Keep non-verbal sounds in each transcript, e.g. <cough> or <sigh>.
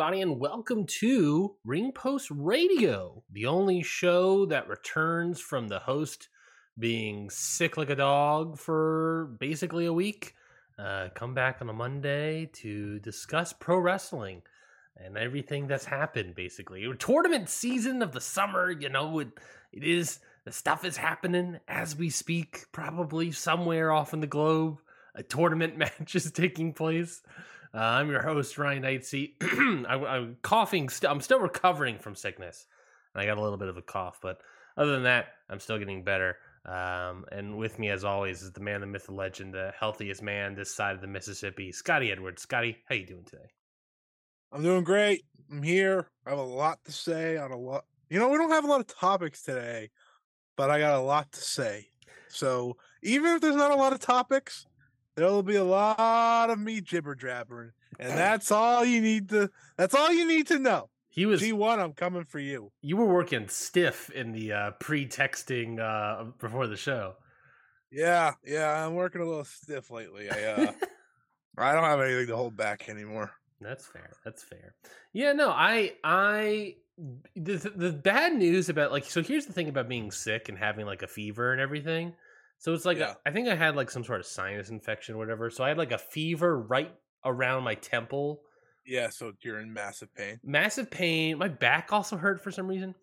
Everybody, and welcome to Ring Post Radio, the only show that returns from the host being sick like a dog for basically a week. Uh, come back on a Monday to discuss pro wrestling and everything that's happened, basically. Tournament season of the summer, you know, it, it is, the stuff is happening as we speak, probably somewhere off in the globe. A tournament <laughs> match is taking place. Uh, I'm your host, Ryan Knightsey. <clears throat> I, I'm coughing. St- I'm still recovering from sickness. I got a little bit of a cough, but other than that, I'm still getting better. Um, and with me, as always, is the man, the myth, the legend, the healthiest man this side of the Mississippi, Scotty Edwards. Scotty, how you doing today? I'm doing great. I'm here. I have a lot to say on a lot. You know, we don't have a lot of topics today, but I got a lot to say. So even if there's not a lot of topics, there'll be a lot of me jibber jabbering, and that's all you need to. That's all you need to know. He was. G1, I'm coming for you. You were working stiff in the uh, pre-texting uh, before the show. Yeah, yeah, I'm working a little stiff lately. I uh, <laughs> I don't have anything to hold back anymore. That's fair. That's fair. Yeah, no, I I the the bad news about like so here's the thing about being sick and having like a fever and everything. So it's like Yeah. I think I had like some sort of sinus infection or whatever. So I had like a fever right around my temple, Yeah, so you're in massive pain. massive pain. My back also hurt for some reason.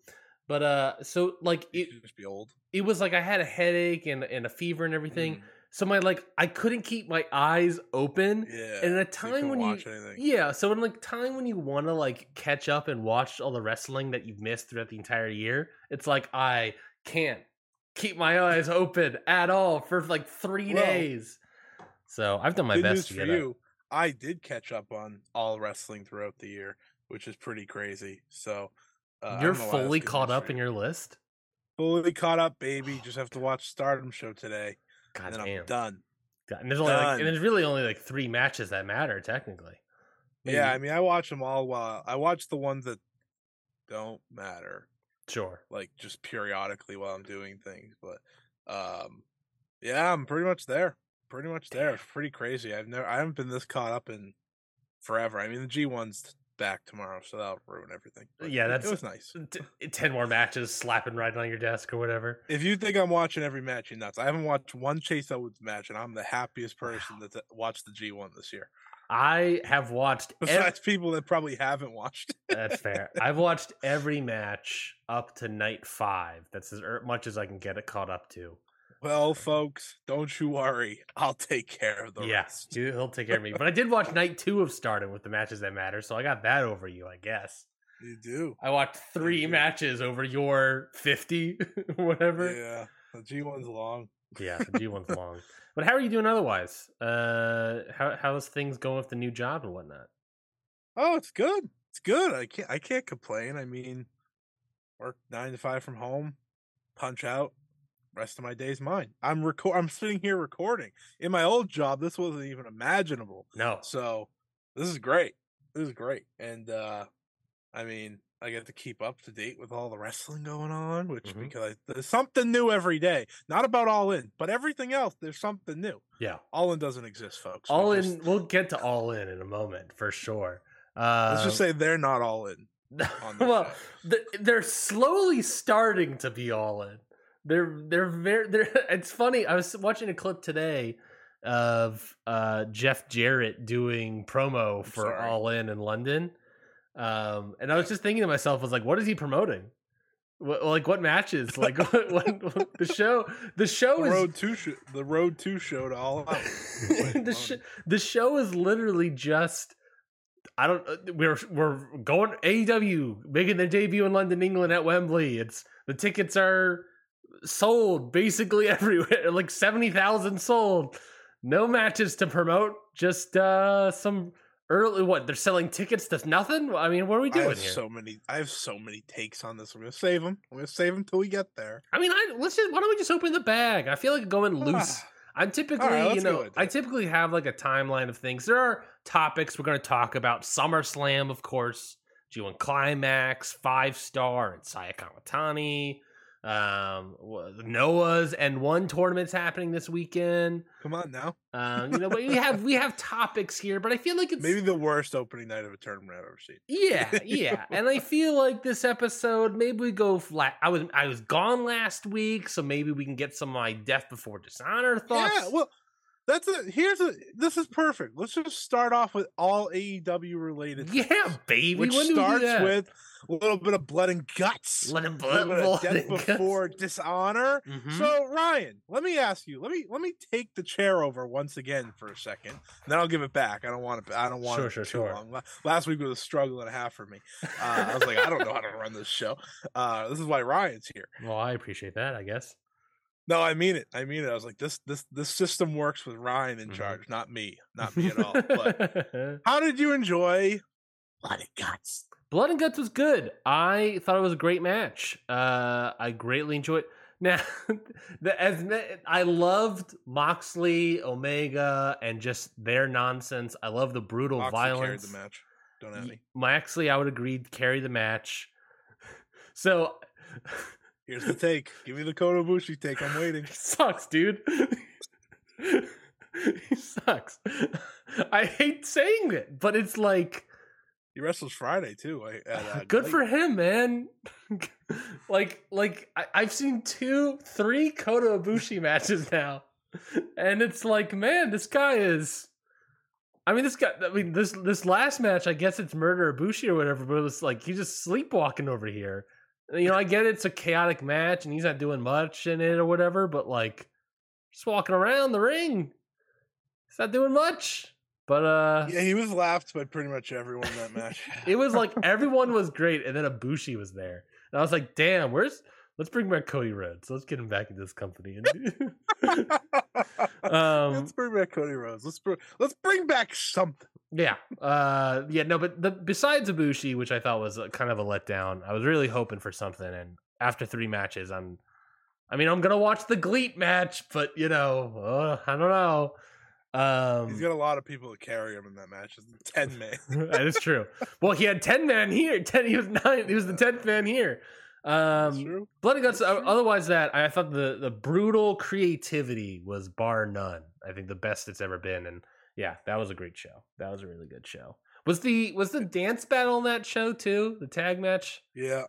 But uh so like it just be old. it was like I had a headache and and a fever and everything. Mm, So my like I couldn't keep my eyes open. yeah, And at a you time couldn't when you anything. yeah, so in like time when you want to like catch up and watch all the wrestling that you've missed throughout the entire year, it's like I can't keep my eyes open at all for like three Well, days. So I've done my best to for get you. I did catch up on all wrestling throughout the year, which is pretty crazy. So uh, You're don't know why that's fully caught up in your list. fully caught up, baby. <sighs> Just have to watch Stardom show today, God and then damn. I'm done. God, and there's only like, and there's really only like three matches that matter technically. Yeah, I mean, I watch them all. While I watch the ones that don't matter, sure. like just periodically while I'm doing things. But um, yeah, I'm pretty much there. Pretty much there. It's pretty crazy. I've never, I haven't been this caught up in forever. I mean, the G1's back tomorrow, so that'll ruin everything. But Yeah, that's- it was nice. T- Ten more matches slapping right on your desk or whatever. If you think I'm watching every match, you're nuts. I haven't watched one Chase Owens match, and I'm the happiest person that's watched the G1 this year. I have watched ev- Besides people that probably haven't watched. <laughs> That's fair. I've watched every match up to night five. That's as er- much as I can get it caught up to. well, folks, don't you worry. I'll take care of the yeah, rest. he- he'll take care of me. But I <laughs> did watch night two of Stardom with the matches that matter, so I got that over you, I guess. You do. I watched three matches over your fifty, <laughs> whatever. Yeah. The G1's long. Yeah, the G one's long. But how are you doing otherwise? Uh, how how's things going with the new job and whatnot? Oh, it's good. It's good. I can't I can't complain. I mean, work nine to five from home, punch out. Rest of my day's mine. I'm record. I'm sitting here recording. In my old job, this wasn't even imaginable. No, So this is great. This is great. And uh I mean, I get to keep up to date with all the wrestling going on, which Mhm. because there's something new every day. Not about all in, but everything else, there's something new. yeah, All in doesn't exist, folks. All just- in. We'll get to all in in a moment for sure. Uh, Let's just say they're not all in. <laughs> well, th- they're slowly starting to be all in. They're they're very they're. <laughs> It's funny. I was watching a clip today of uh, Jeff Jarrett doing promo for sorry. All In in London, um, and I was just thinking to myself, I was like, what is he promoting? What, like what matches? Like <laughs> what, what, what- the show? The show The is road two, sh- the road two show to all out. <laughs> the, sh- the show is literally just I don't uh, we're we're going AEW making their debut in London, England at Wembley. It's the tickets are sold basically <laughs> everywhere, like 70,000 sold. No matches to promote, just uh some Early what? They're selling tickets to nothing. I mean, what are we I doing have here? so many. I have so many takes on this. I'm gonna save them. I'm gonna save them till we get there. I mean, I let's just why don't we just open the bag? I feel like going loose. Ah, I'm typically, let's you know, I typically have like a timeline of things. There are topics we're going to talk about. SummerSlam, of course, G1 Climax, Five Star, and Saya Kamitani. Um, Noah's N-1 tournament's happening this weekend. Come on now. Um, you know, but we have we have <laughs> topics here, but I feel like it's Maybe the worst opening night of a tournament I've ever seen. yeah, <laughs> yeah, and I feel like this episode maybe we go flat. I was I was gone last week, so maybe we can get some of my Death Before Dishonor thoughts. Yeah, well, that's a here's a this is perfect. Let's just start off with all AEW related. Yeah, things, baby. which when do we do starts with a little bit of blood and guts. Let it a blood, of blood death and guts. before dishonor. Mhm. So Ryan, let me ask you. Let me let me take the chair over once again for a second. and Then I'll give it back. I don't want to. I don't want Sure, it sure, too sure. long. Last week was a struggle and a half for me. Uh, I was like, I don't know how to run this show. Uh, this is why Ryan's here. well, I appreciate that. I guess. No, I mean it. I mean it. I was like, this this this system works with Ryan in Mhm. charge, not me, not me at all. But <laughs> how did you enjoy Blood and Guts? Blood and Guts was good. I thought it was a great match. Uh, I greatly enjoyed. <laughs> Now, the, as I loved Moxley, Omega, and just their nonsense. I love the brutal Moxley carried violence. the match. Don't have. Moxley, I would agree, carry the match. <laughs> So Here's the take. Give me the Kota Ibushi take. I'm waiting. <laughs> He sucks, dude. he sucks. I hate saying it, but it's like He wrestles Friday too. At, uh, <laughs> good for him, man. <laughs> like, like I, I've seen two, three Kota Ibushi <laughs> matches now, and it's like, man, this guy is. I mean, this guy. I mean, this this last match. I guess it's Murder Ibushi or whatever, but it was like he's just sleepwalking over here. You know, I get it's a chaotic match and he's not doing much in it or whatever, but like just walking around the ring, he's not doing much. But uh, Yeah, he was laughed by pretty much everyone that match. <laughs> it was like everyone was great, and then Ibushi was there, and I was like, "Damn, where's? Let's bring back Cody Rhodes. Let's get him back in this company." <laughs> um, let's bring back Cody Rhodes. Let's bring let's bring back something. yeah, uh, yeah, no, but the besides Ibushi, which I thought was a, kind of a letdown, I was really hoping for something, and after three matches, I'm, I mean, I'm gonna watch the Gleet match, but you know, uh, I don't know. He's Um, got a lot of people to carry him in that match. It's ten <laughs> men. that is true. Well, he had ten men here. Ten. He was nine. He was the tenth man here. Um, true. Blood and Guts. Otherwise, that I thought the the brutal creativity was bar none. I think the best it's ever been, and yeah, that was a great show. That was a really good show. Was the was the dance battle in that show too? The tag match. Yeah,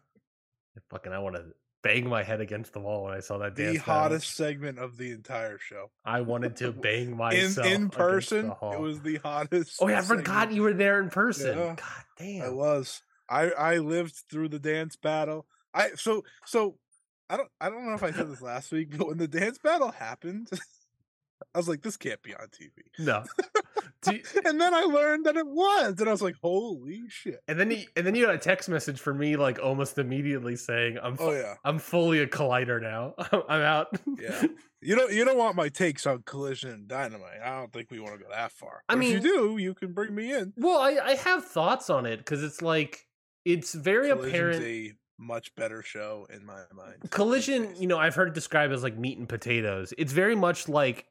Fucking, I want to bang my head against the wall when I saw that the dance. battle. hottest segment of the entire show. I wanted to <laughs> bang In myself in against person, the it was the hottest. Oh yeah, I forgot segment. you were there in person. Yeah. God damn, I was. I I lived through the dance battle. I so so I don't I don't know if I said this last week, but when the dance battle happened, <laughs> I was like, this can't be on TV. No. <laughs> You- <laughs> And then I learned that it was, and I was like, holy shit. and then you, and then you got a text message from me like almost immediately saying I'm oh, fu- Oh yeah. I'm fully a collider now. <laughs> I'm out. Yeah. You don't you don't want my takes on collision and dynamite. I don't think we want to go that far. I But if mean- you do, you can bring me in. Well, I, I have thoughts on it because it's like it's very Collision's apparent. a much better show in my mind. Collision, you know, I've heard it described as like meat and potatoes. It's very much like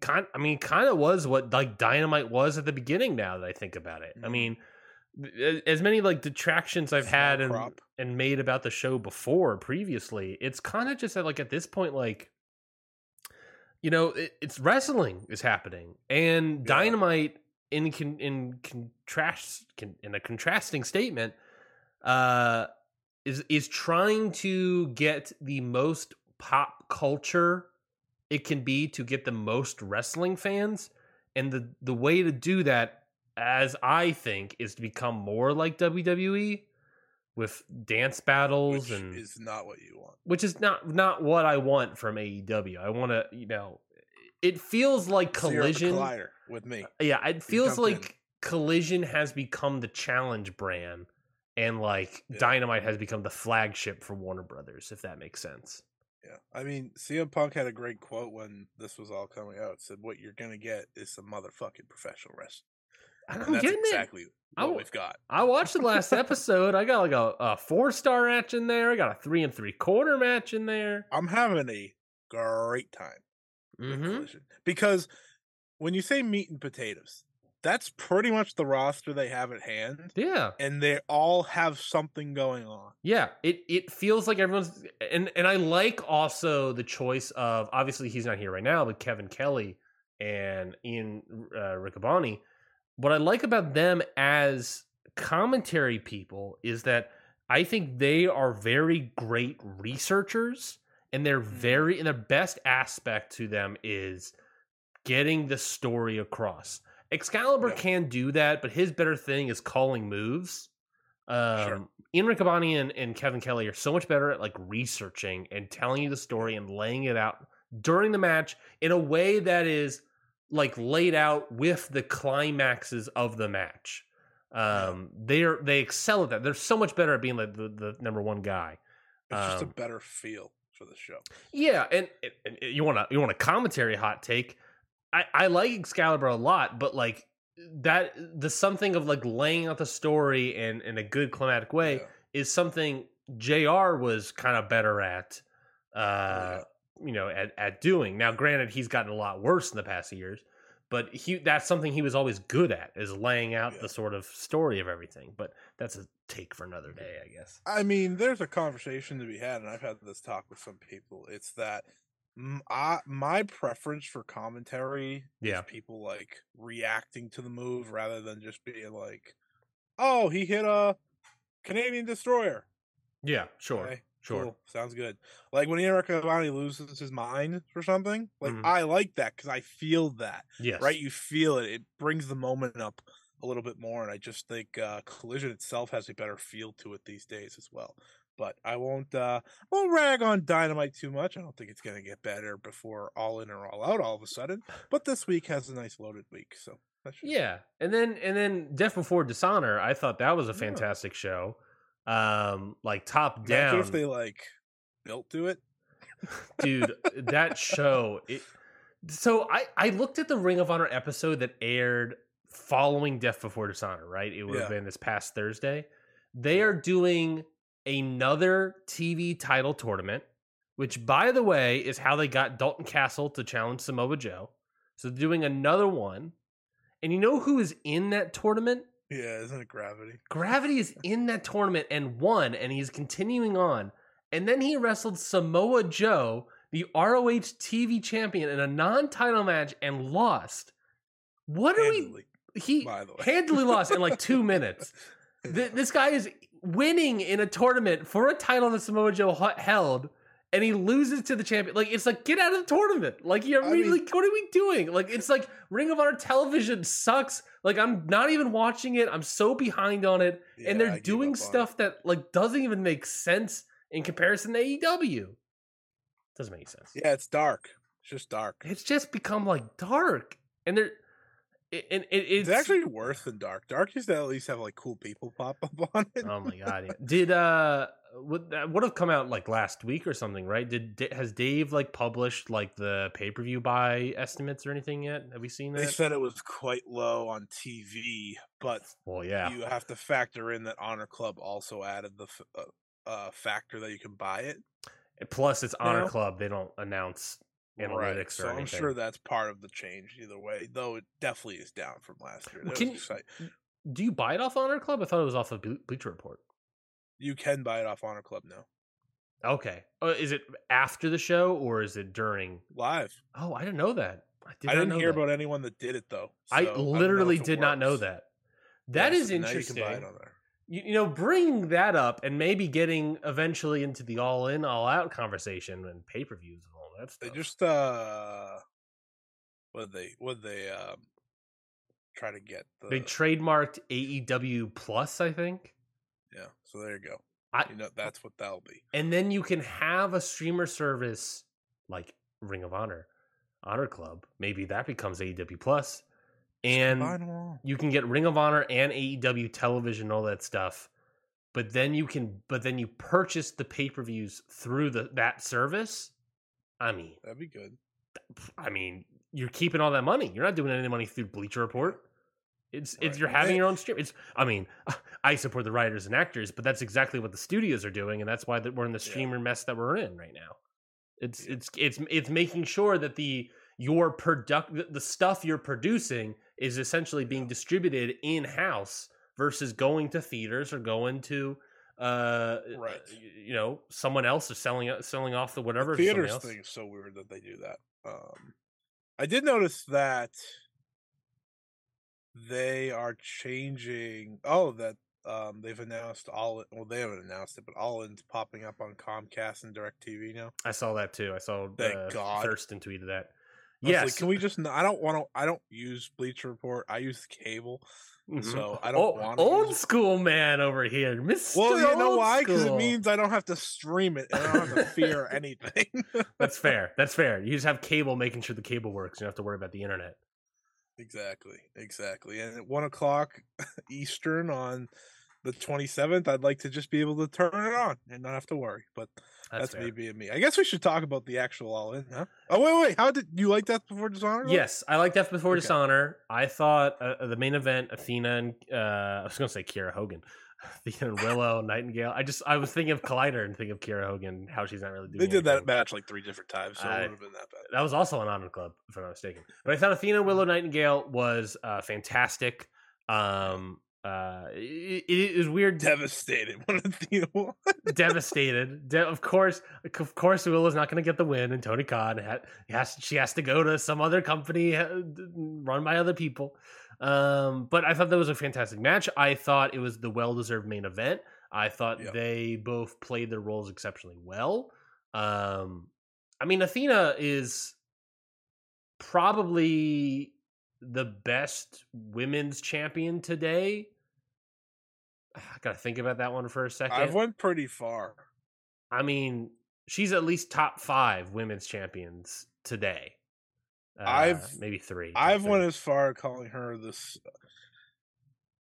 kind. I mean, kind of was what like Dynamite was at the beginning. Now that I think about it, I Mhm. mean, as many like detractions I've had and Crop. and made about the show before previously, it's kind of just that like at this point, like you know, it, it's wrestling is happening, and Yeah. Dynamite in con, in contrast con, in a contrasting statement, uh, is is trying to get the most pop culture it can be to get the most wrestling fans, and the the way to do that, as I think, is to become more like WWE with dance battles which and is not what you want. which is not not what I want from AEW. I want to, you know, it feels like So Collision. collider with me. Uh, yeah, it feels jumped in. like Collision has become the challenge brand, and like Yeah. Dynamite has become the flagship for Warner Brothers. If that makes sense. Yeah, I mean, CM Punk had a great quote when this was all coming out. It said, "What you're gonna get is some motherfucking professional wrestling." And And I'm that's getting it. exactly I what w- we've got. I watched the last episode. I got like a, a four star match in there. I got a three and three quarter match in there. I'm having a great time Mm-hmm. Because when you say meat and potatoes, that's pretty much the roster they have at hand, Yeah. and they all have something going on. Yeah, it it feels like everyone's and and I like also the choice of obviously he's not here right now, but Kevin Kelly and Ian uh, Riccaboni. What I like about them as commentary people is that I think they are very great researchers, and they're very and the best aspect to them is getting the story across. Excalibur Yeah. can do that, but his better thing is calling moves. Um, Sure. Ian Riccaboni and, and Kevin Kelly are so much better at like researching and telling you the story and laying it out during the match in a way that is like laid out with the climaxes of the match. Um, they're they excel at that. They're so much better at being like the, the number one guy. It's just a Um, better feel for the show. Yeah, and, and you want to you want a commentary hot take. I I like Excalibur a lot, but like that the something of like laying out the story in in a good climatic way Yeah. is something JR was kind of better at uh yeah. you know at at doing. Now granted he's gotten a lot worse in the past years, but he that's something he was always good at is laying out Yeah. the sort of story of everything. But that's a take for another day, I guess. I mean, there's a conversation to be had, and I've had this talk with some people. It's that I, my preference for commentary Yeah. is people like reacting to the move rather than just being like, "Oh, he hit a Canadian destroyer." Yeah, sure. Okay, Sure. cool, sounds good. Like when Eric Cavani loses his mind for something, like Mhm. I like that because I feel that. Yes. Right, you feel it. It brings the moment up a little bit more, and I just think uh, Collision itself has a better feel to it these days as well. But I won't uh, won't rag on Dynamite too much. I don't think it's gonna get better before All In or All Out all of a sudden. But this week has a nice loaded week, so that's just, Yeah, and then and then Death Before Dishonor, I thought that was a Yeah. fantastic show. Um, like top Imagine down, if they like built to it. dude. that show. It, so I I looked at the Ring of Honor episode that aired following Death Before Dishonor. Right, it would have been this past Thursday. They are doing another TV title tournament, which by the way is how they got Dalton Castle to challenge Samoa Joe. So they're doing another one, and you know who is in that tournament? Yeah, isn't it gravity? Gravity is in that tournament and won, and he's continuing on. And then he wrestled Samoa Joe, the ROH TV champion, in a non-title match and lost. What are Handily, we? He by the way. handily lost in like two <laughs> minutes. Th- this guy is winning in a tournament for a title that Samoa Joe held, and he loses to the champion. Like it's like get out of the tournament. Like you're I really, mean- like, what are we doing? Like it's like Ring of Honor television sucks. Like I'm not even watching it. I'm so behind on it, Yeah, and they're gave doing up on it. stuff that like doesn't even make sense in comparison to AEW. Doesn't make sense. Yeah, it's dark. It's just dark. It's just become like dark, and they're. It- And it, it's, It's, actually worse than dark. Dark used to at least have like cool people pop up <laughs> on it. Oh my god! Yeah. Did uh, would that would have come out like last week or something, right? Did has Dave like published like the pay per view buy estimates or anything yet? Have we seen that? They said it was quite low on TV, but Well, yeah, you have to factor in that Honor Club also added the f- uh, uh, factor that you can buy it. Plus, it's Honor Club. They don't announce analytics so or I'm anything. sure that's part of the change either way, though it definitely is down from last year. Well, can Do you buy it off Honor Club? I thought it was off of Ble- Bleacher Report. you can buy it off Honor Club now. Okay, uh, is it after the show or is it during? Live. Oh, I didn't know that. I, did I didn't hear that. about anyone that did it though. I so don't literally it did not know that. That Yeah, is so interesting. can buy it on there. you, you know, bringing that up and maybe getting eventually into the all in, all out conversation and pay per views and all that They just uh, what they what they um try to get the they trademarked AEW Plus, I think. yeah. So there you go. I, You know that's what that'll be. and then you can have a streamer service like Ring of Honor, Honor Club. Maybe that becomes AEW Plus, and you can get Ring of Honor and AEW television, all that stuff. But then you can, but then you purchase the pay per views through the that service. I mean, That'd be good. I mean, you're keeping all that money. You're not doing any money through Bleacher Report. It's it's you're having your own stream. It's I mean, <laughs> I support the writers and actors, but that's exactly what the studios are doing, and that's why that we're in the Yeah. streamer mess that we're in right now. It's Yeah. it's it's it's making sure that the your product the stuff you're producing is essentially being distributed in house versus going to theaters or going to uh Right. you know someone else is selling selling off the whatever the theaters else. thing is so weird that they do that. Um, I did notice that they are changing. Oh, that um, they've announced all. Well, they haven't announced it, but All In's popping up on Comcast and Directv now. I saw that too. I saw Thank uh, God. Thurston tweeted that. Was like, Yes. can we just? I don't want to. I don't use Bleacher Report. I use cable. Mhm. So I don't Oh, want old it. school man over here, Mister. Well, you know why? Because it means I don't have to stream it and I don't have to fear <laughs> anything. that's <laughs> fair. That's fair. You just have cable making sure the cable works. You don't have to worry about the internet. Exactly, exactly. And at one o'clock <laughs> Eastern on the twenty seventh, I'd like to just be able to turn it on and not have to worry. But That's, that's, me being me. I guess we should talk about the actual all in, huh? Oh wait, wait. How did you like that before Dishonor? Yes, I like Death Before Okay. Dishonor. I thought uh, the main event, Athena and uh, I was going to say Kiera Hogan, <laughs> Athena and Willow <laughs> Nightingale. I just I was thinking of Collider and thinking of Kiera Hogan, how she's not really doing. They did that match like three different times, so I- it would have been that bad. That was also an Honor Club, if I'm not mistaken. But I thought Athena Willow Nightingale was uh, fantastic. Um, uh, it, it is weird. Devastated when Athena won. devastated. De- of course, of course, will is not going to get the win, and Tony Khan ha- has she has to go to some other company uh, run by other people. Um, but I thought that was a fantastic match. I thought it was the well-deserved main event. I thought Yep. they both played their roles exceptionally well. Um, I mean, Athena is probably the best women's champion today. I gotta think about that one for a second. I've went pretty far. I mean, she's at least top five women's champions today. Uh, I've- maybe three. I've went as far calling her this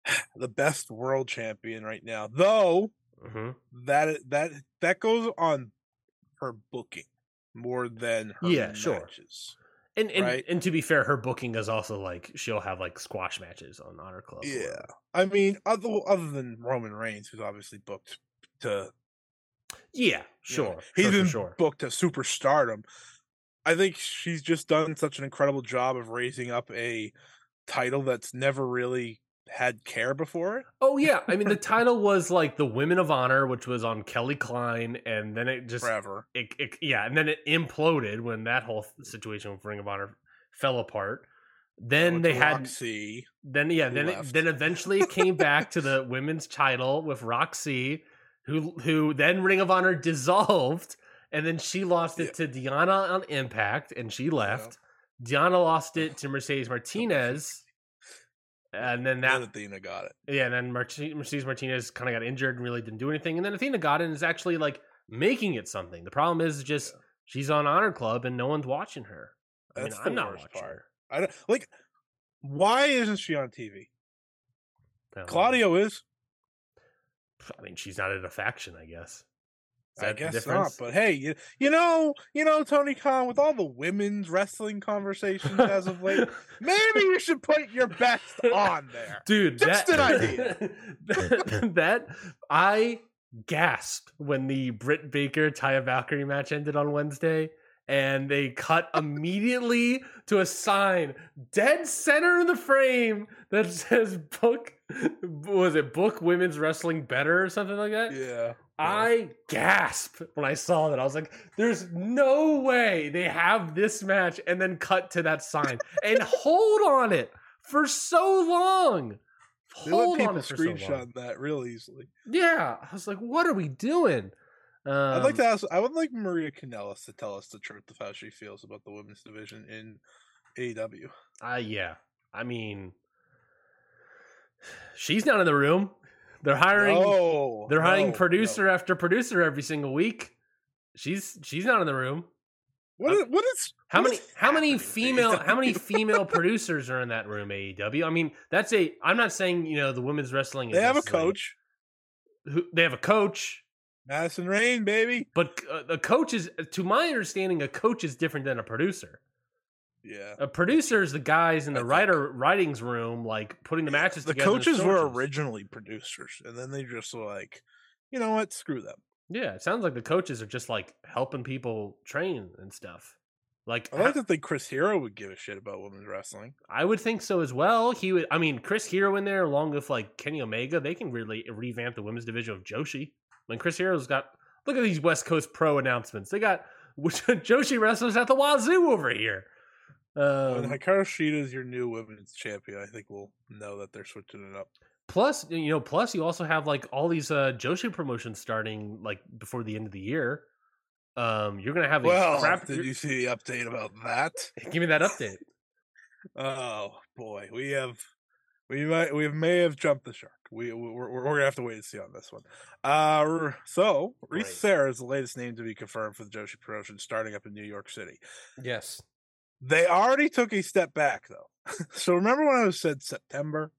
<sighs> the best world champion right now. Though Mhm. that that that goes on her booking more than her Yeah, sure. And and, right. and to be fair, her booking is also like she'll have like squash matches on Honor Club. or- Yeah, I mean, other other than Roman Reigns, who's obviously booked to yeah, you know, sure, he's sure, been sure. booked to superstardom. I think she's just done such an incredible job of raising up a title that's never really had care before it. Oh yeah, I mean the <laughs> title was like the Women of Honor, which was on Kelly Klein, and then it just Forever. it, it, yeah, and then it imploded when that whole situation with Ring of Honor fell apart. Then Went they had Roxy. then yeah, then it, then eventually it came back to the <laughs> women's title with Roxy, who who then Ring of Honor dissolved, and then she lost it to Diana on Impact, and she left. Diana lost it to Mercedes Martinez, and then that Athena got it. yeah, and then Mercedes Martinez kind of got injured and really didn't do anything, and then Athena got it and is actually like making it something. The problem is just Yeah. she's on Honor Club and no one's watching her. I mean, That's I'm the not worst watching part. her. I don't like. Why isn't she on TV? Don't know. Claudio is. I mean, she's not in a faction, I guess. Is I guess not, but hey, you, you know, you know, Tony Khan, with all the women's wrestling conversations as of late, maybe you should put your best on there. dude, Just that, an idea. <laughs> that I gasped when the Britt Baker Taya Valkyrie match ended on Wednesday, and they cut immediately to a sign dead center in the frame that says "book." Was it book women's wrestling better or something like that? Yeah, I gasped when I saw that. I was like, there's no way they have this match and then cut to that sign and <laughs> hold on it for so long. they Hold let on people it for so long. that real easily. Yeah. I was like, what are we doing? Um, I'd like to ask. I would like Maria Kanellis to tell us the truth of how she feels about the women's division in AEW. Uh, yeah. I mean, <sighs> she's not in the room. They're hiring. No, they're hiring no, no. producer after producer every single week. She's she's not in the room. What is, what is How what many is how many female how many <laughs> female producers are in that room AEW? I mean, that's a I'm not saying, you know, the women's wrestling is They have a coach, who they have a coach, Madison Rayne, baby. but uh, the coach is to my understanding a coach is different than a producer. Yeah. Uh, producers, the guys in the writer writings room, like putting the matches The together. coaches were originally producers, and then they just were like, you know what? Screw them. Yeah, it sounds like the coaches are just like helping people train and stuff. Like I like to think Chris Hero would give a shit about women's wrestling. I would think so as well. He would. I mean, Chris Hero in there, along with like Kenny Omega, they can really revamp the women's division of Joshi. When Chris Hero's got, look at these West Coast Pro announcements. They got <laughs> Joshi wrestlers at the wazoo over here. When Um, Hikaru Shida is your new women's champion, I think we'll know that they're switching it up. plus, you know, plus you also have like all these uh, Joshi promotions starting like before the end of the year. Um, you're gonna have a Well, crap. did you're- see the update about that? <laughs> Give me that update. <laughs> Oh boy, we have we might we may have jumped the shark. We we're, we're gonna have to wait and see on this one. Uh, so Reese Great. Sarah is the latest name to be confirmed for the Joshi promotion, starting up in New York City. Yes. They already took a step back though. <laughs> so remember when I said September?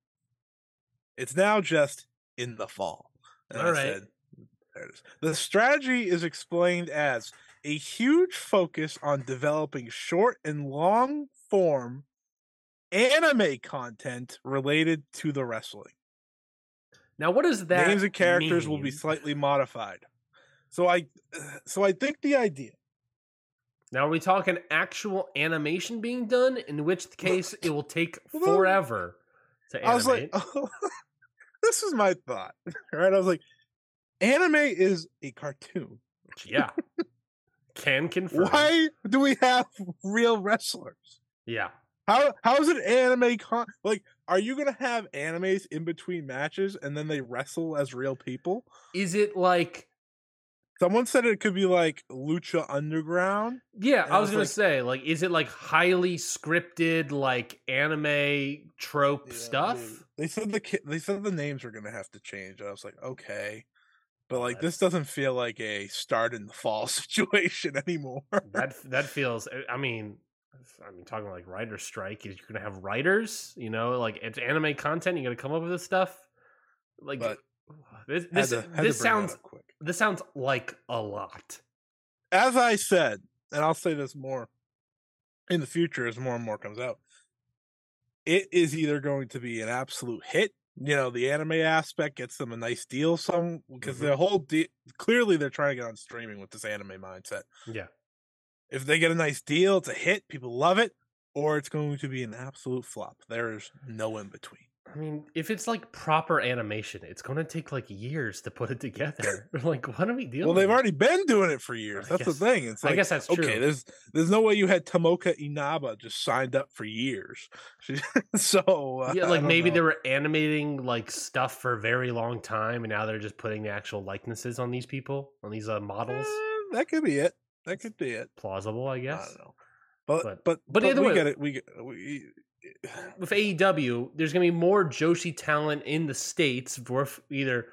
It's now just in the fall. And All I right. said, there it is. The strategy is explained as a huge focus on developing short and long form anime content related to the wrestling. Now, what does that Names and characters will be slightly modified. So I <sighs> so I think the idea Now, are we talking actual animation being done? In which case, it will take <laughs> forever to animate. I was like, <laughs> this is my thought. <laughs> Right? I was like, anime is a cartoon. yeah, can confirm. Why do we have real wrestlers? Yeah, How how is it anime con like are you gonna have animes in between matches and then they wrestle as real people? is it like? Someone said it could be like Lucha Underground. Yeah, I I was was gonna like- say, like, is it like highly scripted, like anime trope Yeah, stuff? They, they said the they said the names were gonna have to change. I was like, okay. But like this doesn't feel like a start in the fall <laughs> situation anymore. That that feels. Eh, I mean, I mean, talking like writer strike. Is you're gonna have writers? You know, like it's anime content. You got to come up with this stuff. Like But this. This, to- this sounds. quick. This sounds like a lot. as I said, and I'll say this more in the future as more and more comes out, it is either going to be an absolute hit. You know, the anime aspect gets them a nice deal. Some because mm-hmm. the whole de- clearly they're trying to get on streaming with this anime mindset. Yeah. If they get a nice deal, it's a hit. People love it, or it's going to be an absolute flop. There is no in between. I mean, if it's like proper animation, it's going to take like years to put it together. <laughs> like, what are we doing? Well, they've already been doing it for years. I That's guess- the thing. It's like I guess that's true. okay, there's there's no way you had Tomoka Inaba just signed up for years. <laughs> So uh, yeah, like maybe know. they were animating like stuff for a very long time, and now they're just putting the actual likenesses on these people, on these uh, models. Eh, that could be it. That could be it. Plausible, I I guess. don't know. But But- but but either we way- get it. We get we. With AEW, there's gonna be more Joshi talent in the states for either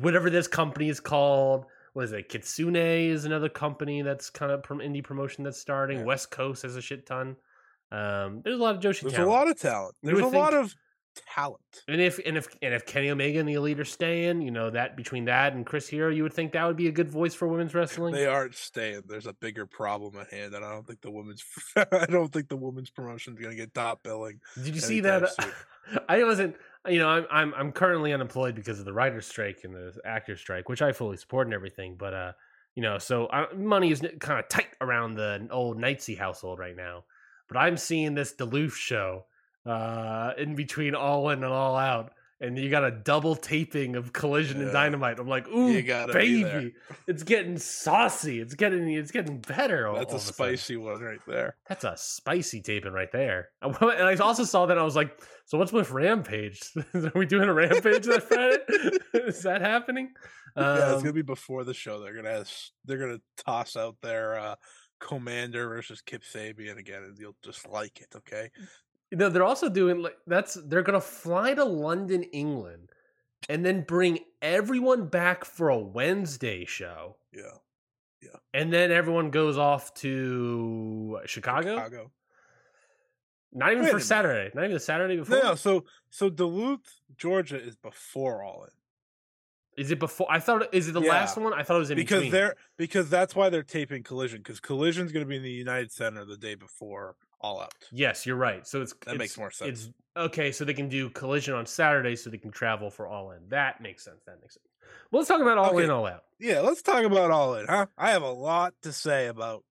whatever this company is called. What is it? Kitsune is another company that's kind of from indie promotion that's starting. Yeah. West Coast has a shit ton. Um, there's a lot of Joshi There's talent. a lot of talent. There's a would lot of talent. And if and if and if Kenny Omega and the Elite are staying, you know that between that and Chris Hero, you would think that would be a good voice for women's wrestling. They aren't staying. There's a bigger problem at hand, and I don't think the women's. <laughs> I don't think the women's promotion is going to get top billing. Did you see that? soon. <laughs> I wasn't. You know, I'm I'm I'm currently unemployed because of the writer's strike and the actor strike, which I fully support and everything. But uh, you know, so uh, money is kind of tight around the old Knightsy household right now. But I'm seeing this Duluth show uh in between All In and All Out, and you got a double taping of Collision and Dynamite. I'm like, ooh, baby, <laughs> it's getting saucy. It's getting it's getting better. all- That's all a of sudden. spicy one right there. That's a spicy taping right there. <laughs> And I also saw that I was like, so what's with Rampage? <laughs> Are we doing a Rampage that Friday? Is that happening? yeah, it's Um, gonna be before the show. They're gonna they're gonna toss out their uh, Commander versus Kip Sabian again, and you'll just like it. Okay, you know, they're also doing like that's they're gonna fly to London, England, and then bring everyone back for a Wednesday show. yeah, Yeah. And then everyone goes off to Chicago. Chicago. Not even Wait for. Saturday. Not even the Saturday before. No, so so Duluth, Georgia is before all in Is it before? I thought. Is it the Yeah. last one? I thought it was in because between. they're because that's why they're taping Collision because Collision's gonna be in the United Center the day before All Out. Yes, you're right. So it's That it's- makes more sense. It's okay. So they can do Collision on Saturday, so they can travel for All In. That makes sense. That makes sense. Well, let's talk about All Okay. In, All Out. Yeah, let's talk about All In, huh? I have a lot to say about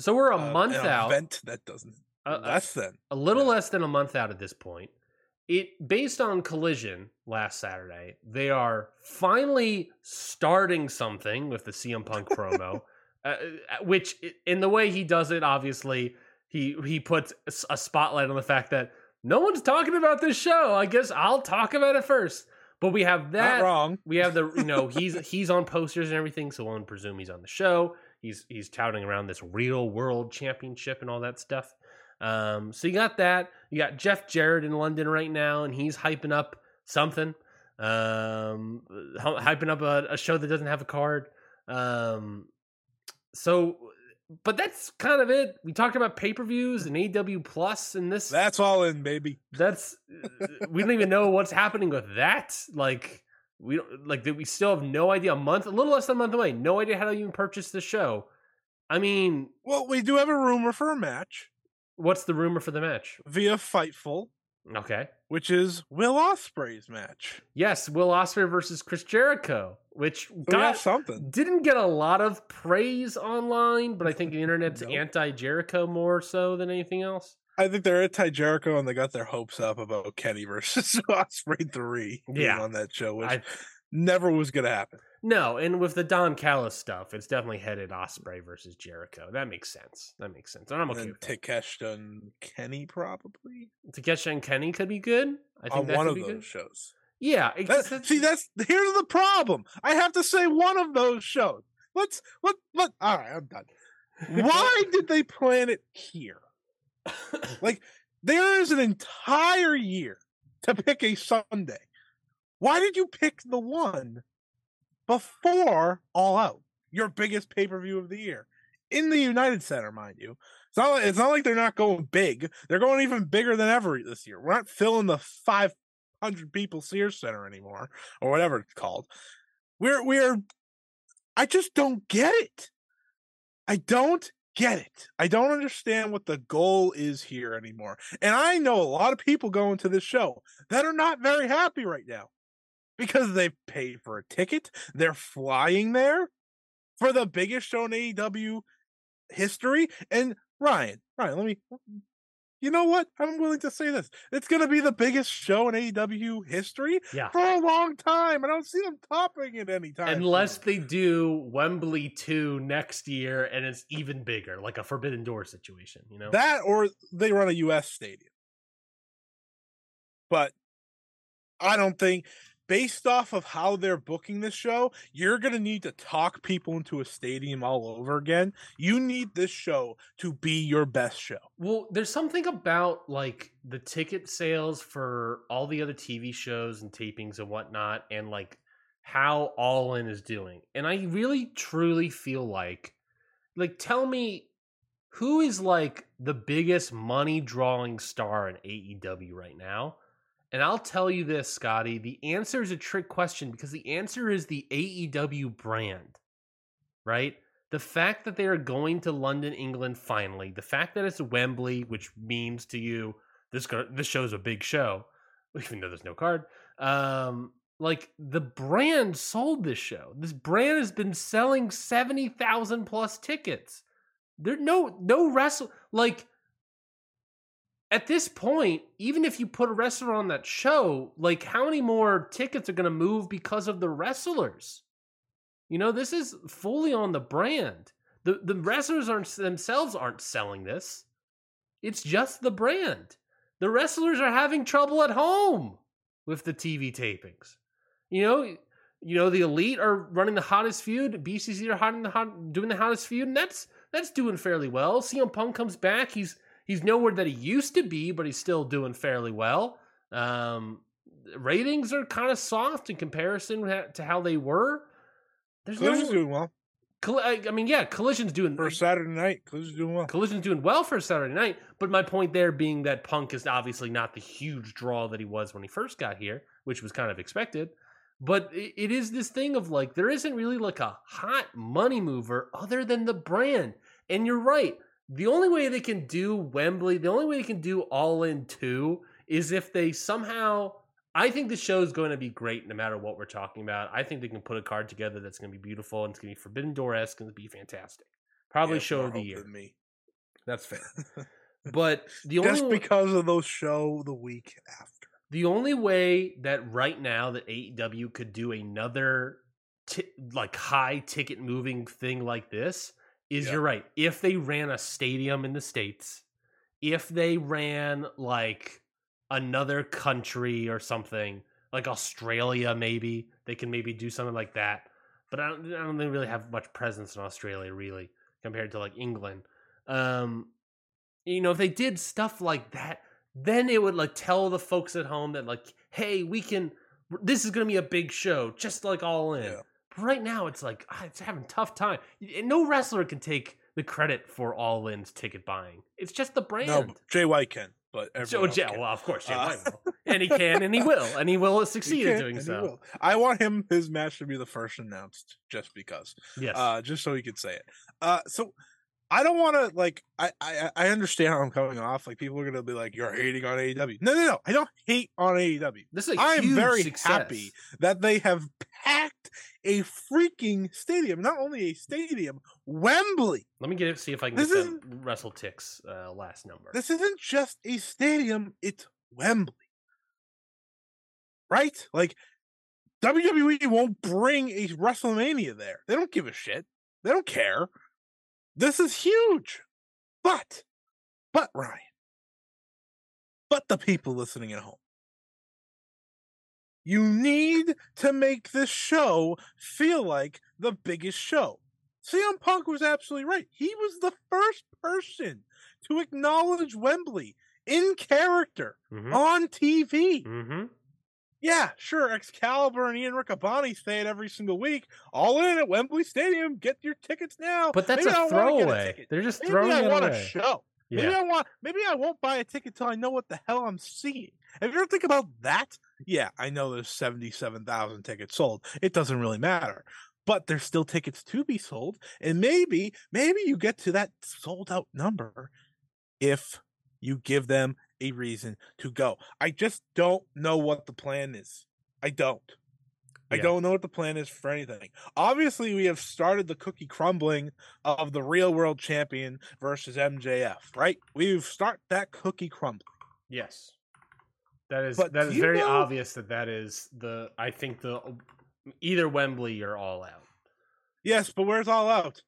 So we're a uh, month an out, event that doesn't uh, uh, less than. a little yeah. less than a month out at this point. It based on Collision last Saturday, they are finally starting something with the CM Punk promo, <laughs> uh, uh, which in the way he does it, obviously he he puts a spotlight on the fact that no one's talking about this show. I guess I'll talk about it first. But we have that Not wrong. we have the you know he's <laughs> he's on posters and everything, so one presume he's on the show. He's he's touting around this real world championship and all that stuff. Um, so you got that. You got Jeff Jarrett in London right now, and he's hyping up something. Um, hyping up a, a show that doesn't have a card. Um, so, but that's kind of it. We talked about pay per views and AW Plus and this That's all in, baby. that's we don't even know what's happening with that. Like we don't like that. We still have no idea. A month, a little less than a month away. No idea how to even purchase the show. I mean, Well, we do have a rumor for a match what's the rumor for the match? via Fightful, Okay. Which is Will Ospreay's match. Yes, Will Ospreay versus Chris Jericho, which got something. didn't get a lot of praise online, but I think the internet's <laughs> Nope. anti Jericho more so than anything else. I think they're anti Jericho and they got their hopes up about Kenny versus <laughs> Ospreay three. being Yeah. on that show, which I- never was going to happen. No, and with the Don Callis stuff, it's definitely headed Ospreay versus Jericho. That makes sense. That makes sense. And I'm okay and with that. Takeshita and Kenny probably Takeshita and Kenny could be good. I think on that one could of be those good. shows. Yeah, That- it's- see, that's here's the problem. I have to say one of those shows. Let's let let. All right, I'm done. Why <laughs> did they plan it here? Like there is an entire year to pick a Sunday. Why did you pick the one before All Out, your biggest pay per view of the year, in the United Center, mind you? It's not. Like, it's not like they're not going big. They're going even bigger than ever this year. We're not filling the five hundred people Sears Center anymore, or whatever it's called. We're we're. I just don't get it. I don't get it. I don't understand what the goal is here anymore. And I know a lot of people going to this show that are not very happy right now because they paid for a ticket. They're flying there for the biggest show in AEW history. And Ryan, Ryan, let me. You know what? I'm willing to say this. It's going to be the biggest show in AEW history yeah. for a long time. I don't see them topping it anytime. Unless soon. they do Wembley 2 next year and it's even bigger, like a Forbidden Door situation, you know? that or they run a US stadium. But I don't think based off of how they're booking this show, you're going to need to talk people into a stadium all over again. You need this show to be your best show. Well, there's something about like the ticket sales for all the other TV shows and tapings and whatnot, and like how All In is doing. And I really truly feel like, like, tell me who is like the biggest money drawing star in AEW right now? And I'll tell you this, Scotty, the answer is a trick question because the answer is the AEW brand, right? the fact that they are going to London, England finally, the fact that it's Wembley, which means to you this this show's a big show, even though there's no card. Um, like the brand sold this show. This brand has been selling seventy thousand plus tickets. There no no wrestle like at this point, even if you put a wrestler on that show, like how many more tickets are going to move because of the wrestlers? You know, this is fully on the brand. The the wrestlers aren't themselves aren't selling this. It's just the brand. The wrestlers are having trouble at home with the TV tapings. You know, you know the elite are running the hottest feud. BCC are hot the hot, doing the hottest feud, and that's that's doing fairly well. CM Punk comes back. He's he's nowhere that he used to be, but he's still doing fairly well. Um, ratings are kind of soft in comparison to how they were. There's Collision's no, doing well I mean, yeah, Collision's doing for Saturday night. Collision's doing well. Collision's doing well for Saturday night, but my point there being that Punk is obviously not the huge draw that he was when he first got here, which was kind of expected. But it is this thing of like there isn't really like a hot money mover other than the brand. And you're right, the only way they can do Wembley, the only way they can do All In 2 is if they somehow. I think the show is going to be great no matter what we're talking about. I think they can put a card together that's going to be beautiful and it's going to be Forbidden Door esque and be fantastic. Probably Yeah, show of the year. Me. That's fair. <laughs> But the only Just because of those show the week after. the only way that right now that AEW could do another ti- like high ticket moving thing like this is Yeah. you're right. If they ran a stadium in the states, if they ran like another country or something like Australia, maybe they can maybe do something like that. But I don't, I don't think really have much presence in Australia, really, compared to like England. Um, you know, if they did stuff like that, then it would like tell the folks at home that like, hey, we can. This is going to be a big show, just like All In. Yeah. Right now, it's like ah, it's having a tough time. And No wrestler can take the credit for All In's ticket buying. It's just the brand. No, Jay White can, but So, yeah, can. well, of course, Jay Uh, White will. <laughs> and he can, and he will, and he will <laughs> He succeed in doing so. I want him his match to be the first announced, just because, Yes, uh, just so he could say it. Uh, so I don't want to like. I, I I understand how I'm coming off. Like people are gonna be like, "You're hating on AEW." No, no, no. I don't hate on AEW. this is a I am very success. happy that they have packed a freaking stadium. Not only a stadium, Wembley. Let me get it. See if I can This get the WrestleTix uh, last number. This isn't just a stadium, it's Wembley. Right? Like WWE won't bring a WrestleMania there. They don't give a shit. They don't care. This is huge. But but Ryan. But the people listening at home. You need to make this show feel like the biggest show. CM Punk was absolutely right. He was the first person to acknowledge Wembley in character hmm on TV. hmm Yeah, sure. Excalibur and Ian Riccaboni say it every single week. All in at Wembley Stadium. Get your tickets now. But that's Maybe a a throwaway. ticket. They're just Maybe throwing I it want away. a show. Yeah. Maybe. I want. Maybe I won't buy a ticket till I know what the hell I'm seeing. Have you ever think about that? Yeah, I know there's seventy-seven thousand tickets sold. It doesn't really matter, but there's still tickets to be sold, and maybe, maybe you get to that sold out number if you give them a reason to go. I just don't know what the plan is. I don't. I don't know what the plan is for anything. Obviously, we have started the cookie crumbling of the real world champion versus MJF, right? We've start that cookie crumbling. Yes. That is But that is very know- obvious that that is the I think the um, either Wembley or all out. Yes, but where's all out?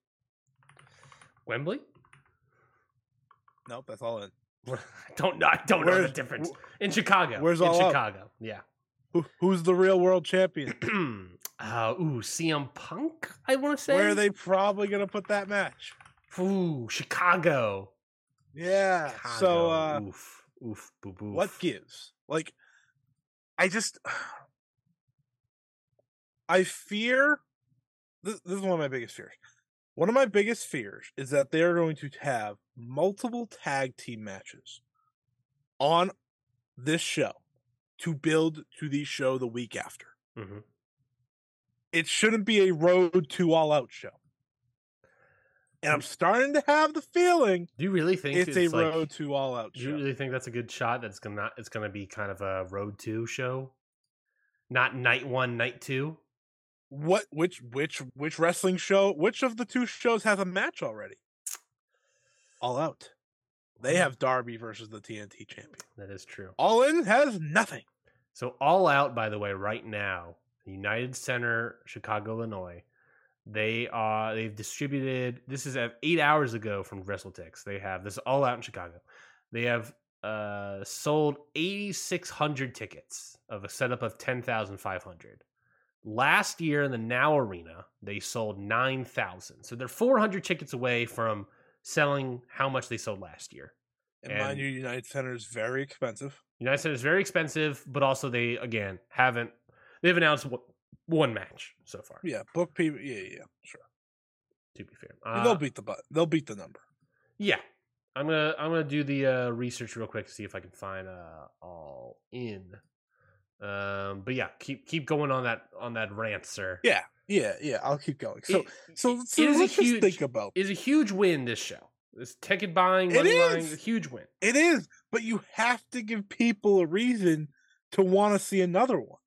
Wembley? Nope, that's all in. I <laughs> don't know. I don't know the Where's- difference. In Chicago. where's in All? Chicago? Yeah. Who, who's the real world champion? <clears throat> uh, ooh, CM Punk. I want to say. Where are they probably gonna put that match? Ooh, Chicago. Yeah. Chicago. So, uh, oof, oof, boo, boo. what gives? Like, I just, <sighs> I fear. This, this is one of my biggest fears. One of my biggest fears is that they're going to have multiple tag team matches on this show to build to the show the week after. Mhm. It shouldn't be a road to all out show. And I'm starting to have the feeling Do you really think it's, a like- road to all out show. Do you really think that's a good shot? That's gonna it's gonna be kind of a road to show, not night one, night two. What which which which wrestling show which of the two shows has a match already all out they have darby versus the tnt champion That is true. all in has nothing So all out, by the way, right now, United Center, Chicago, Illinois. They are they've distributed. This is at eight hours ago from WrestleTix. They have this all out in Chicago. They have uh, sold eighty six hundred tickets of a setup of ten thousand five hundred. Last year in the Now Arena, they sold nine thousand. So they're four hundred tickets away from selling how much they sold last year. and, mind And- you united center is very expensive United Center is very expensive, but also they again haven't they've announced one- one match so far. yeah book people yeah yeah sure To be fair, they'll Uh, beat the butt they'll beat the number yeah, I'm gonna I'm gonna do the uh, research real quick to see if I can find uh, all in. Um, but yeah, keep keep going on that on that rant, sir. yeah yeah yeah i'll keep going so It- so, it so is a let's just huge- think about is a huge win this show. This ticket buying, It money buying, is. a huge win. It is, but you have to give people a reason to want to see another one.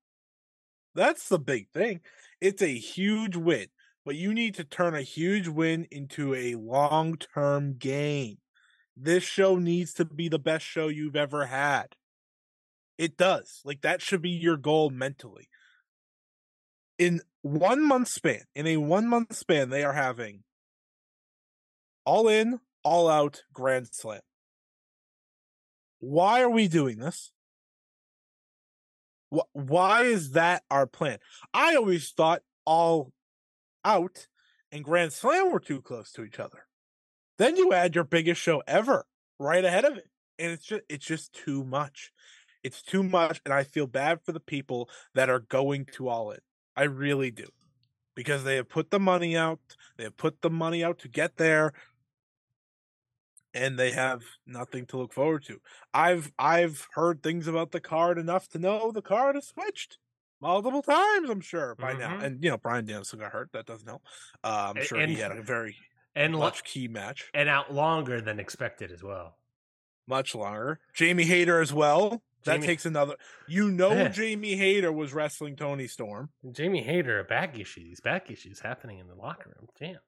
That's the big thing. It's a huge win, but you need to turn a huge win into a long term gain. This show needs to be the best show you've ever had. It does. Like, that should be your goal mentally. In one month span, in a one month span, they are having all in, all out Grand Slam. Why are we doing this? Why is that our plan? I always thought all out and Grand Slam were too close to each other. Then you add your biggest show ever right ahead of it, and it's just it's just too much. It's too much, and I feel bad for the people that are going to all in. I really do, because they have put the money out. They have put the money out to get there and they have nothing to look forward to. I've I've heard things about the card enough to know the card has switched multiple times. I'm sure by now, Mhm. and you know Bryan Danielson got hurt. That doesn't help. Uh, I'm A- sure and- he had a very And much key match, and out longer than expected as well. much longer. Jamie Hayter as well. That Jamie- takes another. You know, Yeah. Jamie Hayter was wrestling Toni Storm. Jamie Hayter, a back issue. These back issues happening in the locker room. Damn.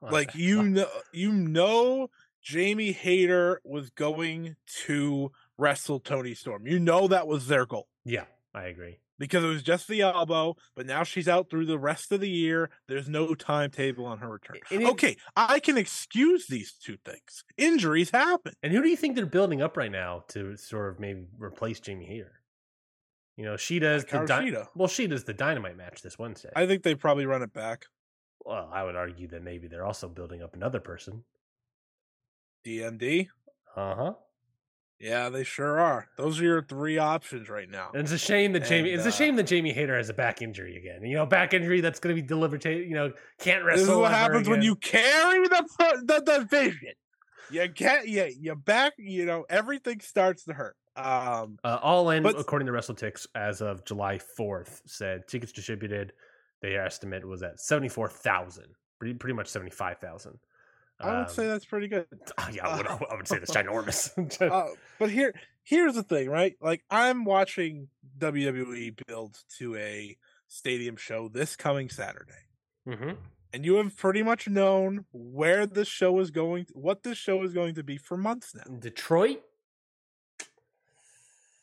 Like you know, you know, Jamie Hayter was going to wrestle Toni Storm. You know that was their goal. Yeah, I agree. Because it was just the elbow, but now she's out through the rest of the year. There's no timetable on her return. It- Okay, I can excuse these two things. Injuries happen. And who do you think they're building up right now to sort of maybe replace Jamie Hayter? You know, she does the Shida. well, she does the dynamite match this Wednesday. I think they probably run it back. well, I would argue that maybe they're also building up another person. DMD. Uh huh. Yeah, they sure are. Those are your three options right now. And it's a shame that Jamie. And, it's a uh, shame that Jamie Hayter has a back injury again. You know, back injury that's going to be delivered to you know can't wrestle. This is what happens when you carry the the division. You get yeah, you back. You know everything starts to hurt. Um, Uh, all in, But- according to WrestleTix, as of July 4th, said tickets distributed. Their estimate was at 74,000, pretty, pretty much 75,000. I would say Um, that's pretty good. <laughs> oh, yeah, I would, <laughs> I would say that's ginormous. <laughs> uh, but here here's the thing, right? Like I'm watching WWE build to a stadium show this coming Saturday. hmm And you have pretty much known where this show is going what this show is going to be for months now. Detroit,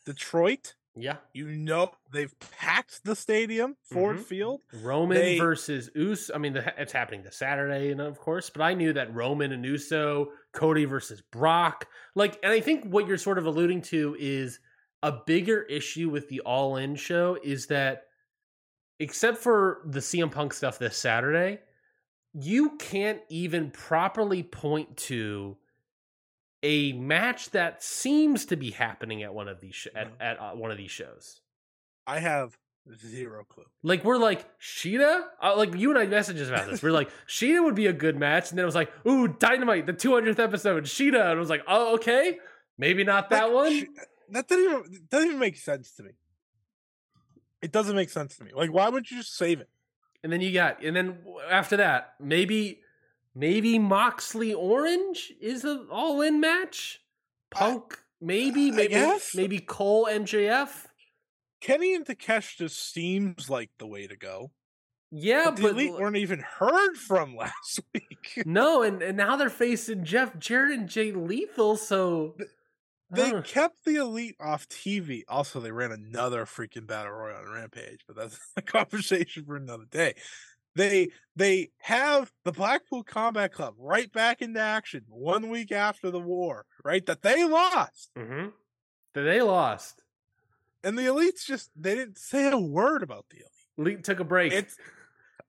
Detroit, yeah. you know they've packed the stadium, Ford Mhm. Field. Roman They- versus Us. I mean, the, it's happening this Saturday, and of course, but I knew that Roman and Uso, Cody versus Brock. Like, and I think what you're sort of alluding to is a bigger issue with the All In show is that, except for the CM Punk stuff this Saturday, you can't even properly point to a match that seems to be happening at one of these sh- at, No. at uh, one of these shows. I have zero clue. Like we're like Shida, uh, like you and I messages about this. We're like Shida would be a good match, and then it was like, ooh, Dynamite, the 200th episode, Shida, and it was like, oh, okay, maybe not that Like, one. sh- that doesn't even doesn't even make sense to me. It doesn't make sense to me. Like, why would you just save it? and then you got, and then after that, maybe, maybe Moxley Orange is an all-in match. Punk, maybe, I maybe, maybe Cole MJF. Kenny and Takesh just seems like the way to go. Yeah, But the but elite weren't even heard from <laughs> last week. no, and, and now they're facing Jeff Jarrett and Jay Lethal. So They don't kept the elite off TV. Also, they ran another freaking battle royal on Rampage, but that's <laughs> a conversation for another day. They they have the Blackpool Combat Club right back into action one week after the war, right? That they lost. Mm-hmm. That they lost. And the elites just they didn't say a word about the elite. Le- took a break. It's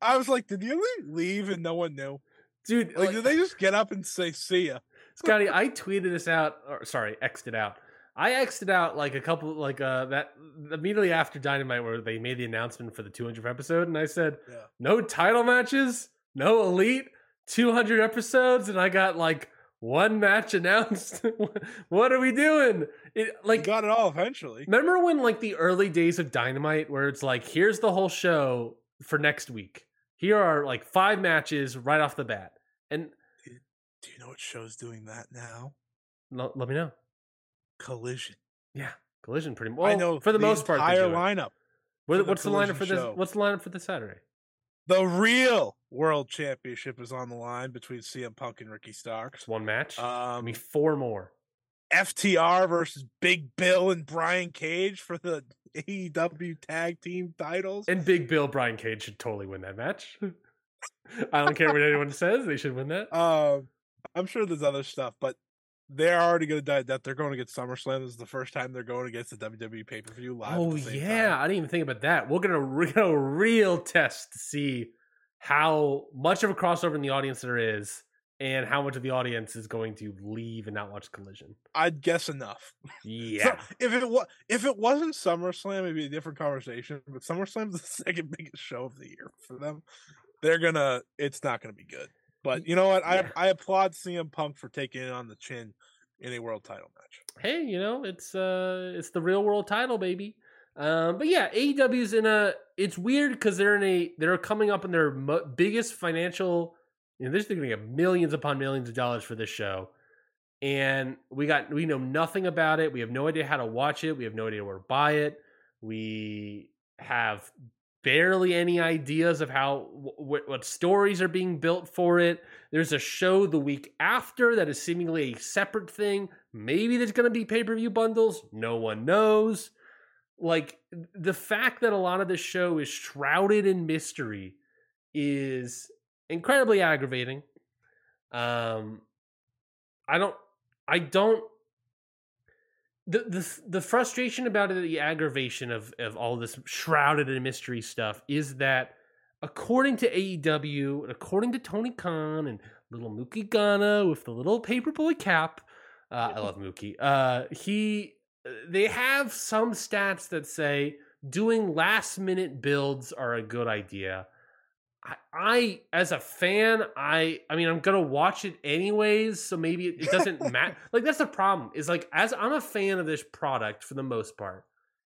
I was like, did the elite leave and no one knew? Dude, Like, like, did they just get up and say see ya? Scotty, I tweeted this out. Or sorry, xed it out. I it out like a couple, like uh, that immediately after Dynamite, where they made the announcement for the 200th episode, and I said, Yeah. no title matches, no elite, 200 episodes, and I got like one match <laughs> announced. what are we doing? It Like like got it all eventually. Remember when like the early days of Dynamite where it's like here's the whole show for next week. Here are like five matches right off the bat. And Do you know what show's doing that now? L- let me know. Collision. Yeah, Collision pretty well. I know for the, most part. Entire lineup. What- the what's the lineup for this? show. What's the lineup for this Saturday? The real World Championship is on the line between CM Punk and Ricky Starks. One match. I Um, mean, four more. FTR versus Big Bill and Brian Cage for the <laughs> AEW Tag Team titles. And Big Bill Brian Cage should totally win that match. <laughs> I don't care what anyone says; they should win that. <laughs> Um, I'm sure there's other stuff, but they're already going to die that they're going against SummerSlam. This is the first time they're going against the WWE pay per view live. Oh yeah, time. I didn't even think about that. We're gonna we're gonna real test to see how much of a crossover in the audience there is, and how much of the audience is going to leave and not watch Collision. I'd guess enough. <laughs> So, Yeah, if it was if it wasn't SummerSlam, it'd be a different conversation. But SummerSlam's <laughs> the second biggest show of the year for them. They're gonna. It's not gonna be good. But you know what? Yeah. I I applaud CM Punk for taking it on the chin in a world title match. hey, you know it's uh it's the real world title, baby. Um, but yeah, AEW's in a. It's weird because they're in a. They're coming up in their mo- biggest financial. You know, they're going to get millions upon millions of dollars for this show, and we got we know nothing about it. We have no idea how to watch it. We have no idea where to buy it. We have barely any ideas of how wh- what stories are being built for it. There's a show the week after that is seemingly a separate thing. Maybe there's going to be pay per view bundles. No one knows. Like the fact that a lot of this show is shrouded in mystery is incredibly aggravating. Um, I don't, I don't. The, the the frustration about it, the aggravation of of all this shrouded in mystery stuff is that according to AEW and according to Tony Khan and little Mookie Ghana with the little paperboy cap, uh, I love Mookie. Uh, he they have some stats that say doing last minute builds are a good idea. I, I as a fan, I I mean I'm gonna watch it anyways, so maybe it, it doesn't matter. Like that's the problem. Is like as I'm a fan of this product for the most part,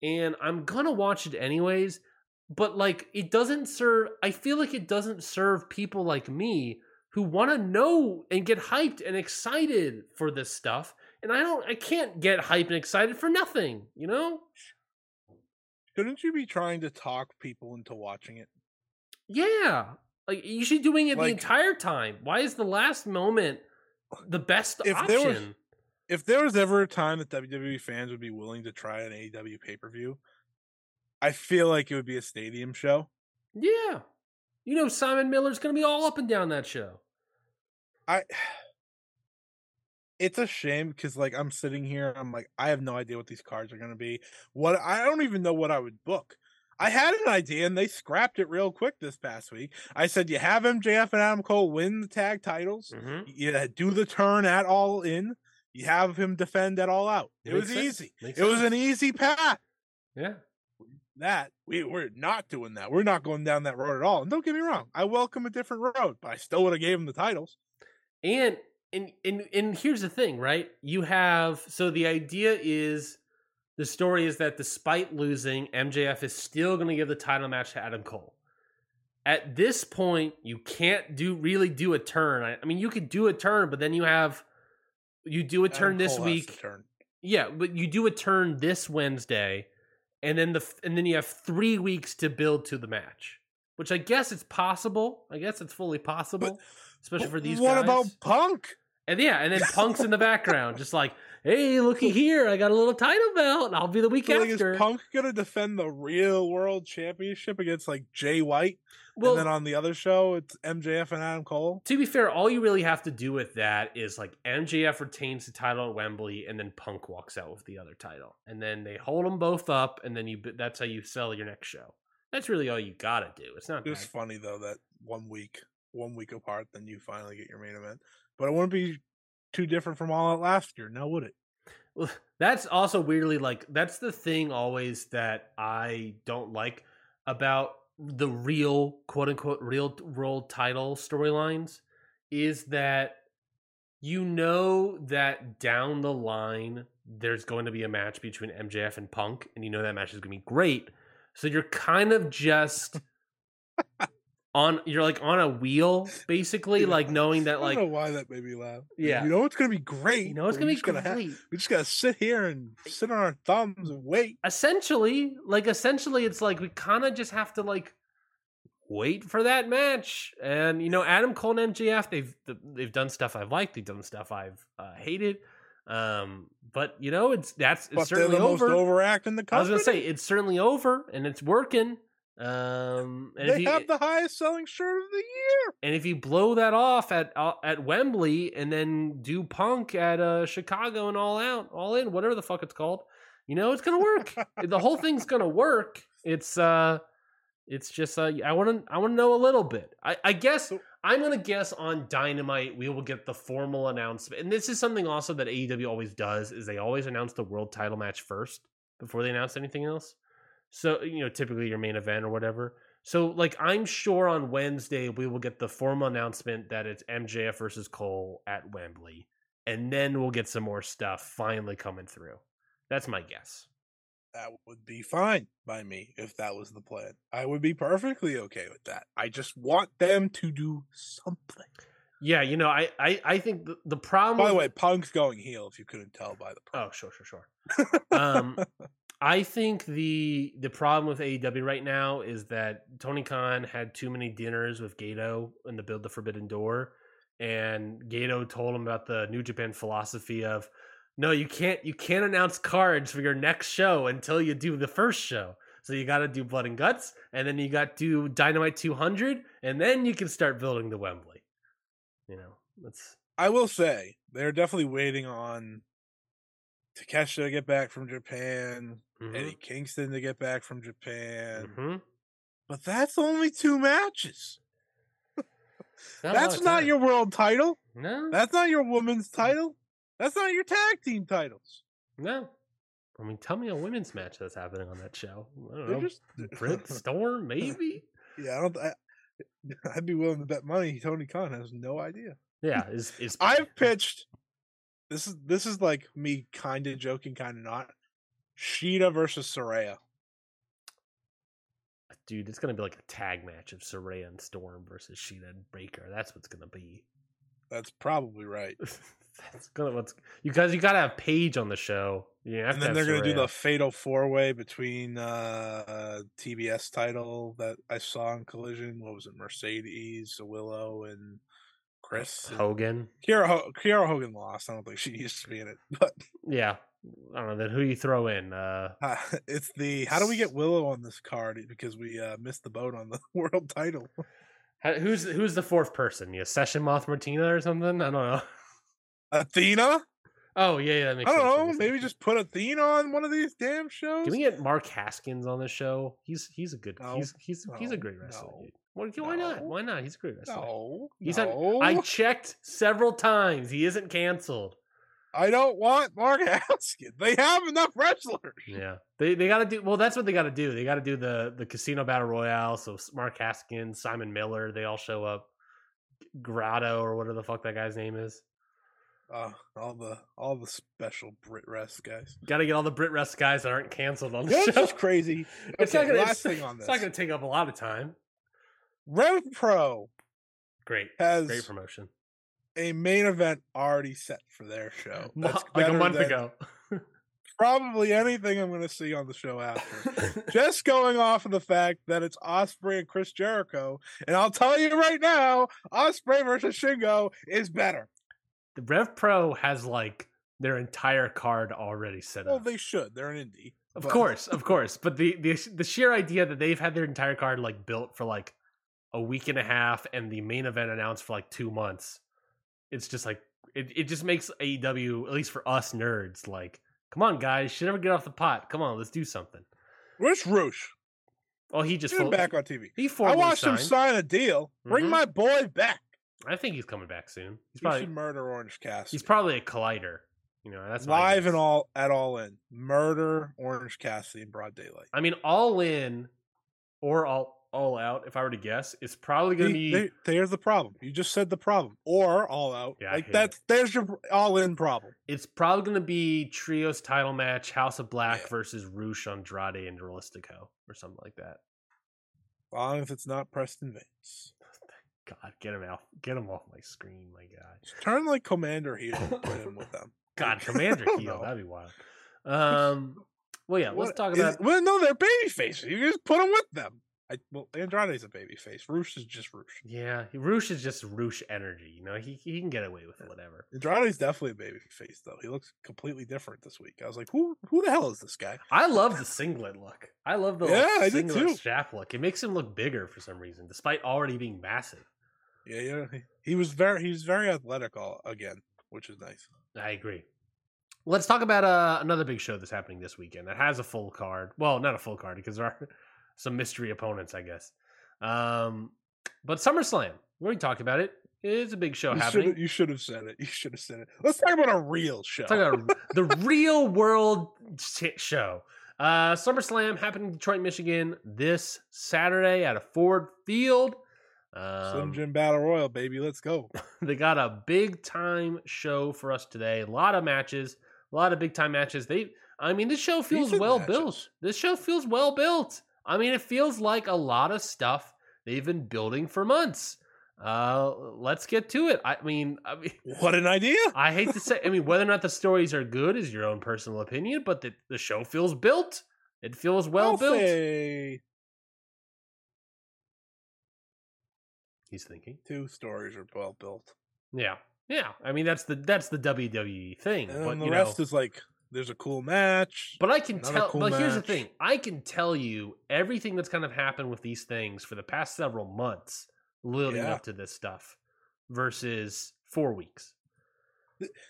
and I'm gonna watch it anyways. But like it doesn't serve. I feel like it doesn't serve people like me who want to know and get hyped and excited for this stuff. And I don't. I can't get hyped and excited for nothing. You know. Couldn't you be trying to talk people into watching it? Yeah. Like you should be doing it the entire time. Why is the last moment uh, the best If option? there was- If there was ever a time that WWE fans would be willing to try an AEW pay per view, I feel like it would be a stadium show. yeah. You know Simon Miller's gonna be all up and down that show. I <sighs> it's a shame because like I'm sitting here, I'm like, I have no idea what these cards are gonna be. What I don't even know what I would book. I had an idea and they scrapped it real quick this past week. I said you have MJF and Adam Cole win the tag titles, Mm-hmm. you do the turn at all in, you have him defend at all out. It was easy. It was an easy path. yeah. That we we're not doing that. We're not going down that road at all. And don't get me wrong, I welcome a different road, but I still would have gave him the titles. And and and and here's the thing, right? You have so the idea is the story is that despite losing, MJF is still going to give the title match to Adam Cole. At this point, you can't do really do a turn. I, I mean, you could do a turn, but then you have you do a turn Adam this Cole week. Turn. Yeah, but you do a turn this Wednesday, and then the and then you have three weeks to build to the match, which I guess it's possible. I guess it's fully possible, especially for these guys. What guys. about Punk? And yeah, and then <laughs> Punk's in the background, just like, hey, looky <laughs> here, I got a little title belt, I'll be the week So, like, is Punk gonna defend the real world championship against like Jay White? well, and then on the other show, it's MJF and Adam Cole. to be fair, all you really have to do with that is like MJF retains the title at Wembley, and then Punk walks out with the other title, and then they hold them both up, and then you that's how you sell your next show. That's really all you gotta do. It's not It was funny though that one week, one week apart, then you finally get your main event. But it wouldn't be too different from all out last year, now would it? Well, that's also weirdly like that's the thing always that I don't like about the real quote unquote real world title storylines is that you know that down the line there's going to be a match between MJF and Punk and you know that match is going to be great so you're kind of just on you're like on a wheel basically Yeah. like knowing that I like don't know why that made me laugh. Yeah. you know it's gonna be great. you know it's gonna be just gotta ha- great we just gotta sit here and sit on our thumbs and wait. essentially like essentially it's like we kind of just have to like wait for that match and you know adam cole and mjf they've they've done stuff i've liked they've done stuff i've uh, hated um but you know it's that's it's But certainly the most over overact in the i was gonna say it's certainly over and it's working um and if they you have the highest selling shirt of the year. and if you blow that off at uh, at Wembley and then do Punk at uh, Chicago and all out, all in, whatever the fuck it's called, you know it's gonna work. the whole thing's gonna work. It's uh, it's just uh, I want to I want to know a little bit. I, I guess I'm gonna guess on Dynamite we will get the formal announcement, and this is something also that AEW always does is they always announce the world title match first before they announce anything else. So you know, typically your main event or whatever. So, like, I'm sure on Wednesday we will get the formal announcement that it's MJF versus Cole at Wembley, and then we'll get some more stuff finally coming through. That's my guess. That would be fine by me if that was the plan. I would be perfectly okay with that. I just want them to do something. Yeah, you know, I I, I think the, the problem. By the way, Punk's going heel if you couldn't tell by the oh sure, sure, sure. um, <laughs> I think the the problem with AEW right now is that Tony Khan had too many dinners with Gedo in the Build the Forbidden Door, and Gedo told him about the New Japan philosophy of no, you can't you can't announce cards for your next show until you do the first show. So you got to do Blood and Guts, and then you got to do Dynamite 200, and then you can start building the Wembley. You know, that's I will say they're definitely waiting on Takeshita to get back from Japan, mhm, Eddie Kingston to get back from Japan. mhm. But that's only two matches. Not That's not your world title. no. That's not your women's title. That's not your tag team titles. No. I mean, tell me a women's match that's happening on that show. I don't They're know. just Britt <laughs> Storm, maybe? Yeah, I don't. I, <laughs> I'd be willing to bet money. Tony Khan has no idea. Yeah, <laughs> is is I've pitched. This is this is like me kind of joking, kind of not. Shida versus Saraya. dude, it's gonna be like a tag match of Saraya and Storm versus Shida and Breaker. That's what's gonna be. That's probably right. <laughs> that's gonna what's you guys you gotta have Paige on the show. Yeah, and then they're gonna do the fatal four way between uh, uh TBS title that I saw in Collision. What was it? Mercedes, Willow, and Kris. and- Hogan. Kiera, Ho- Kiera Hogan lost. I don't think she <laughs> used to be in it, but Yeah. I don't know. Then who you throw in? Uh uh, <laughs> it's the how do we get Willow on this card because we uh, missed the boat on the <laughs> world title. who's who's the fourth person? You Session Moth Martina or something? I don't know. Athena? Oh yeah, yeah. That I don't sense. Know. makes Maybe just put Athena on one of these damn shows. Can we get Mark Haskins on the show? He's he's a good No, he's he's he's a great wrestler. no, dude. Why, why not? Why not? He's a great wrestler. no, He's on, no. I checked several times. He isn't canceled. I don't want Mark <laughs> Haskins. They have enough wrestlers. Yeah, they they got to do. Well, that's what they got to do. They got to do the the casino battle royale. So Mark Haskins, Simon Miller, they all show up. Grotto or whatever the fuck that guy's name is. Uh, all the all the special Brit rest guys. Got to get all the Brit Rest guys that aren't canceled on the what's show. just crazy? <laughs> It's Okay, not gonna. last it's, thing on this. it's not going to take up a lot of time. Rev Pro Great, has great promotion. A main event already set for their show. <laughs> That's like a month ago. <laughs> Probably anything I'm going to see on the show after. <laughs> Just going off of the fact that it's Ospreay and Chris Jericho, and I'll tell you right now, Ospreay versus Shingo is better. the Rev Pro has like their entire card already set up. Well, they should. They're an indie. Of but- course, of course. But the, the the sheer idea that they've had their entire card like built for like a week and a half and the main event announced for like two months, it's just like it, it just makes AEW, at least for us nerds, like, come on guys, should ever get off the pot. Come on, let's do something. Where's Rush? oh he just fo- back on TV. he I watched him sign a deal. Bring Mhm. my boy back. I think he's coming back soon. He's He probably should murder Orange Cassidy. he's probably a collider. You know, that's live and all at all in. Murder Orange Cassidy in broad daylight. I mean, all in or all all out, if I were to guess, it's probably gonna be there- there's the problem. You just said the problem. Or all out. Yeah, like that's there's your all in problem. It's probably going to be trios title match, House of Black Yeah. versus Rush Andrade and Dralistico or something like that. long as it's not Preston Vance. <laughs> God, get him out. Get him off my screen, my guy. Just turn like Commander heel and put him with them. <laughs> God, <laughs> Commander heel. That'd be wild. Um, well, yeah, let's What- talk is- about. well, no, they're baby faces. You just put them with them. I, well, Andrade's a baby face. Rush is just Rush. Yeah, Rush is just Rush energy. You know, he he can get away with whatever. Andrade's definitely a baby face though. He looks completely different this week. I was like, who who the hell is this guy? I love the singlet look. I love the Yeah, like, singlet strap look. It makes him look bigger for some reason, despite already being massive. Yeah, yeah. he- He was very he was very athletic all, again, which is nice. I agree. Let's talk about uh, another big show that's happening this weekend that has a full card. Well, not a full card because there are some mystery opponents, I guess. Um, but SummerSlam, we already talked about it. It's a big show You happening. should you should have said it. You should have said it. Let's talk about a real show. Talk about <laughs> the real world shit show. Uh, SummerSlam happening in Detroit, Michigan this Saturday at a Ford Field. Slim Um, Jim Battle Royal, baby. Let's go. <laughs> they got a big time show for us today. A lot of matches, a lot of big time matches. They, I mean, this show feels Decent well matches. built. This show feels well built. I mean, it feels like a lot of stuff they've been building for months. Uh, let's get to it. I mean, I mean, <laughs> What an idea. I hate to say, I mean, whether or not the stories are good is your own personal opinion, but the, the show feels built. It feels well I'll built. say He's thinking. two stories are well built. Yeah, yeah. I mean, that's the that's the WWE thing. And but the rest know, is like there's a cool match. but I can tell. cool but here's the thing: I can tell you everything that's kind of happened with these things for the past several months, leading Yeah. up to this stuff, versus four weeks.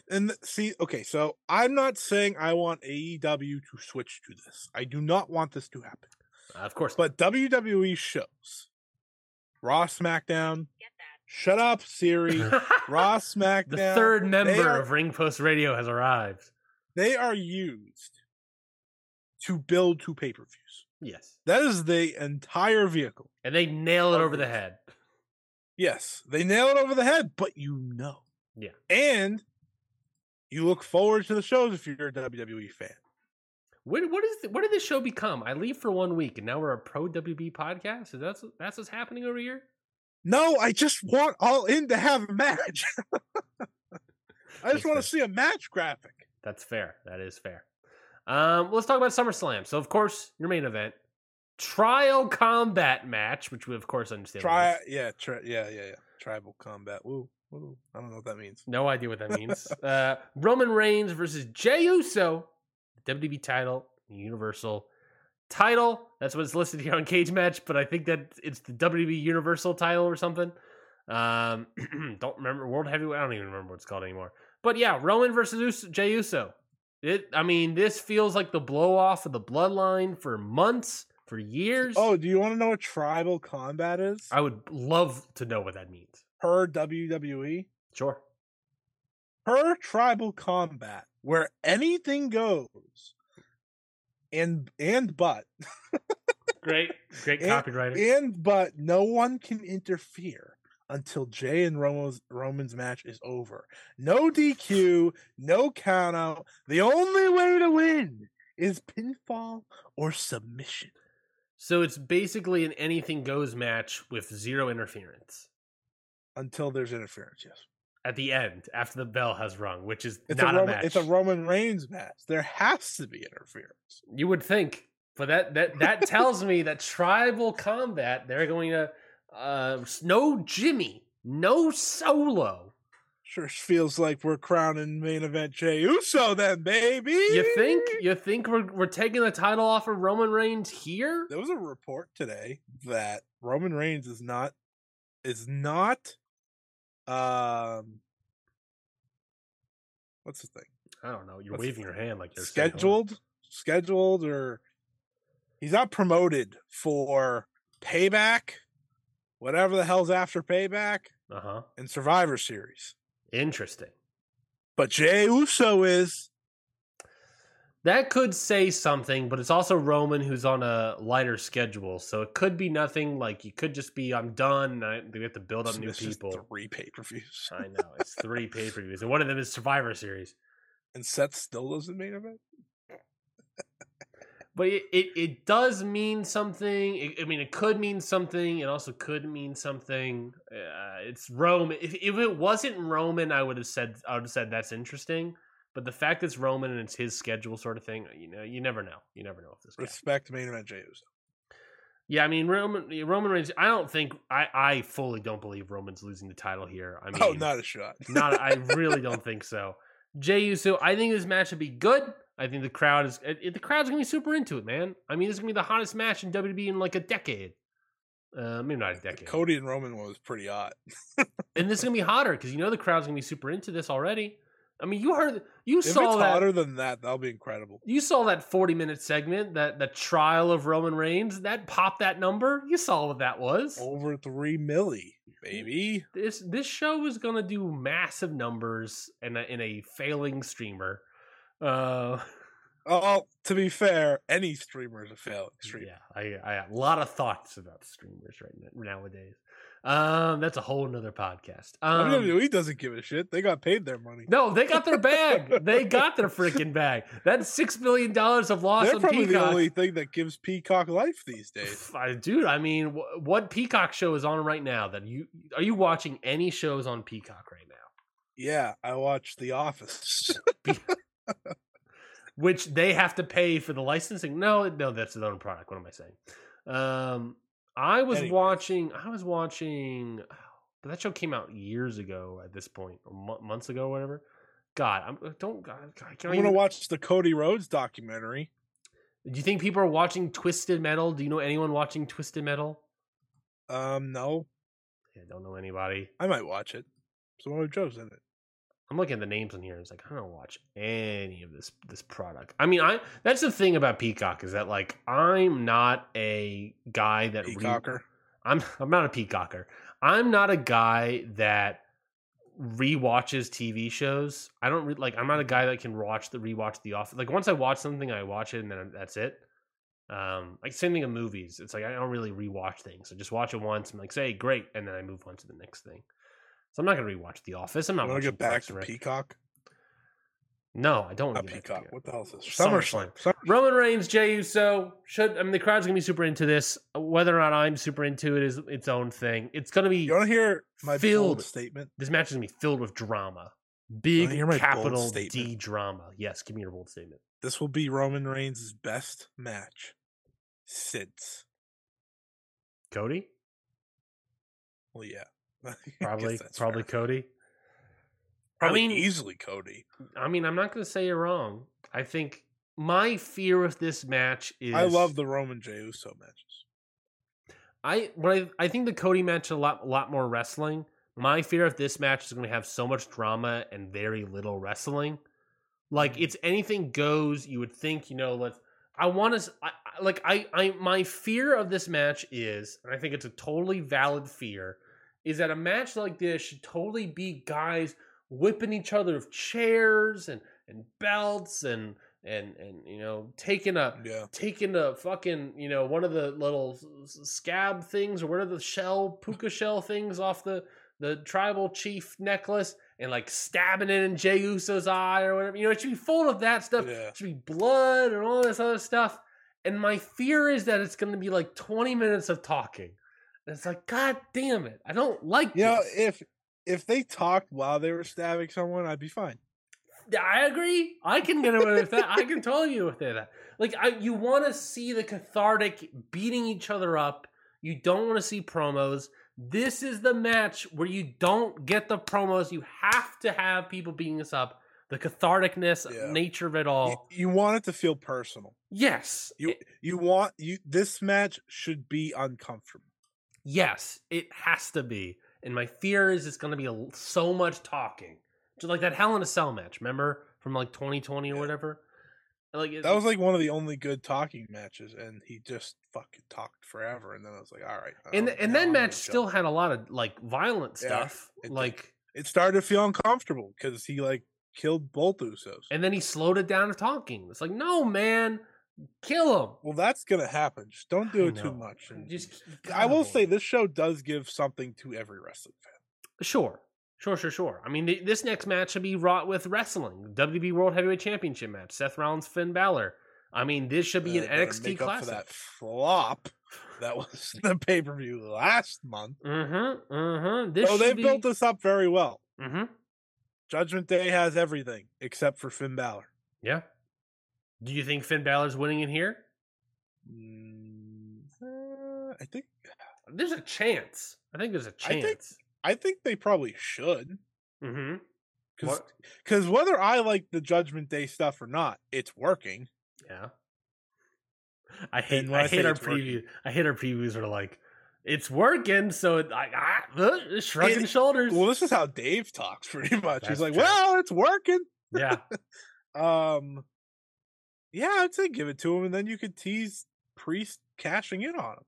And see, okay, so I'm not saying I want AEW to switch to this. I do not want this to happen. Uh, of course, But WWE shows Raw SmackDown. Shut up, Siri. <laughs> Raw SmackDown. the third member are- of Ring Post Radio has arrived. They are used to build to pay per views. Yes, That is the entire vehicle. and they nail it over the head. Yes, they nail it over the head, but you know. Yeah. And you look forward to the shows if you're a WWE fan. What what is the, what did this show become? I leave for one week, and now we're a pro WB podcast. Is that that's what's happening over here? No, I just want All In to have a match. <laughs> I just want to see a match graphic. That's fair. That is fair. Um, let's talk about SummerSlam. So, of course, your main event, trial combat match, which we of course understand. what it Try, is. yeah, tri- yeah, yeah, yeah. Tribal combat. Woo, woo. I don't know what that means. No idea what that <laughs> means. uh, Roman Reigns versus Jey Uso, WWE title, Universal title. That's what it's listed here on Cage Match, but I think that it's the WWE Universal title or something. Um, <clears throat> don't remember World Heavyweight. I don't even remember what it's called anymore. But yeah, Roman versus Uso, Jey Uso. It. I mean, this feels like the blow off of the Bloodline for months, for years. Oh, do you want to know what tribal combat is? I would love to know what that means. Per WWE? Sure. Per tribal combat, where anything goes. And and but <laughs> Great, great And- copywriter. and but no one can interfere until Jey and Roman's Roman's match is over. No DQ, no count out. The only way to win is pinfall or submission. So it's basically an anything goes match with zero interference Until there's interference, yes. at the end after the bell has rung, which is It's not a a, match. it's a Roman Reigns match. There has to be interference. you would think, but that that that tells me that tribal combat they're going to uh no Jimmy, no solo. Sure feels like we're crowning main event Jey Uso then, baby. You think you think we're we're taking the title off of Roman Reigns here? there was a report today that Roman Reigns is not is not um what's the thing? I don't know. You're What's waving your hand like you're scheduled scheduled or he's not promoted for payback whatever the hell's after payback Uh-huh. and survivor series Interesting. but jey uso is That could say something, but it's also Roman who's on a lighter schedule, so it could be nothing. Like you could just be, I'm done. I, we have to build up new it's just people. three pay-per-views I know it's three <laughs> pay per views, and one of them is Survivor Series. and seth still doesn't main event but it, it, it does mean something. It, I mean, it could mean something. It also could mean something. Uh, it's Roman. If, if it wasn't Roman, I would have said I would have said that's interesting. But the fact it's Roman and it's his schedule, sort of thing, you know, you never know. You never know if this guy. Respect main event Uso. Yeah, I mean Roman Roman Reigns. I don't think I I fully don't believe Roman's losing the title here. I mean, oh, not a shot. not. I really <laughs> don't think so. Jey Uso. I think this match would be good. I think the crowd is it, the crowd's gonna be super into it, man. I mean, this is gonna be the hottest match in WWE in like a decade. Uh, maybe not a decade. Cody and Roman was pretty hot, <laughs> and this is gonna be hotter because you know the crowd's gonna be super into this already. I mean, you heard, you if saw it's that. hotter than that, that'll be incredible. You saw that forty-minute segment, that the trial of Roman Reigns, that popped that number. You saw what that was. Over three milli, baby. This this show is gonna do massive numbers in a, in a failing streamer. Uh, Oh, to be fair, any streamer is a failing streamer. yeah, I I have a lot of thoughts about streamers right now, nowadays. Um, that's a whole nother podcast. Um, WWE doesn't give a shit. They got paid their money. no, they got their bag. <laughs> they got their freaking bag. That's six billion dollars of loss They're on probably the only thing that gives Peacock life these days. I- Dude, I mean, wh- what Peacock show is on right now? That you are you watching any shows on Peacock right now? Yeah, I watch The Office. <laughs> Which they have to pay for the licensing? No, no, that's their own product. What am I saying? Um, I was watching. I was watching. But that show came out years ago. At this point, months ago, whatever. God, I'm don't. God, I can't I'm gonna watch the Cody Rhodes documentary. Do you think people are watching Twisted Metal? Do you know anyone watching Twisted Metal? Um, no, Yeah, don't know anybody. I might watch it. Someone one of Joe's in it. I'm looking at the names on here. It's like I don't watch any of this this product. I mean, I that's the thing about Peacock is that like I'm not a guy that re- Peacocker. I'm I'm not a peacocker. I'm not a guy that rewatches TV shows. I don't re- like. I'm not a guy that can watch the rewatch The Office. Like once I watch something, I watch it and then that's it. Um, like same thing in movies. It's like I don't really rewatch things. I just watch it once. I'm like, say great, and then I move on to the next thing. So I'm not gonna rewatch The Office. I'm not. gonna get back to. Peacock. No, I don't want Not to get back to Peacock. What the hell is this? SummerSlam. SummerSlam. Summer- Roman Reigns, Jey Uso should. I mean, the crowd's gonna be super into this. Whether or not I'm super into it is its own thing. It's gonna be You want to hear my Filled. bold statement? this match is gonna be filled with drama. Big hear my bold capital? D drama. Yes, give me your bold statement. This will be Roman Reigns' best match since. Cody, Well, yeah. <laughs> I probably, probably fair. Cody. Probably mean- easily Cody. I mean, I'm not gonna say you're wrong. I think my fear of this match is I love the Roman Jey Uso matches. I what I, I think the Cody match is a lot a lot more wrestling. My fear of this match is going to have so much drama and very little wrestling. Like mm-hmm. it's anything goes. You would think, you know, let's. I want to I, I- like I I my fear of this match is, and I think it's a totally valid fear, is that a match like this should totally be guys whipping each other with chairs and and belts and and and you know taking a Yeah. taking a fucking you know one of the little scab things or one of the shell puka shell things off the the tribal chief necklace and like stabbing it in Jey Uso's eye or whatever. You know, it should be full of that stuff. Yeah. It should be blood and all this other stuff. And my fear is that it's going to be like 20 minutes of talking. And it's like, God damn it. I don't like You know, if if they talked while they were stabbing someone, I'd be fine. I agree. I can get away with that. I can totally get with that. Like, I, you want to see the cathartic beating each other up. You don't want to see promos. This is the match where you don't get the promos. You have to have people beating us up. The catharticness, Yeah. nature of it You, all. you want it to feel personal. Yes. You It- you want you this match should be uncomfortable. Yes, it has to be. And my fear is it's going to be a, so much talking. Just like that Hell in a Cell match, remember? From like 2020 or Yeah. whatever? Like it- That was like one of the only good talking matches, and he just fucking talked forever. And then I was like, all right. and and that match still had a lot of like violent Yeah, stuff it did. like it started to feel uncomfortable because he like killed both Usos. and then he slowed it down to talking it's like no man kill him well, that's gonna happen. Just don't do it too much. And just I will say this show does give something to every wrestling fan. sure sure sure sure i mean th- this next match should be wrought with wrestling wwe world heavyweight championship match seth rollins finn Balor. I mean, this should be Uh, an NXT make up for classic. that flop that was <laughs> the pay per view last month. Mm-hmm. Mm-hmm. This So they be... built this up very well. Mm-hmm. Judgment Day has everything except for Finn Balor. Yeah. Do you think Finn Balor's winning in here? Mm, uh, I think <sighs> There's a chance. I think there's a chance. I think they probably should mm-hmm. because whether I like the Judgment Day stuff or not, it's working. Yeah. I hate I, I hate our it's working- I hate our previews are like it's working, so it, I, I uh, shrugging It- shoulders. Well, this is how Dave talks pretty <laughs> much. That's He's like, true. "Well, it's working." yeah. <laughs> Um, yeah, I'd say give it to him, and then you could tease Priest cashing in on him.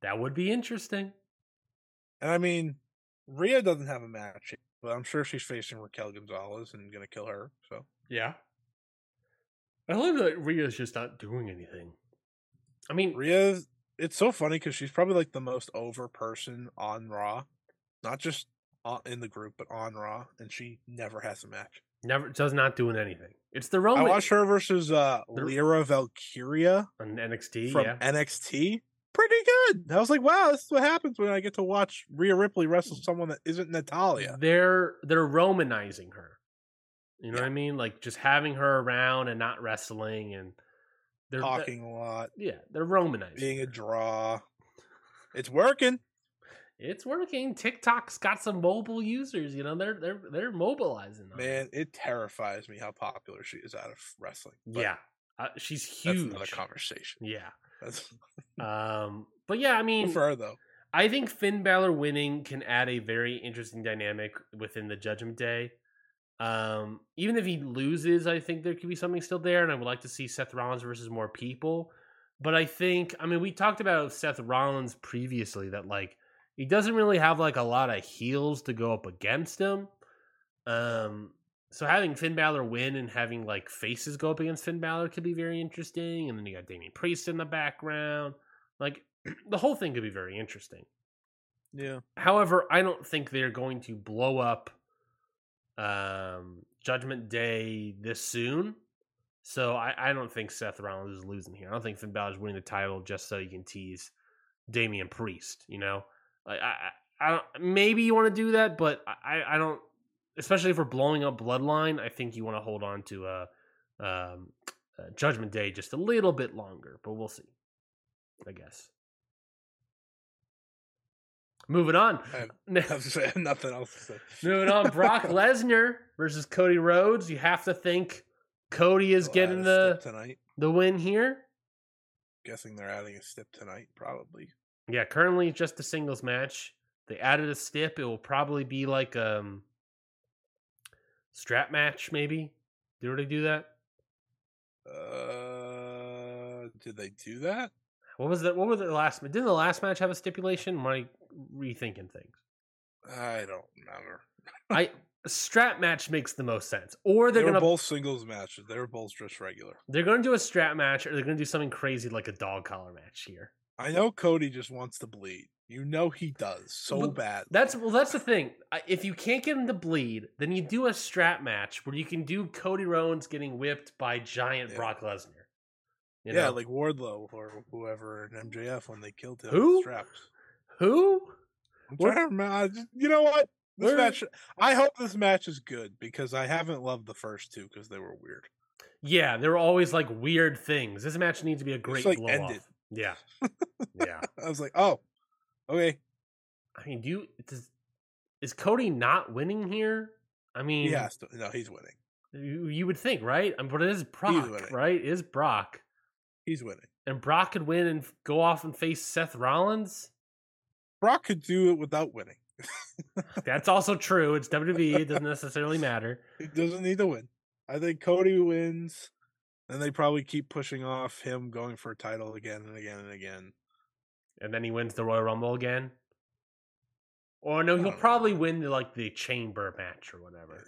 That would be interesting. And I mean, Rhea doesn't have a match, but I'm sure she's facing Raquel Gonzalez and gonna kill her. So Yeah. I love that Rhea's just not doing anything. I mean, Rhea's it's so funny because she's probably like the most over person on Raw, not just uh, in the group, but on Raw, and she never has a match. Never does not doing anything. It's the Roman. I Roman watched her versus uh The- Lyra Valkyria on NXT. from yeah. NXT. Pretty good. I was like, wow, this is what happens when I get to watch Rhea Ripley wrestle someone that isn't Natalya. They're they're Romanizing her. You know Yeah. what I mean? Like just having her around and not wrestling and they're they're- Talking a lot, yeah, they're Romanizing. being a draw. It's working. It's working. TikTok's got some mobile users. You know, they're they're they're mobilizing. it. Man, it terrifies me how popular she is out of wrestling. but yeah, uh, she's huge. Another conversation. Yeah. That's <laughs> Um. But yeah, I mean, for her though. I think Finn Balor winning can add a very interesting dynamic within the Judgment Day. Um, even if he loses, I think there could be something still there, and I would like to see Seth Rollins versus more people. But I think, I mean, we talked about Seth Rollins previously that like he doesn't really have like a lot of heels to go up against him. Um, so having Finn Balor win and having like faces go up against Finn Balor could be very interesting. And then you got Damian Priest in the background. Like <clears throat> the whole thing could be very interesting. Yeah. However, I don't think they're going to blow up um, Judgment Day this soon. So I, I don't think Seth Rollins is losing here. I don't think Finn Balor is winning the title just so you can tease Damian Priest. You know, like I, I, I don't. Maybe you want to do that, but I, I don't. Especially if we're blowing up Bloodline, I think you want to hold on to uh, um, uh, Judgment Day just a little bit longer. But we'll see. I guess. Moving on. I have <laughs> <laughs> I have nothing else to say. Moving on, Brock <laughs> Lesnar versus Cody Rhodes. You have to think Cody is They'll getting the tonight. the win here. Guessing they're adding a stip tonight, probably. Yeah, currently just a singles match. They added a stip. It will probably be like um strap match, maybe. Did they do that? Uh, did they do that? What was that? What was the last? Didn't the last match have a stipulation? Am I rethinking things? I don't remember. I strap match makes the most sense. Or They they're were gonna both singles matches. They were both just regular. they're gonna do a strap match, or they're gonna do something crazy like a dog collar match here. I know Cody just wants to bleed. You know he does so bad. That's well. That's the thing. If you can't get him to bleed, then you do a strap match where you can do Cody Rhodes getting whipped by giant Yeah. Brock Lesnar. You yeah, know? like Wardlow or whoever in MJF when they killed him. with Who? Straps. who? I'm What- trying to remember. I just- You know what? This Where- match. I hope this match is good because I haven't loved the first two because they were weird. Yeah, there were always like weird things. This match needs to be a great like, blow ended. off. Yeah, yeah. <laughs> I was like, oh, okay. I mean, do you does, is Cody not winning here? I mean, to. No, he's winning. you, you would think, right? I mean, but it is Brock, right? It is Brock, He's winning. and Brock could win and go off and face Seth Rollins. Brock could do it without winning. <sighs> That's also true. It's WWE. It doesn't <laughs> necessarily matter. He doesn't need to win. I think Cody wins, and they probably keep pushing off him going for a title again and again and again. And then he wins the Royal Rumble again. Or no, he'll know. probably win the, like the chamber match or whatever.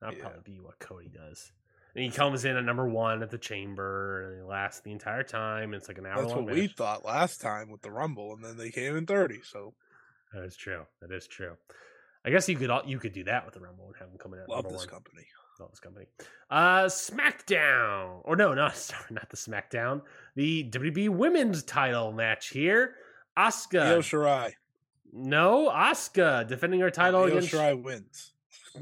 That'll yeah. probably be what Cody does. And he comes in at number one at the chamber and he lasts the entire time. It's like an hour That's what we thought last time with the Rumble, and then they came in thirty. So That is true. That is true. I guess you could you could do that with the Rumble and have them coming out. Love number this one. company. This company. Uh, SmackDown, or no, not <laughs> sorry, not the SmackDown. The WWE Women's Title match here. Asuka, Io Shirai. no, Asuka defending her title Io against Shirai wins.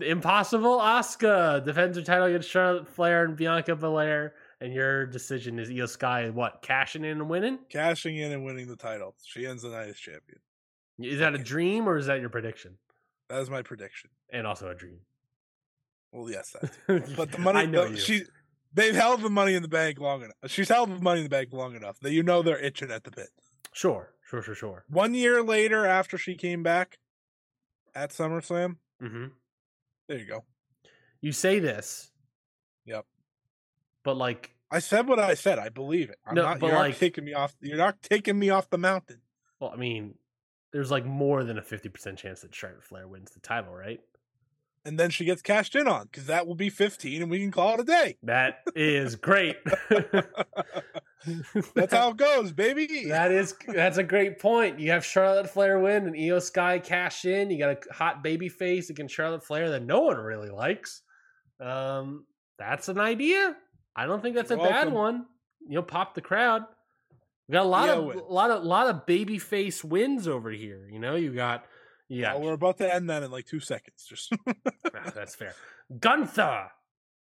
Impossible. Asuka defends her title against Charlotte Flair and Bianca Belair. And your decision is Iyo Sky what cashing in and winning? Cashing in and winning the title. She ends the night as champion. Is that a dream or is that your prediction? That is my prediction. And also a dream. Well, yes, that. <laughs> But the money, I know the- you. she, they've held the money in the bank long enough. She's held the money in the bank long enough that you know they're itching at the bit. Sure, sure, sure, sure. One year later, after she came back at SummerSlam, hmm there you go. You say this, Yep. but like, I said what I said. I believe it. I'm No, not. but You're like- not taking me off. You're not taking me off the mountain. well, I mean, there's like more than a fifty percent chance that Charlotte Flair wins the title, right? And then she gets cashed in on because that will be 15, and we can call it a day. That is great. <laughs> That's how it goes, baby. That is that's a great point. You have Charlotte Flair win and Iyo Sky cash in. You got a hot baby face against Charlotte Flair that no one really likes. Um, that's an idea. I don't think that's a You're bad welcome. one. You know, pop the crowd. We got a lot of wins. lot of a lot of baby face wins over here. You know, you got yeah, Well, we're about to end that in like two seconds. Just <laughs> Ah, that's fair. Gunther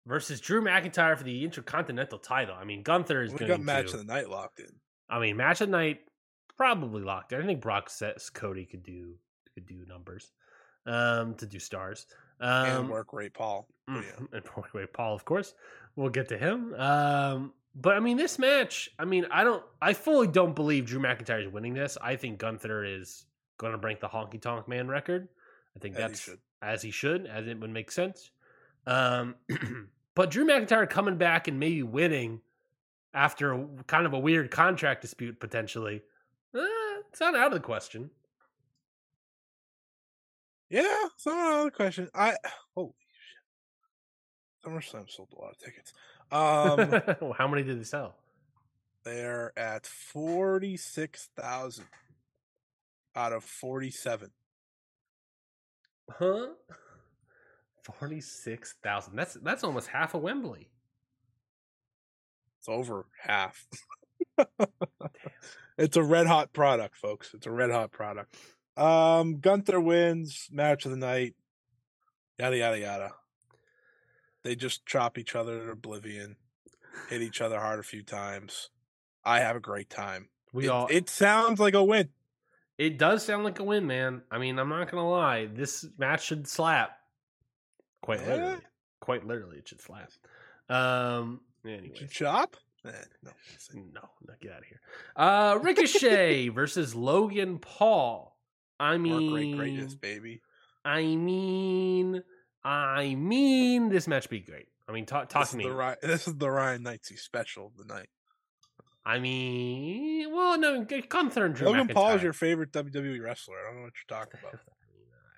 versus Drew McIntyre for the Intercontinental title. I mean, Gunther is going to match of the night locked in. I mean, match of the night probably locked. in. I think Brock says Cody could do could do numbers, um, to do stars. Um, and work rate, Paul. Mm, yeah. and poor way Paul, of course. We'll get to him. Um, but I mean, this match. I mean, I don't. I fully don't believe Drew McIntyre is winning this. I think Gunther is going to break the Honky Tonk Man record. I think As that's should. as he should, as it would make sense. Um, <clears throat> but Drew McIntyre coming back and maybe winning after a, kind of a weird contract dispute potentially, eh, it's not out of the question. Yeah, it's not out of the question. I holy shit. SummerSlam sold a lot of tickets. Um, <laughs> How many did they sell? they're at forty six thousand out of forty seven. Huh? Forty six thousand. That's that's almost half of Wembley. It's over half. <laughs> it's a red hot product, folks. It's a red hot product. Um, Gunther wins match of the night. Yada yada yada. They just chop each other to oblivion, hit each other hard a few times. I have a great time. We it, all. It sounds like a win. Does sound like a win, man. I mean, I'm not gonna lie. This match should slap. Quite literally. Quite literally, it should slap. Um. Anyway. Chop? Eh, no. No, no, get out of here. Uh Ricochet versus Logan Paul. I mean, rate greatness, baby. I mean, I mean, this match be great. I mean, talk talk this to me. The, this is the Ryan Knightsey special of the night. I mean, well, no, Gunther and Drew Logan Paul is your favorite WWE wrestler. I don't know what you're talking about. <laughs>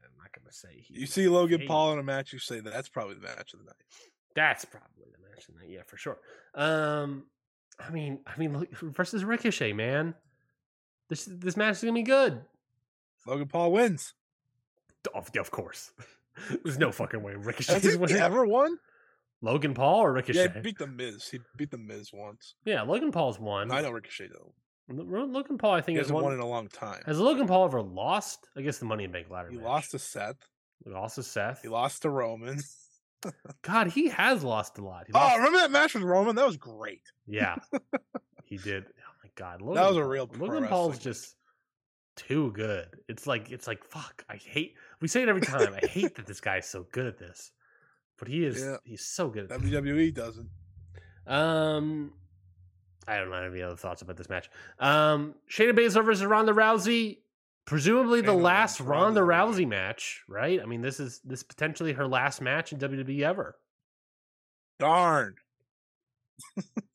I'm not gonna say he You see Logan. Paul in a match, you say that that's probably the match of the night. That's probably the match of the night. Yeah, for sure. Um, I mean, I mean, versus Ricochet, man. This this match is gonna be good. Logan Paul wins. Of, of course. <laughs> There's no fucking way Has Ricochet's he ever won? Logan Paul or Ricochet? Yeah, he beat the Miz. He beat the Miz once. Yeah, Logan Paul's won. I know Ricochet though. Lo- Logan Paul, I think, has hasn't won. won in a long time. Has Logan Paul ever lost? I guess the Money in Bank ladder. He match. lost to Seth. He lost to Seth. He lost to Roman. <laughs> God, he has lost a lot. He Oh, remember that match with Roman? That was great. yeah, <laughs> he did. Oh my God, Logan That was a real Logan Paul's just too good. It's like it's like fuck. I hate. We say it every time. I hate that this guy's so good at this, but he is. Yeah. He's so good. WWE doesn't. Um, I don't have any other thoughts about this match. Um, Shayna Baszler versus Ronda Rousey, presumably the Shayna last. Ronda Ronda Rousey match, right? I mean, this is this potentially her last match in WWE ever. Darn. <laughs>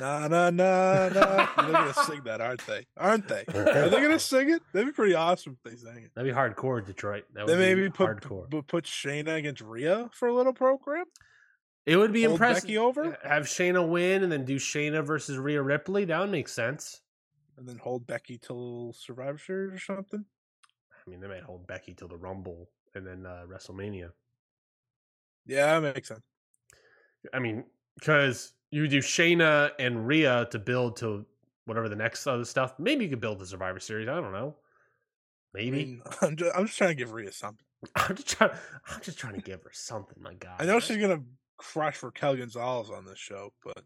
na na na na. They're gonna sing that, aren't they? Aren't they? <laughs> Are they gonna sing it? That'd be pretty awesome if they sang it. That'd be hardcore, Detroit. That would Then maybe be put hardcore. put, put Shayna against Rhea for a little program. It would be hold impressive. Becky over? Have Shayna win and then do Shayna versus Rhea Ripley. That would make sense. and then hold Becky till Survivor Series or something. I mean, they might hold Becky till the Rumble and then uh, WrestleMania. Yeah, that makes sense. I mean, because you do Shayna and Rhea to build to whatever the next other stuff. Maybe you could build the Survivor Series. I don't know. I Maybe mean, <laughs> I'm just, I'm just trying to give Rhea something. <laughs> I'm just trying. I'm just trying to give her something. My God, I know she's gonna crush Raquel Gonzalez on this show, but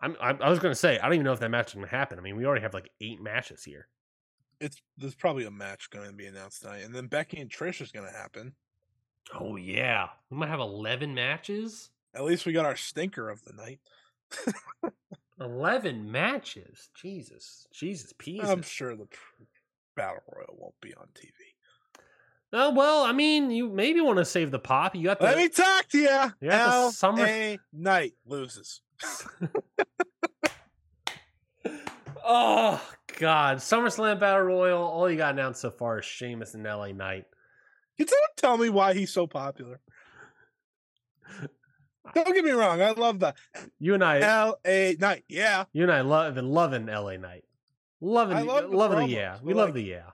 I'm, I, I was going to say I don't even know if that match is going to happen. I mean, we already have like eight matches here. it's there's probably a match going to be announced tonight, and then Becky and Trish is going to happen. Oh yeah, we might have eleven matches. At least we got our stinker of the night. Eleven matches. Jesus, Jesus, peas. I'm sure the battle royal won't be on TV. Oh well, I mean, you maybe want to save the pop. You got the Let me talk to you. Yeah, L summer- A Knight loses. <laughs> oh God, SummerSlam Battle Royal. All you got announced so far is Sheamus and LA Knight. Can someone tell me why he's so popular? Don't get me wrong. I love the You and I, L A Knight. Yeah. you and I love been loving LA Knight, Loving, I love the loving the yeah. We love like, the yeah.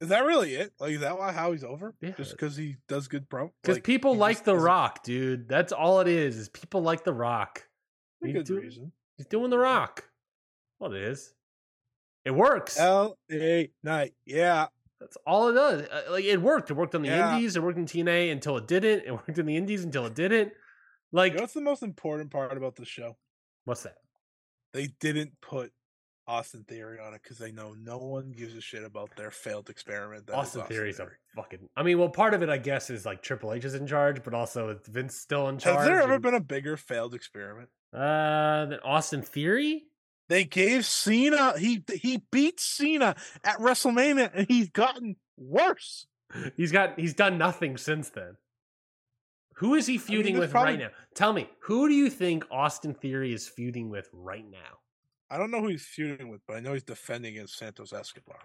Is that really it? Like, is that why how he's over? Yeah. Just because he does good pro? Because like, people like The doesn't- Rock, dude. That's all it is. Is people like The Rock. A He's good do- reason. He's doing The Rock. What it is. It works. L A Knight, Yeah. That's all it does. Uh, Like it worked. It worked on the Yeah. Indies. It worked in TNA until it didn't. It worked in the Indies until it didn't. Like You know what's the most important part about the show? what's that? They didn't put Austin Theory on it because they know no one gives a shit about their failed experiment. that is Austin Theory's a fucking. I mean, well, part of it, I guess, is like Triple H is in charge, but also Vince still in charge. Has there ever and- been a bigger failed experiment? uh than Austin Theory? They gave Cena he he beat Cena at WrestleMania and he's gotten worse. <laughs> He's got he's done nothing since then. Who is he feuding there's with right now? Tell me, who do you think Austin Theory is feuding with right now? I don't know who he's feuding with, but I know he's defending against Santos Escobar.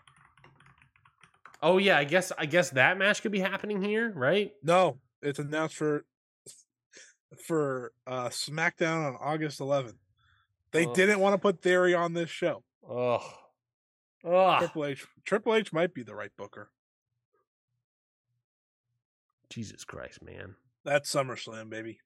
Oh yeah, I guess I guess that match could be happening here, right? No, it's announced for for uh SmackDown on August 11th. They Ugh. didn't want to put Theory on this show. Ugh. Ugh. Triple H Triple H might be the right booker. Jesus Christ, man. That's SummerSlam, baby.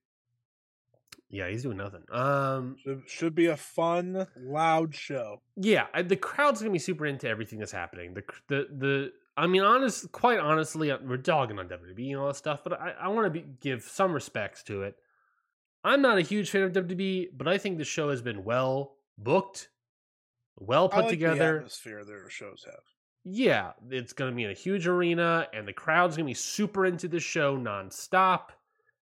Yeah, he's doing nothing. Um, Should, should be a fun, loud show. yeah, I, the crowd's gonna be super into everything that's happening. The the the. I mean, honest, quite honestly, uh, we're dogging on WWE and all that stuff, but I, I want to give some respects to it. I'm not a huge fan of WWE, but I think the show has been well booked, well put like The together. atmosphere their shows have. yeah, it's going to be in a huge arena, and the crowd's going to be super into the show nonstop.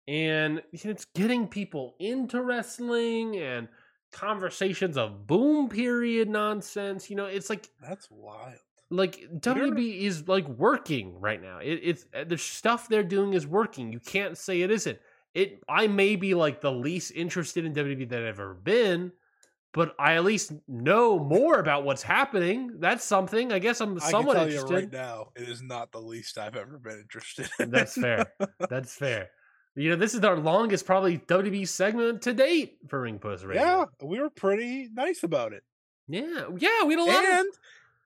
And it's getting people into wrestling and conversations of boom period nonsense. You know, it's like That's wild. like WB is like working right now. It, it's uh, the stuff they're doing is working. You can't say it isn't. It I may be like the least interested in WWE that I've ever been, but I at least know more about what's happening. That's something. I guess I'm I can somewhat interested. right now, it is not the least I've ever been interested in. <laughs> That's fair. That's fair. You know, this is our longest probably WWE segment to date for Ring Post Radio. yeah, we were pretty nice about it. yeah, yeah. We had a lot of And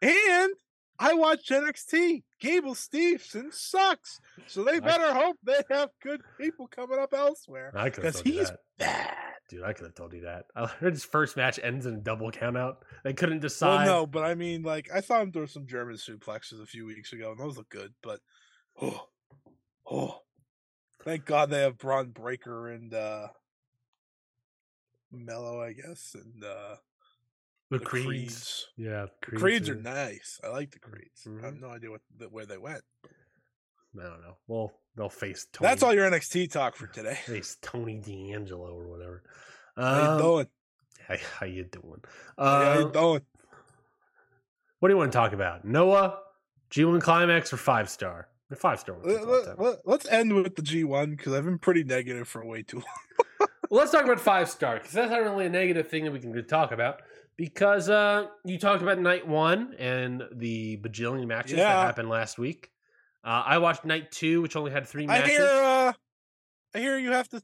and I watched NXT. Gable Steveson sucks. So they I- better hope they have good people coming up elsewhere. I could have Because told you he's that. bad. Dude, I could have told you that. <laughs> I heard his first match ends in a double count out. They couldn't Well, decide. no, but I mean, like, I saw him throw some German suplexes a few weeks ago, and those look good. But oh, oh, thank God they have Bron Breakker and uh Mello, I guess, and uh the, the creeds. Creeds. Yeah, The Creeds are nice. I like the Creeds. I have Mhm. no idea what the, where they went. I don't know. Well, they'll face Tony. That's all your NXT talk for <laughs> today. Face Tony D'Angelo or whatever. How you Um, doing? Hey, how you doing? How you Uh, doing? what do you want to talk about? Noah, G1 Climax, or five star? The five star. one's Let, us end with the G1 because I've been pretty negative for way too <laughs> long. Well, let's talk about five star because that's not really a negative thing that we can talk about. Because uh, you talked about night one and the bajillion matches that happened last week. Uh, I watched night two, which only had three I matches. hear, uh, I hear you have to,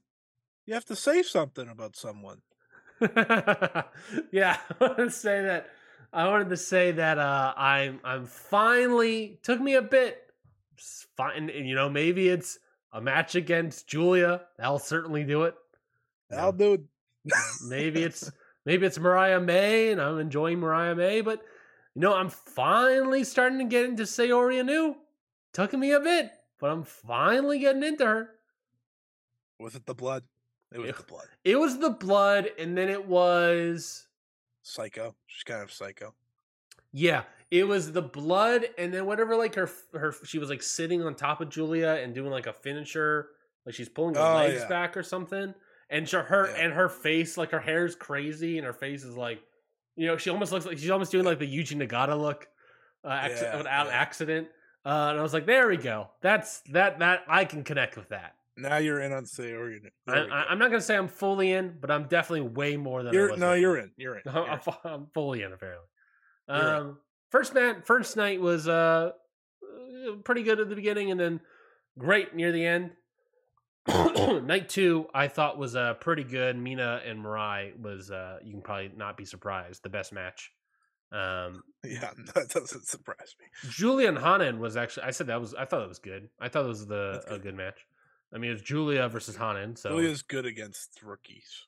you have to say something about someone. <laughs> yeah, <laughs> I wanted to say that. I wanted to say that uh, I'm I'm finally took me a bit And, you know, maybe it's a match against Julia. That'll certainly do it. I'll know, do it. maybe it's maybe it's Mariah May, and I'm enjoying Mariah May, but you know, I'm finally starting to get into Saori Anou. Took me a bit, but I'm finally getting into her. Was it the blood? It was It- the blood. It was the blood, and then it was Psycho. She's kind of psycho. yeah, it was the blood, and then whatever. Like her, her, she was like sitting on top of Julia and doing like a finisher, like she's pulling her Oh, legs yeah. back or something. And she, her Yeah. and her face, like her hair's crazy, and her face is like, you know, she almost looks like she's almost doing like the Yuji Nagata look, uh, without accident. Uh, and I was like, there we go. That's that that I can connect with that. Now you're in on Saori. I, There we I, go. I'm not gonna say I'm fully in, but I'm definitely way more than You're was no, before. you're in. You're in. <laughs> I'm, You're. I'm I'm fully in apparently. You're in. Um, first man, first night was uh uh, pretty good at the beginning, and then great near the end. <coughs> night two, I thought was uh pretty good. Mina and Mirai was uh you can probably not be surprised the best match. Um, Yeah, <laughs> that doesn't surprise me. Julia and Hanan was actually I said that was I thought it was good. I thought it was the That's a good. good match. I mean, it's Julia versus Hanan, so Julia's good against rookies.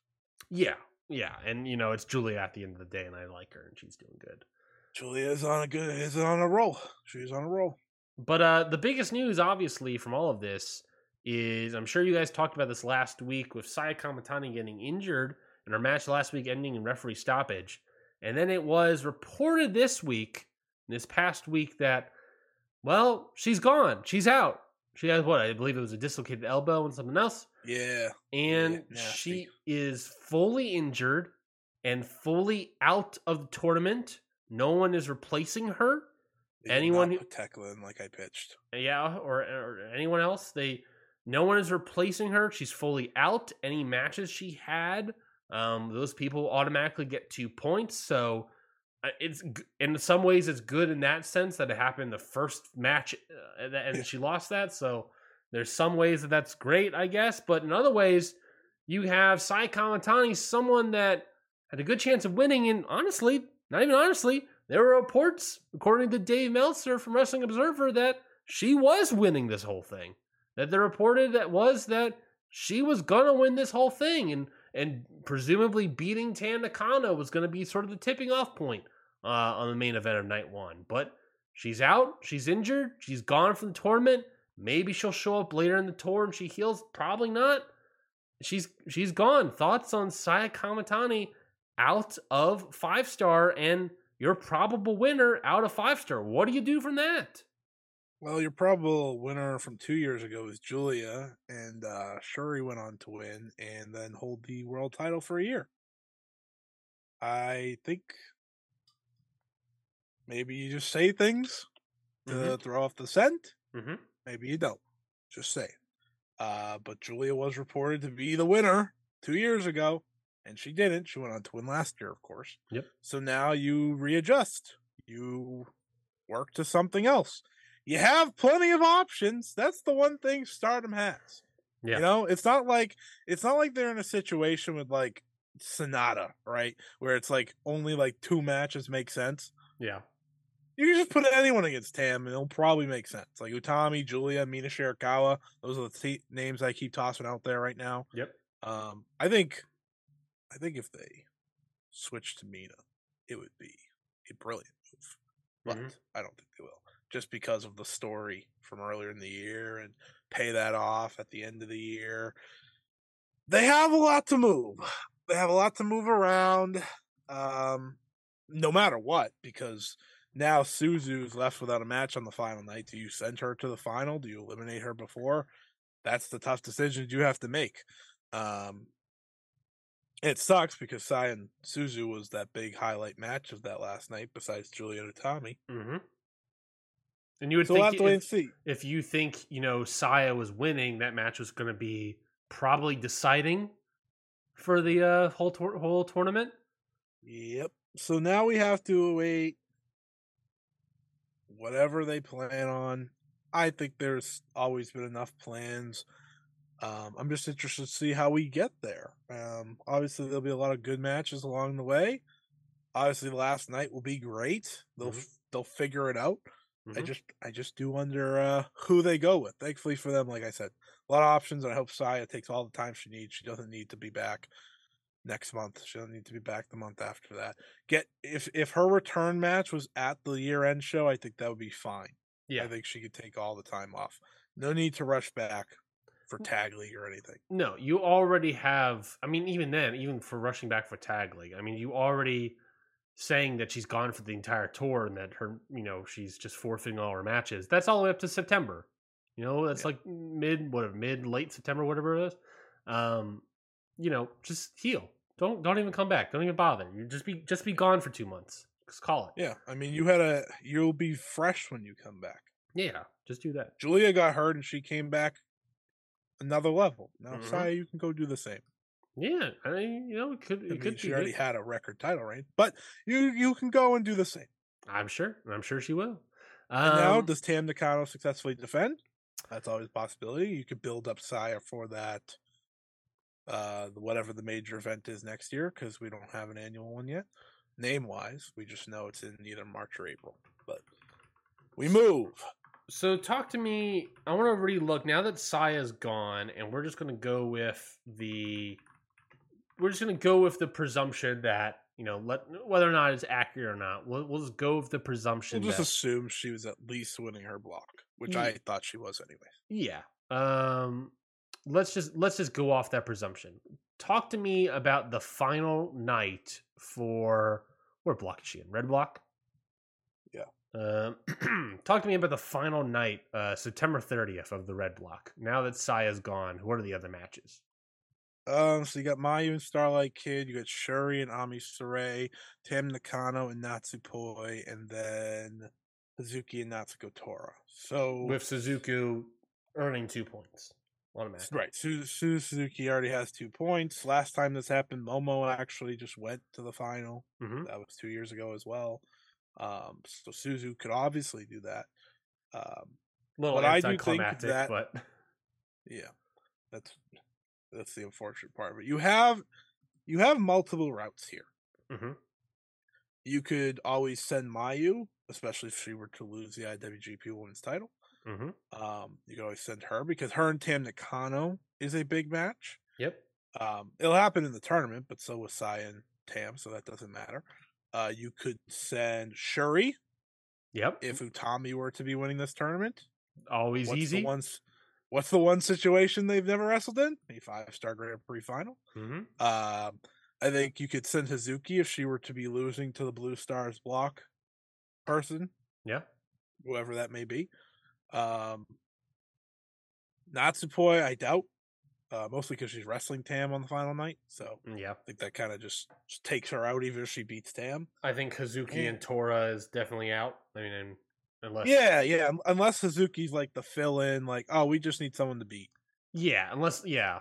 yeah, yeah, and you know it's Julia at the end of the day, and I like her, and she's doing good. Julia is on a good is on a roll. She's on a roll. But uh, the biggest news, obviously, from all of this is I'm sure you guys talked about this last week with Saya Kamitani getting injured and her match last week ending in referee stoppage. And then it was reported this week, this past week, that, well, she's gone. She's out. She has what? I believe it was a dislocated elbow and something else. Yeah. And Yeah, she is fully injured and fully out of the tournament. No one is replacing her. They Anyone who- like I pitched. yeah, or, or anyone else. They no one is replacing her. She's fully out. Any matches she had, um, those people automatically get two points. So uh, it's in some ways it's good in that sense that it happened the first match uh, and and Yeah. she lost that. So there's some ways that that's great, I guess. But in other ways, you have Sai Kamitani, someone that had a good chance of winning. And honestly, not even honestly, there were reports, according to Dave Meltzer from Wrestling Observer, that she was winning this whole thing. That the reported that was that she was gonna win this whole thing, and and presumably beating Tam Nakano was gonna be sort of the tipping off point uh, on the main event of night one. But she's out, she's injured, she's gone from the tournament. Maybe she'll show up later in the tour and she heals. Probably not. She's she's gone. Thoughts on Saya Kamitani out of five star and your probable winner out of five star. What do you do from that? Well, your probable winner from two years ago is Julia, and uh, Shuri went on to win and then hold the world title for a year. I think maybe you just say things to Mhm. throw off the scent. Mm-hmm. Maybe you don't. Just say. Uh, but Julia was reported to be the winner two years ago, and she didn't. She went on to win last year, of course. Yep. So now you readjust. You work to something else. You have plenty of options. That's the one thing Stardom has. Yeah. You know, it's not like it's not like they're in a situation with like Sonata, right? Where it's like only like two matches make sense. Yeah. You can just put anyone against Tam, and it'll probably make sense. Like Utami, Julia, Mina Shirakawa. Those are the t- names I keep tossing out there right now. Yep. Um, I think, I think if they switch to Mina, it would be a brilliant move. But Mhm. I don't think they will, just because of the story from earlier in the year and pay that off at the end of the year. They have a lot to move. They have a lot to move around. Um, no matter what, because now Suzu's left without a match on the final night. Do you send her to the final? Do you eliminate her before? That's the tough decision you have to make. Um, it sucks because Sai and Suzu was that big highlight match of that last night, besides Julia and Tommy. Mm-hmm. And you would So we'll have think to wait and if, see. if you think you know Saya was winning, that match was going to be probably deciding for the uh, whole tour- whole tournament. Yep. So now we have to wait whatever they plan on. I think there's always been enough plans. Um, I'm just interested to see how we get there. Um, obviously, there'll be a lot of good matches along the way. Obviously, last night will be great. They'll Mhm. they'll figure it out. I Mhm. just I just do wonder uh, who they go with. Thankfully for them, like I said, a lot of options. And I hope Saya takes all the time she needs. She doesn't need to be back next month. She doesn't need to be back the month after that. Get if if her return match was at the year end show, I think that would be fine. yeah. I think she could take all the time off. No need to rush back for tag league or anything. No, you already have. I mean, even then, even for rushing back for tag league, I mean, you already saying that she's gone for the entire tour and that her, you know, she's just forfeiting all her matches. That's all the way up to September. You know, that's Yeah. like mid, whatever, mid, late September, whatever it is. Um, you know, just heal. Don't don't even come back. Don't even bother. You just be just be gone for two months. Just call it. Yeah, I mean, you had a you'll be fresh when you come back. Yeah, just do that. Julia got hurt and she came back another level. Now, Mhm. Saya, you can go do the same. Yeah, I mean, you know, it could I mean, could she already good. had a record title reign, but you you can go and do the same. I'm sure. I'm sure she will. And now, Um, does Tam Nakano successfully defend? That's always a possibility. You could build up Saya for that, uh, whatever the major event is next year, because we don't have an annual one yet. Name wise, we just know it's in either March or April. But we move. So talk to me. I want to relook now that Saya's gone, and we're just going to go with the. We're just going to go with the presumption that you know, let whether or not it's accurate or not. We'll, we'll just go with the presumption. We'll just that, assume she was at least winning her block, which Ye- I thought she was anyway. yeah. Um. Let's just let's just go off that presumption. Talk to me about the final night for where block is she in? Red block. Um, <clears throat> talk to me about the final night, uh, September 30th of the red block. Now that Saya's gone, what are the other matches? Um, so you got Mayu and Starlight Kid, you got Shuri and Ami Sourei, Tam Nakano and Natsupoi, and then Hazuki and Natsuko Tora. So With Suzuki earning two points. Automatic. right, Su, Su Suzuki already has two points. Last time this happened, Momo actually just went to the final. hmm That was two years ago as well. Um, so Suzu could obviously do that. Um, little But I do think that- but yeah, that's that's the unfortunate part. But you have you have multiple routes here. Mhm. You could always send Mayu, especially if she were to lose the IWGP Women's Title. hmm Um, you could always send her because her and Tam Nakano is a big match. yep. Um, it'll happen in the tournament, but so was Sai and Tam, so that doesn't matter. Uh, you could send Shuri Yep. if Utami were to be winning this tournament. Always What's easy. the ones? What's the one situation they've never wrestled in? A five star Grand Prix final. hmm Um, I think you could send Hazuki if she were to be losing to the Blue Stars block person, Yeah. whoever that may be. Um, Natsupoi, I doubt, uh, mostly because she's wrestling Tam on the final night. So Yeah. I think that kind of just, just takes her out, even if she beats Tam. I think Hazuki Yeah. and Tora is definitely out. I mean, unless Yeah, yeah. Unless Hazuki's like the fill in, like, oh, we just need someone to beat. yeah, unless yeah,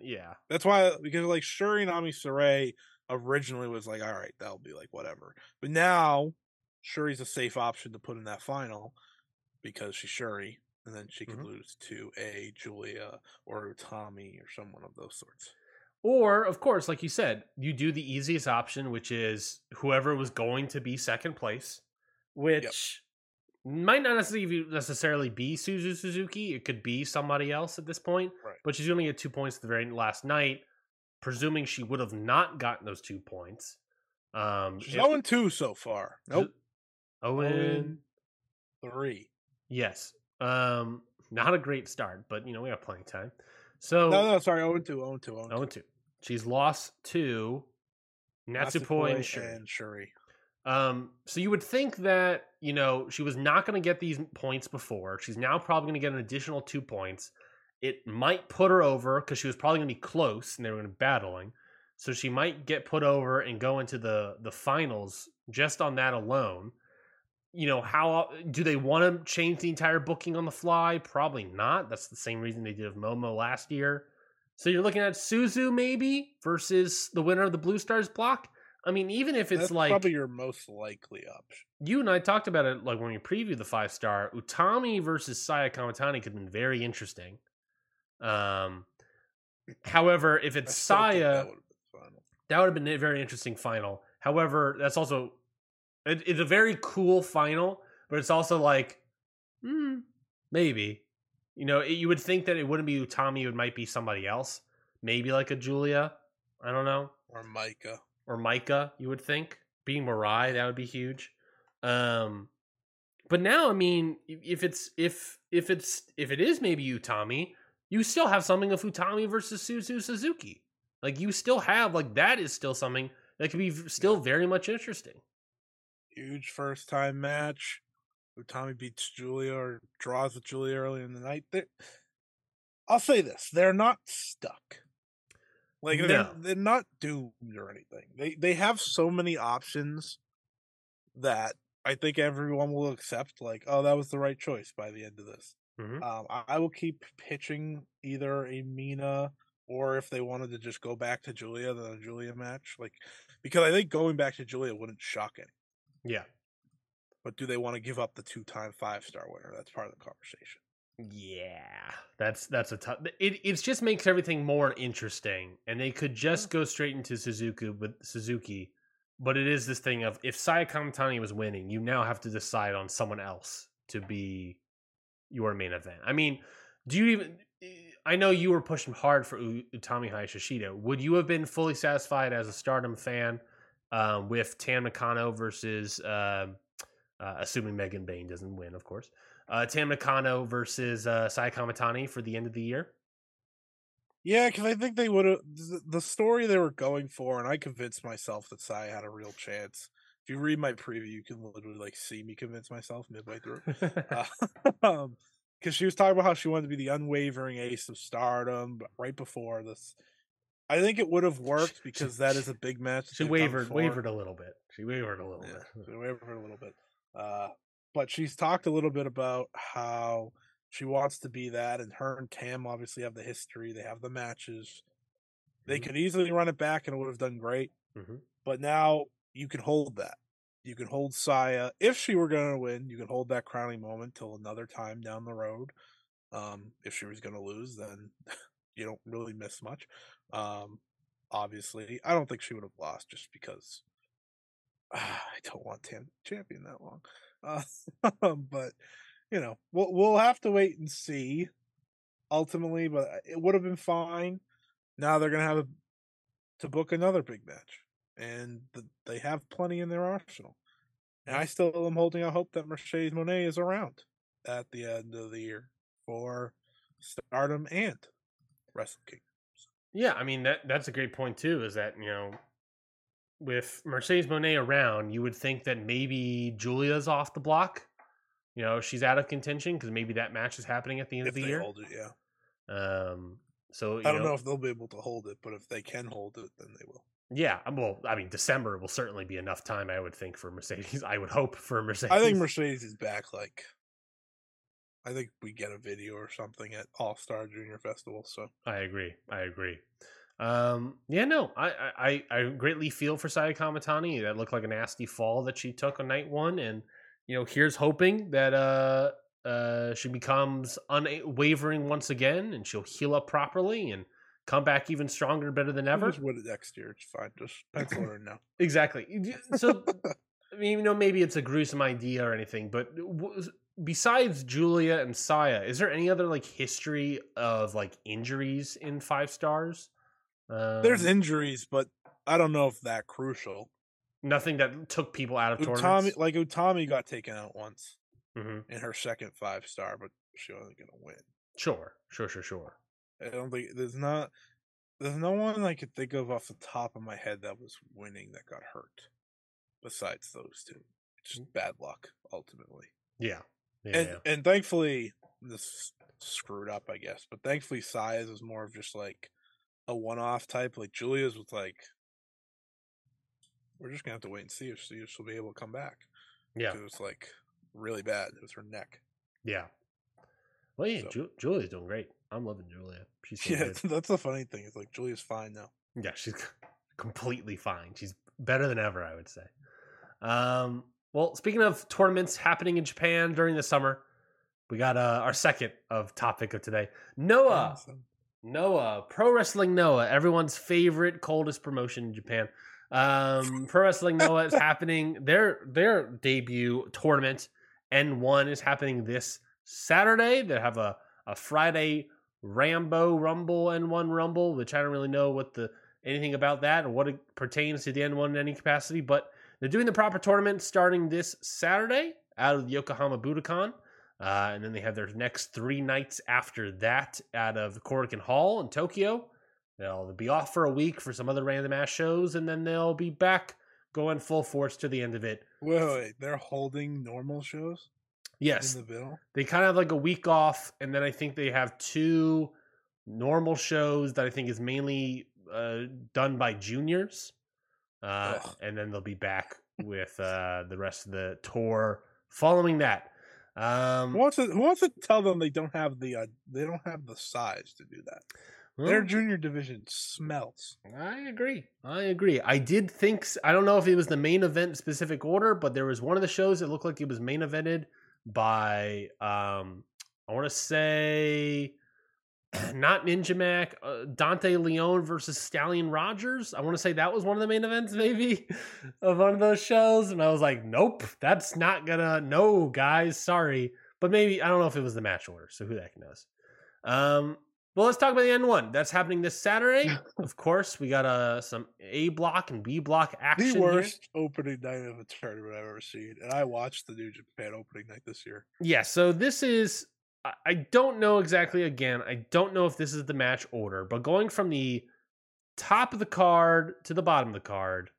yeah, That's why because like Shuri and Ami Sourei originally was like, all right, that'll be like whatever. But now Shuri's a safe option to put in that final because she's Shuri, and then she could Mhm. lose to a Julia or Tommy or someone of those sorts. Or, of course, like you said, you do the easiest option, which is whoever was going to be second place, which might not necessarily necessarily be Suzu Suzuki. It could be somebody else at this point, Right. but she's only get two points at the very last night. Presuming she would have not gotten those two points. Um, She's if- 0 2 so far. Nope. Owen, Three. yes. Um, not a great start, but you know we have plenty of time. So No, no, sorry, 0 2, 0 2, 0 0 2. She's lost to Natsupoi and Shuri. and Shuri. Um, so you would think that you know she was not going to get these points before. She's now probably going to get an additional two points. It might put her over because she was probably going to be close and they were going to be battling. So she might get put over and go into the the finals just on that alone. You know how do they want to change the entire booking on the fly? Probably not. That's the same reason they did of Momo last year. So you're looking at Suzu maybe versus the winner of the Blue Stars block. I mean, even if it's That's like probably your most likely option. you and I talked about it, like when we previewed the five star, Utami versus Saya Kamitani could have been very interesting. Um, however, if it's Saya, that been would have been a very interesting final. However, that's also it, it's a very cool final, but it's also like, hmm, maybe. You know, it, you would think that it wouldn't be Utami, it might be somebody else. Maybe like a Julia. I don't know. Or Micah. Or Micah, you would think. Being Mirai, that would be huge. Um but now, I mean, if it's if if it's if it is maybe Utami, you still have something of Utami versus Suzu Suzuki. Like you still have like that is still something that could be still very much interesting. Huge first time match. Tommy beats Julia or draws with Julia early in the night. They're, I'll say this: they're not stuck. Like No. they're, they're not doomed or anything. They they have so many options that I think everyone will accept. Like, oh, that was the right choice by the end of this. Mhm. Um, I, I will keep pitching either a Mina or if they wanted to just go back to Julia, the Julia match. Like, because I think going back to Julia wouldn't shock any. Yeah. But do they want to give up the two-time five-star winner? That's part of the conversation. Yeah, that's that's a tough. It it just makes everything more interesting, and they could just mm. go straight into Suzuki with Suzuki, but it is this thing of if Saya Kamitani was winning, you now have to decide on someone else to be your main event. I mean, do you even? Eh, I know you were pushing hard for Utami Hayashishita. Would you have been fully satisfied as a Stardom fan um, with Tam Nakano versus, um uh, assuming Megan Bayne doesn't win, of course, uh, Tam Nakano versus uh, Sai Kamitani for the end of the year? Yeah, because I think they would have the story they were going for, and I convinced myself that Sai had a real chance. If you read my preview, you can literally like see me convince myself midway through. <laughs> Uh, <laughs> um, because she was talking about how she wanted to be the unwavering ace of Stardom, but right before this, I think it would have worked because that is a big match. she wavered, wavered a little bit. She wavered a little Yeah, bit. have her a little bit. Uh, but she's talked a little bit about how she wants to be that, and her and Tam obviously have the history. They have the matches. They Mhm. could easily run it back, and it would have done great. Mhm. But now you can hold that. You can hold Saya if she were going to win. You can hold that crowning moment till another time down the road. Um, if she was going to lose, then <laughs> you don't really miss much. Um, obviously, I don't think she would have lost just because <sighs> I don't want Tam champion that long. Uh, <laughs> but you know, we'll we'll have to wait and see. Ultimately, but it would have been fine. Now they're gonna have a, to book another big match, and the, they have plenty in their arsenal. And I still am holding out hope that Mercedes Moné is around at the end of the year for Stardom and Wrestle King. Yeah, I mean that that's a great point too. Is that you know, with Mercedes Moné around, you would think that maybe Julia's off the block. You know, she's out of contention because maybe that match is happening at the end If of the year. hold it, yeah. Um, so you I don't know if they'll be able to hold it, but if they can hold it, then they will. Yeah, um, well, I mean, December will certainly be enough time. I would think for Mercedes. <laughs> I would hope for Mercedes. I think Mercedes is back. Like, I think we get a video or something at All Star Junior Festival. So I agree. I agree. Um, yeah, no, I, I, I greatly feel for Saya Kamitani. That looked like a nasty fall that she took on night one, and you know, here's hoping that uh, uh, she becomes unwavering once again, and she'll heal up properly and come back even stronger, better than ever. just win it next year. It's fine. Just pencil her now. <laughs> Exactly. So, <laughs> I mean, you know, maybe it's a gruesome idea or anything, but besides Julia and Saya, is there any other like history of like injuries in five stars? Um, There's injuries, but I don't know if that crucial. nothing that took people out of Utami, tournaments. like Utami, got taken out once hmm in her second five star, but she wasn't gonna win. Sure, sure, sure, sure. I don't think there's not. There's no one I could think of off the top of my head that was winning that got hurt. Besides those two, just bad luck ultimately. Yeah, yeah, and and thankfully this screwed up, I guess. But thankfully, Saya's is more of just like a one-off type. Like Julia's was like, we're just gonna have to wait and see if she, if she'll be able to come back. yeah, it was like really bad. It was her neck. yeah. Well, yeah, So- Ju- Julia's doing great. I'm loving Julia. She's Yeah, good. <laughs> that's the funny thing. It's like Julia's fine now. Yeah, she's <laughs> completely fine. She's better than ever, I would say. Um, well, speaking of tournaments happening in Japan during the summer, we got uh, our second of topic of today. Noah, So- Noah, Pro Wrestling Noah, everyone's favorite coldest promotion in Japan. Um, Pro Wrestling Noah is <laughs> happening their their debut tournament N-1 is happening this Saturday. They have a, a Friday Rambo Rumble N-1 Rumble, which I don't really know what the anything about that or what it pertains to the N-1 in any capacity, but they're doing the proper tournament starting this Saturday out of the Yokohama Budokan. Uh, and then they have their next three nights after that out of Korakuen Hall in Tokyo. They'll be off for a week for some other random ass shows, and then they'll be back going full force to the end of it. Wait, wait, they're holding normal shows Yes, in the bill. they kind of have like a week off, and then I think they have two normal shows that I think is mainly uh, done by juniors, uh, and then they'll be back with uh, the rest of the tour following that. Um, Who wants to? Who wants to tell them they don't have the? Uh, they don't have the size to do that. Their junior division smells. I agree. I agree. I did think I don't know if it was the main event specific order, but there was one of the shows that looked like it was main evented by um I want to say <clears throat> not Ninja Mac, uh, Dante Leone versus Stallion Rogers. I want to say that was one of the main events <laughs> maybe of one of those shows and I was like, "Nope, that's not gonna no, guys, sorry." But maybe I don't know if it was the match order, so who the heck knows. Um well, let's talk about the N-1. That's happening this Saturday. <laughs> of course, we got uh, some A block and B block action. The here. worst opening night of a tournament I've ever seen, and I watched the New Japan opening night this year. Yeah, so this is I- don't know exactly again. I don't know if this is the match order, but going from the top of the card to the bottom of the card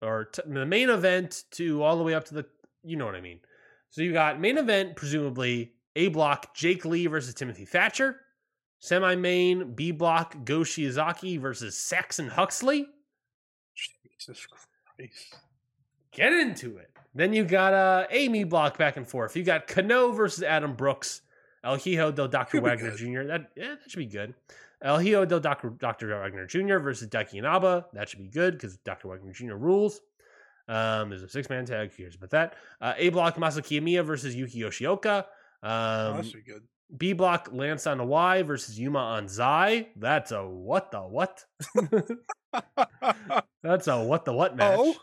or the main event to all the way up to the you know what I mean. So you got main event presumably A block Jake Lee versus Timothy Thatcher. Semi main B block Go Shiozaki versus Saxon Huxley. Jesus Christ! Get into it. Then you got uh Amy block back and forth. You got Kano versus Adam Brooks. El Hijo del Dr. Wagner. Jr. That yeah, that should be good. El Hijo del Dr. Dr. Wagner Jr. versus Daiki Inaba. That should be good because Dr. Wagner Jr. rules. Um, there's a six man tag. Who cares about that? Uh, a block Masa Kitamiya versus Yuki Yoshioka. Oh, Um, that should be good. B block Lance Anoa'i versus Yuma Anzai. That's a what the what? <laughs> <laughs> That's a what the what match. Oh?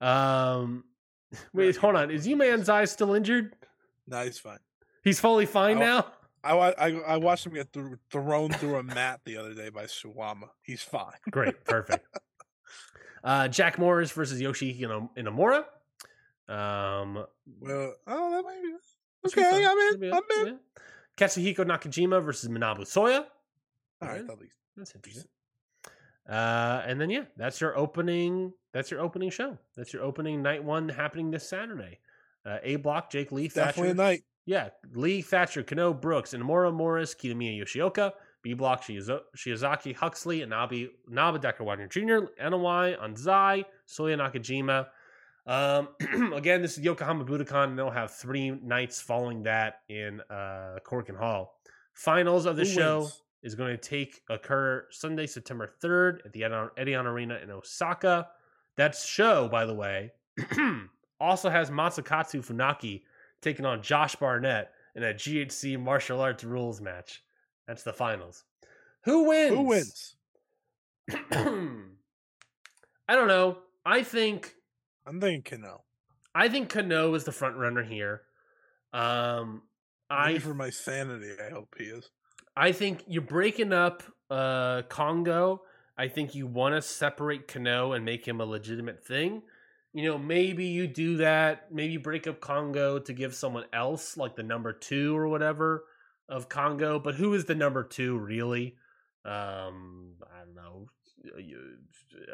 Um, <laughs> wait, hold on. Is Yuma Anzai still injured? no, he's fine. He's fully fine Oh. now. I, I I watched him get thro- thrown through a mat the other day by Suwama. He's fine. Great, <laughs> perfect. uh, Jack Morris versus Yoshiki Ino- Inamura. Um, Well, oh, that might be okay. I'm in. I'm in. yeah. Katsuhiko Nakajima versus Manabu Soya. All right, Yeah. That's interesting. Uh, and then yeah, that's your opening. That's your opening show. That's your opening night one happening this Saturday. Uh, A block, Jake Lee, definitely a night. Yeah, Lee, Thatcher, Kano, Brooks, Inamura, Morris, Kitamiya, Yoshioka. B block, Shiozaki, Huxley, Anabi, Naba, Dr. Wagner Jr., Anoa'i, Anzai, Soya Nakajima. Um, <clears throat> again, this is Yokohama Budokan, and they'll have three nights following that in uh, Korakuen Hall. Finals of the Who show wins? is going to take occur Sunday, September 3rd at the Edion Edion Arena in Osaka. That show, by the way, <clears throat> also has Masakatsu Funaki taking on Josh Barnett in a GHC martial arts rules match. That's the finals. Who wins? Who wins? <clears throat> I don't know. I think I'm thinking Kano. I think Kano is the front runner here. Um Maybe I for my sanity, I hope he is. I think you're breaking up uh Kongo. I think you want to separate Kano and make him a legitimate thing. You know, maybe you do that. Maybe break up Kongo to give someone else, like the number two or whatever of Kongo. But who is the number two really? Um, I don't know.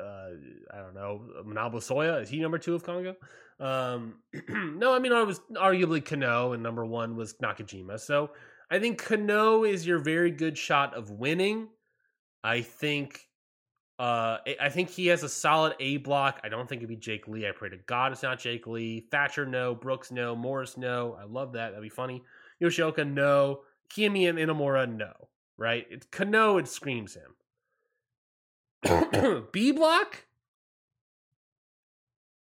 Uh, I don't know. Manabu Soya is he number two of Kongo? Um, <clears throat> no, I mean I was arguably Kano, and number one was Nakajima. So I think Kano is your very good shot of winning. I think uh I- think he has a solid A block. I don't think it'd be Jake Lee. I pray to God it's not Jake Lee. Thatcher, no. Brooks, no. Morris, no. I love that. That'd be funny. Yoshioka, no. Kiyomi and Inamura, no. Right? It's Kano, it screams him. <coughs> B block?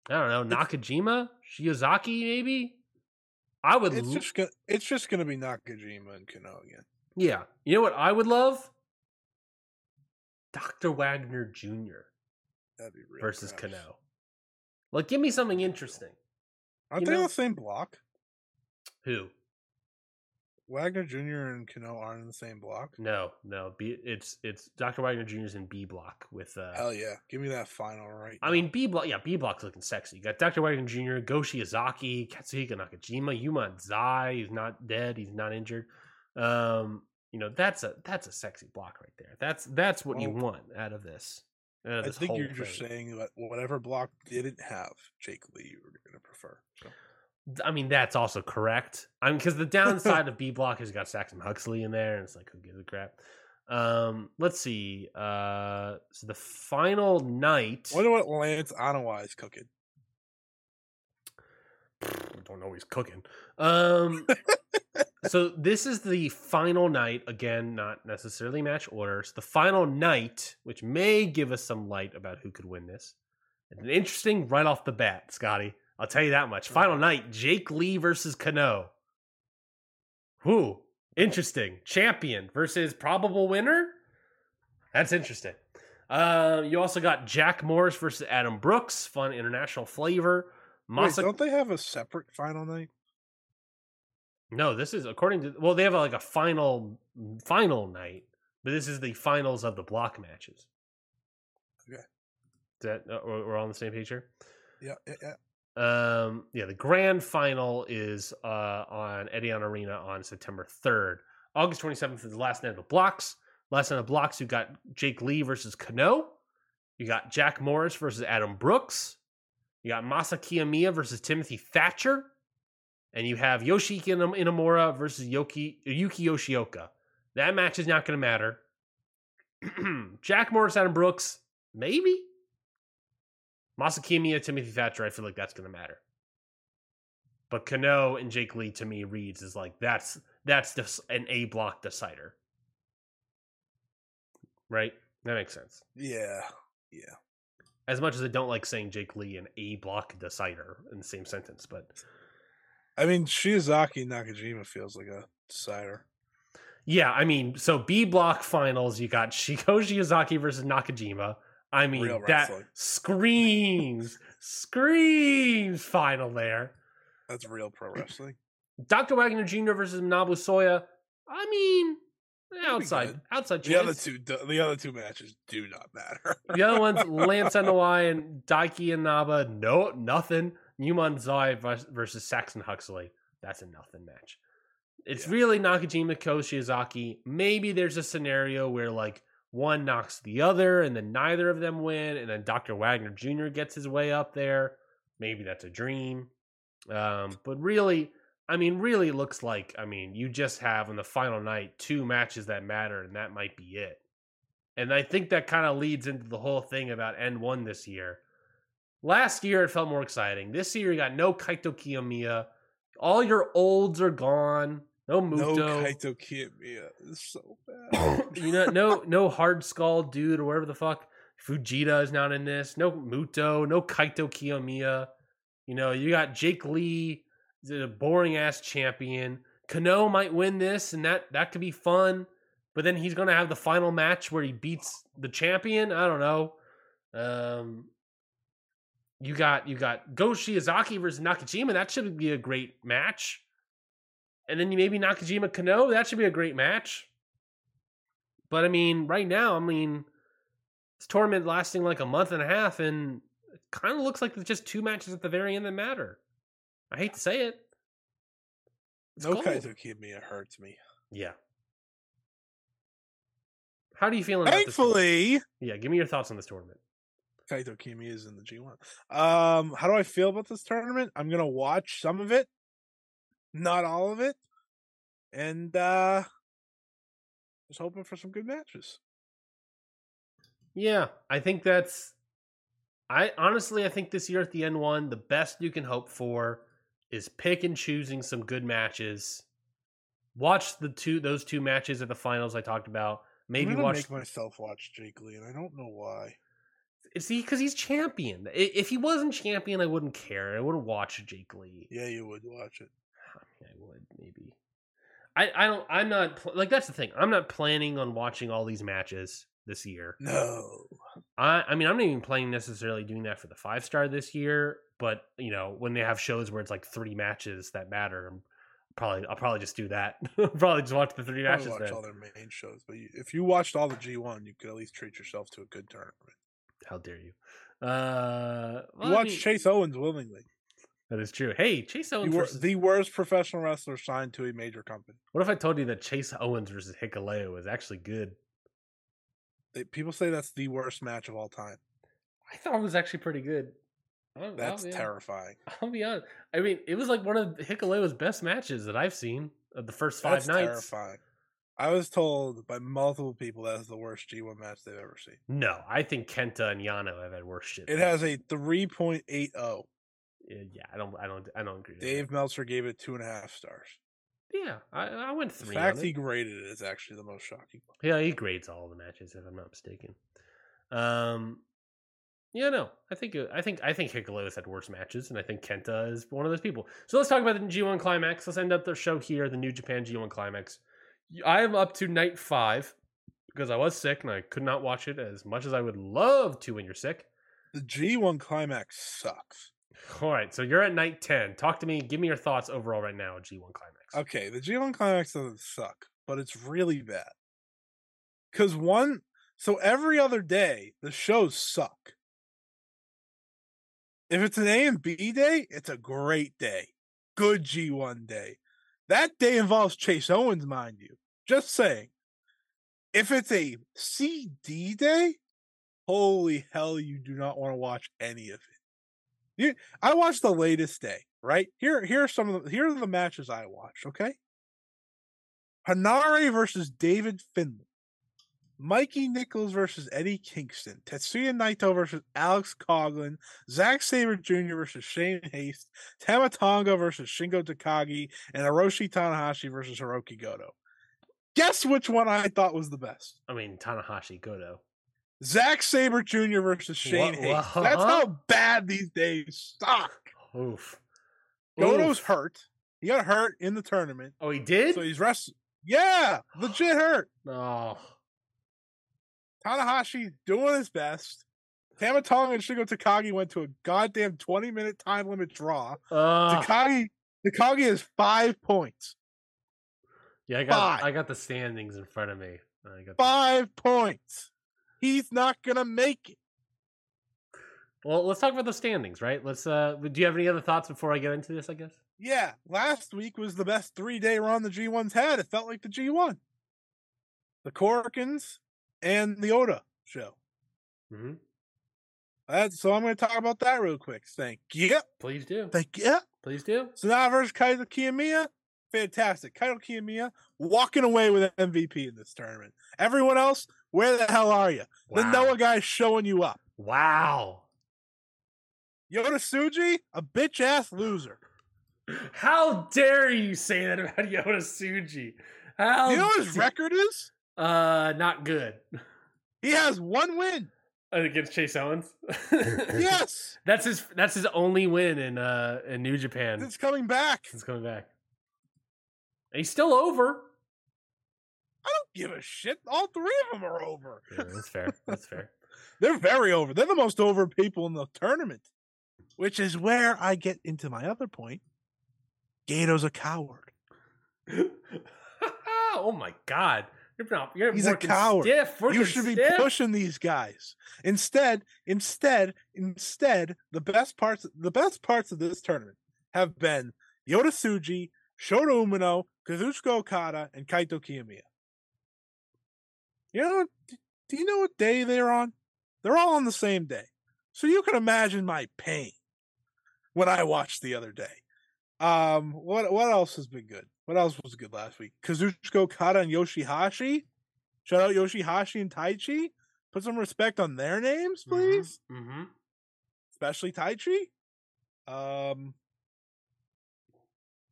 I don't know. It's- Nakajima? Shiozaki, maybe? I would It's l- just gonna it's just gonna be Nakajima and Kano again. Yeah. You know what I would love? Dr. Wagner Jr. That'd be real versus gross. Kano. Like, give me something interesting. Aren't You they know- on the same block? Who? Wagner Jr. and Kano aren't in the same block. No, no. B it's it's Dr. Wagner Jr.'s in B block with uh Hell yeah, give me that final right. I now. mean B block yeah, B block's looking sexy. You got Dr. Wagner Jr., Go Shiozaki, Katsuhiko Nakajima, Yuma Zai, he's not dead, he's not injured. Um, you know, that's a that's a sexy block right there. That's that's what you want out of this. out of I this think you're just saying that whatever block didn't have Jake Lee, you were going to prefer. So. I mean, that's also correct. I mean, because the <laughs> downside of B block is you got Saxon Huxley in there, and it's like, who gives a crap? Um, let's see. Uh, so the final night. Wonder what Lance Anoa'i is cooking. I don't know what he's cooking. Um, <laughs> so this is the final night. Again, not necessarily match orders. The final night, which may give us some light about who could win this. And interesting right off the bat, Scotty. I'll tell you that much. Final night: Jake Lee versus Kano. Who? Interesting. Champion versus probable winner. That's interesting. Uh, you also got Jack Morris versus Adam Brooks. Fun international flavor. Wait, don't they have a separate final night? No, this is according to well, they have like a final final night, but this is the finals of the block matches. Okay. Is that uh, we're all on the same page here. Yeah, yeah, yeah. Um, yeah, the grand final is uh on Edion Arena on September third. August twenty seventh is the last night of the blocks. Last night of blocks, you got Jake Lee versus Kano. You got Jack Morris versus Adam Brooks. You got Masa Kitamiya versus Timothy Thatcher. And you have Yoshiki Inam- Inamura versus Yoki, Yuki Yoshioka. That match is not going to matter. <clears throat> Jack Morris, Adam Brooks, maybe. Masa Kitamiya, Timothy Thatcher, I feel like that's going to matter. But Kano and Jake Lee to me reads is like that's that's just an A block decider. Right? That makes sense. Yeah, yeah. As much as I don't like saying Jake Lee and A block decider in the same sentence, but I mean, Shiozaki Nakajima feels like a decider. yeah, I mean, so B block finals, you got Shiko Shiozaki versus Nakajima. I mean, that screams, screams final there. That's real pro wrestling. Dr. Wagner Jr. versus Manabu Soya. I mean, outside, outside The other two, the other two matches do not matter. The other ones, <laughs> Lance Anoa'i and Daiki Inaba, no, nothing. Newman Zai vers- versus Saxon Huxley. That's a nothing match. It's Yeah. really Nakajima Go Shiozaki. Maybe there's a scenario where like one knocks the other and then neither of them win, and then Dr. Wagner Jr. gets his way up there. Maybe that's a dream. Um, but really, I mean, really looks like, I mean, you just have on the final night two matches that matter, and that might be it. And I think that kind of leads into the whole thing about N-1 this year. Last year it felt more exciting. This year you got no Kaito Kiyomiya. All your olds are gone. No Muto. no Kaito Kiyomiya. It's so bad. <coughs> <coughs> you know, no no hard skull dude or whatever the fuck. Fujita is not in this. No Muto. No Kaito Kiyomiya. You know, you got Jake Lee, the boring ass champion. Kano might win this, and that that could be fun. But then he's gonna have the final match where he beats the champion. I don't know. Um, you got you got Go Shiozaki versus Nakajima. That should be a great match. And then you maybe Nakajima Kano. That should be a great match. But I mean, right now, I mean, this tournament lasting like a month and a half, and it kind of looks like there's just two matches at the very end that matter. I hate to say it. It's no cold. Kaito Kiyomiya hurts me. Yeah. How do you feel about this? tournament? Thankfully, Yeah, give me your thoughts on this tournament. Kaito Kiyomiya is in the G1. Um, how do I feel about this tournament? I'm gonna watch some of it, not all of it, and uh just hoping for some good matches. Yeah, I think that's. I honestly, I think this year at the N one, the best you can hope for is pick and choosing some good matches. Watch the two those two matches at the finals I talked about. Maybe watch. make myself watch Jake Lee, and I don't know why. See, because he's champion. If he wasn't champion, I wouldn't care. I wouldn't watch Jake Lee. Yeah, you would watch it. I mean, I would maybe. I I don't. I'm not pl- like that's the thing. I'm not planning on watching all these matches this year. No, I I mean, I'm not even planning necessarily doing that for the five star this year. But you know, when they have shows where it's like three matches that matter, I'm Probably, I'll probably just do that. <laughs> probably just watch the three matches. watch Then. all their main shows, but you, if you watched all the G1, you could at least treat yourself to a good tournament. How dare you? Uh, well, you I watch mean, Chase Owens willingly. That is true. Hey, Chase Owens. were versus, the worst professional wrestler signed to a major company. what if I told you that Chase Owens versus Hikuleo was actually good? They, people say that's the worst match of all time. I thought it was actually pretty good. I'll- That's I'll terrifying. <laughs> I'll be honest. I mean, it was like one of Hikuleo's best matches that I've seen of the first five That's nights. terrifying. I was told by multiple people that is the worst G1 match they've ever seen. No, I think Kenta and Yano have had worse shit. It has a 3.80. Uh, Yeah, I don't, I don't, I don't agree. with. Dave Meltzer gave it two and a half stars. Yeah, I, I went The three. fact on he graded it is actually the most shocking. part. Yeah, he grades all the matches if I'm not mistaken. Um, yeah, no, I think uh, I think I think Hikuleo's had worse matches, and I think Kenta is one of those people. So let's talk about the G1 Climax. Let's end up the show here, the New Japan G1 Climax. I am up to night five because I was sick and I could not watch it as much as I would love to when you're sick. The G1 climax sucks. All right, so you're at night ten. Talk to me. Give me your thoughts overall right now G1 Climax. Okay, the G1 climax doesn't suck, but it's really bad. Cause one, so every other day the shows suck. If it's an A and B day, it's a great day, good G1 day. That day involves Chase Owens, mind you. Just saying. If it's a CD day, holy hell, you do not want to watch any of it. You, I watched the latest day, right? Here, here are some of the here are the matches I watched. Okay, Henare versus David Finlay, Mikey Nichols versus Eddie Kingston, Tetsuya Naito versus Alex Coughlin, Zack Sabre Jr. versus Shane Haste, Tamatonga versus Shingo Takagi, and Hiroshi Tanahashi versus Hiroki Goto. Guess which one I thought was the best? I mean Tanahashi Goto. Zack Sabre Jr. versus Shane What- Haste. what- That's how bad these days suck. Oof. Goto's Oof. hurt. He got hurt in the tournament, Oh, he did. so he's rest. Yeah, legit hurt. oh, Tanahashi doing his best. Tamatonga and Shingo Takagi went to a goddamn 20 minute time limit draw. uh, Takagi Takagi has five points. yeah. I got five. I got the standings in front of me. I got the- Five points. He's not gonna make it. well, let's talk about the standings, right? Let's. uh Do you have any other thoughts before I get into this? I guess. Yeah, last week was the best three day run the G1's had. It felt like the G1. The Korakuens and the Oda show. hmm That's, so I'm going to talk about that real quick. Thank you. Please do. Thank you. Please do. So Sanada versus Kaito Kiyomiya, fantastic. Kaito Kiyomiya walking away with MVP in this tournament. Everyone else, where the hell are you? The Wow. Noah guy's showing you up. Wow. Yota Tsuji, a bitch ass loser. How dare you say that about <laughs> Yota Tsuji? How you know what his record is? Uh, not good. He has one win. Against Chase Owens. <laughs> Yes, that's his. That's his only win in uh in New Japan it's coming back. since coming back. And he's still over. I don't give a shit. All three of them are over. Yeah, that's fair. <laughs> That's fair. They're very over. They're the most over people in the tournament, which is where I get into my other point. Gedo's a coward. <laughs> oh my god. You're not. You're He's a coward. Stiff. you should be stiff. pushing these guys. Instead, instead, instead, the best parts the best parts of this tournament have been Yota Tsuji, Shota Umino, Kazuchika Okada, and Kaito Kiyomiya. You know, do you know what day they're on? They're all on the same day. So you can imagine my pain when I watched the other day. Um, what what else has been good? What else was good last week? Kazuchika Okada and Yoshihashi. Shout out Yoshihashi and Taichi. Put some respect on their names, please. Mm-hmm. Especially Taichi. Um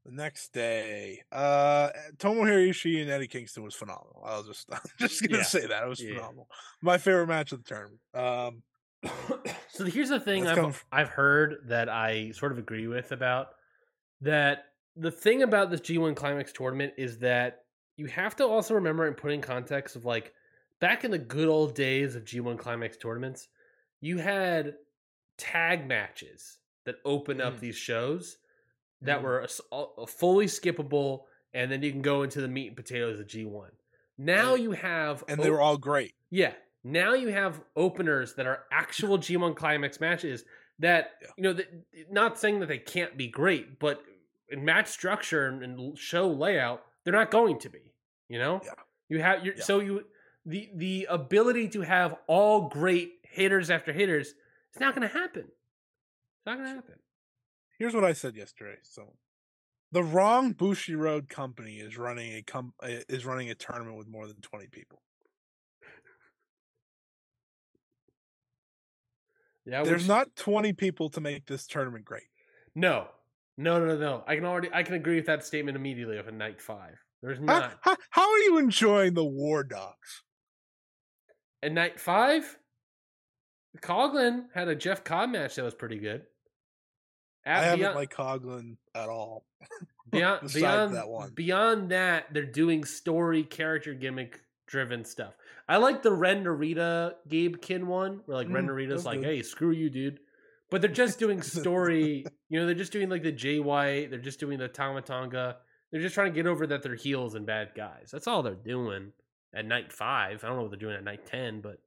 the next day, uh Tomohiro Ishii and Eddie Kingston was phenomenal. I was just <laughs> I'm just gonna Yeah. say that. It was Yeah. phenomenal. My favorite match of the tournament. Um <coughs> so here's the thing I've come f- I've heard that I sort of agree with about that the thing about this G1 Climax tournament is that you have to also remember and put in context of like back in the good old days of G1 Climax tournaments, you had tag matches that open up Mm. these shows that Mhm. were a a- fully skippable, and then you can go into the meat and potatoes of G one. Now And- you have and they were all great. yeah. Now you have openers that are actual G1 climax matches that you know that not saying that they can't be great, but in match structure and, and show layout, they're not going to be. You know? Yeah. You have Yeah. so you the the ability to have all great hitters after hitters it's not going to happen. It's not going to happen. Here's what I said yesterday. So, the wrong Bushiroad company is running a com- is running a tournament with more than twenty people. Yeah, There's which- not twenty people to make this tournament great. no. No, no, no. I can already I can agree with that statement immediately of a night 5. There's How, not. how, how are you enjoying the War Dogs? At night five, Coughlin had a Jeff Cobb match that was pretty good. At I haven't beyond, liked Coughlin at all. <laughs> beyond, beyond that one. Beyond that, they're doing story, character gimmick driven stuff. I like the Ren Narita Gabe Kidd one, where like Ren Mm, Narita's like, good. "Hey, screw you, dude." But they're just doing <laughs> story. you know, they're just doing like the Jay White. They're just doing the Tamatonga. They're just trying to get over that they're heels and bad guys. That's all they're doing at night five. I don't know what they're doing at night ten, but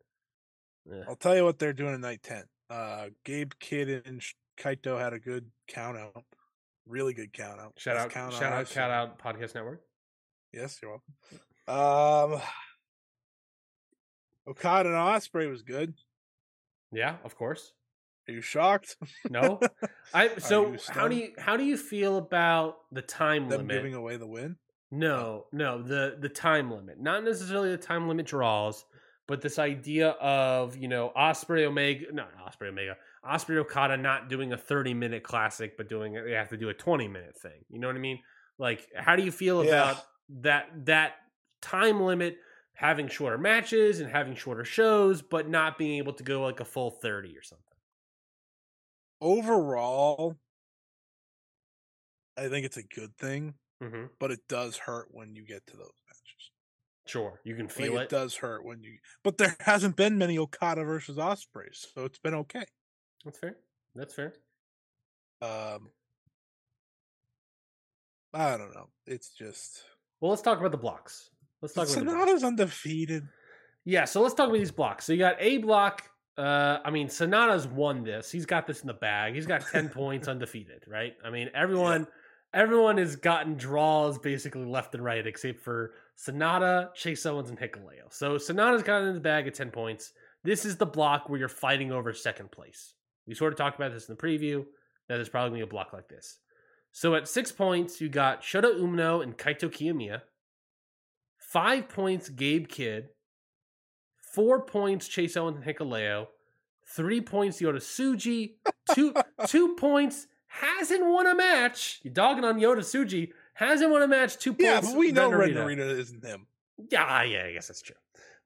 eh. I'll tell you what they're doing at night ten. Uh, Gabe Kidd and Kaito had a good count out, really good count out. shout Best out, count shout out, I've shout out, Podcast Network. Yes, you're welcome. Um, <sighs> Okada and Ospreay was good. Yeah, of course. Are you shocked? No, <laughs> I. So how do you how do you feel about the time Them limit? giving away the win. No, oh. no, the the time limit. Not necessarily the time limit draws, but this idea of, you know, Ospreay Omega, not Ospreay Omega, Ospreay Okada not doing a 30 minute classic, but doing they have to do a 20 minute thing. You know what I mean? Like, how do you feel Yeah. about that that time limit having shorter matches and having shorter shows, but not being able to go like a full 30 or something? Overall, I think it's a good thing, Mm-hmm. but it does hurt when you get to those matches. Sure, you can Like, feel it it. does hurt when you. But there <laughs> hasn't been many Okada versus Ospreays, so it's been okay. That's fair. That's fair. Um, I don't know. It's just Well, let's talk about the blocks. Let's talk about the blocks. Sanada's undefeated. Yeah, so let's talk about these blocks. So you got A block. Uh, I mean, Sanada's won this. He's got this in the bag. He's got ten <laughs> points undefeated, right? I mean, everyone, everyone has gotten draws basically left and right, except for Sanada, Chase Owens, and Hikuleo. So Sanada's got it in the bag at ten points. This is the block where you're fighting over second place. We sort of talked about this in the preview. That is probably gonna be a block like this. So at six points, you got Shota Umino and Kaito Kiyomiya. Five points, Gabe Kidd. Four points, Chase Owens and Hikuleo. Three points, Yota Tsuji. <laughs> Two two points, hasn't won a match. You're dogging on Yota Tsuji. Hasn't won a match. Two points. Yeah, but we know Ren Narita. Narita isn't him. Yeah, yeah, I guess that's true.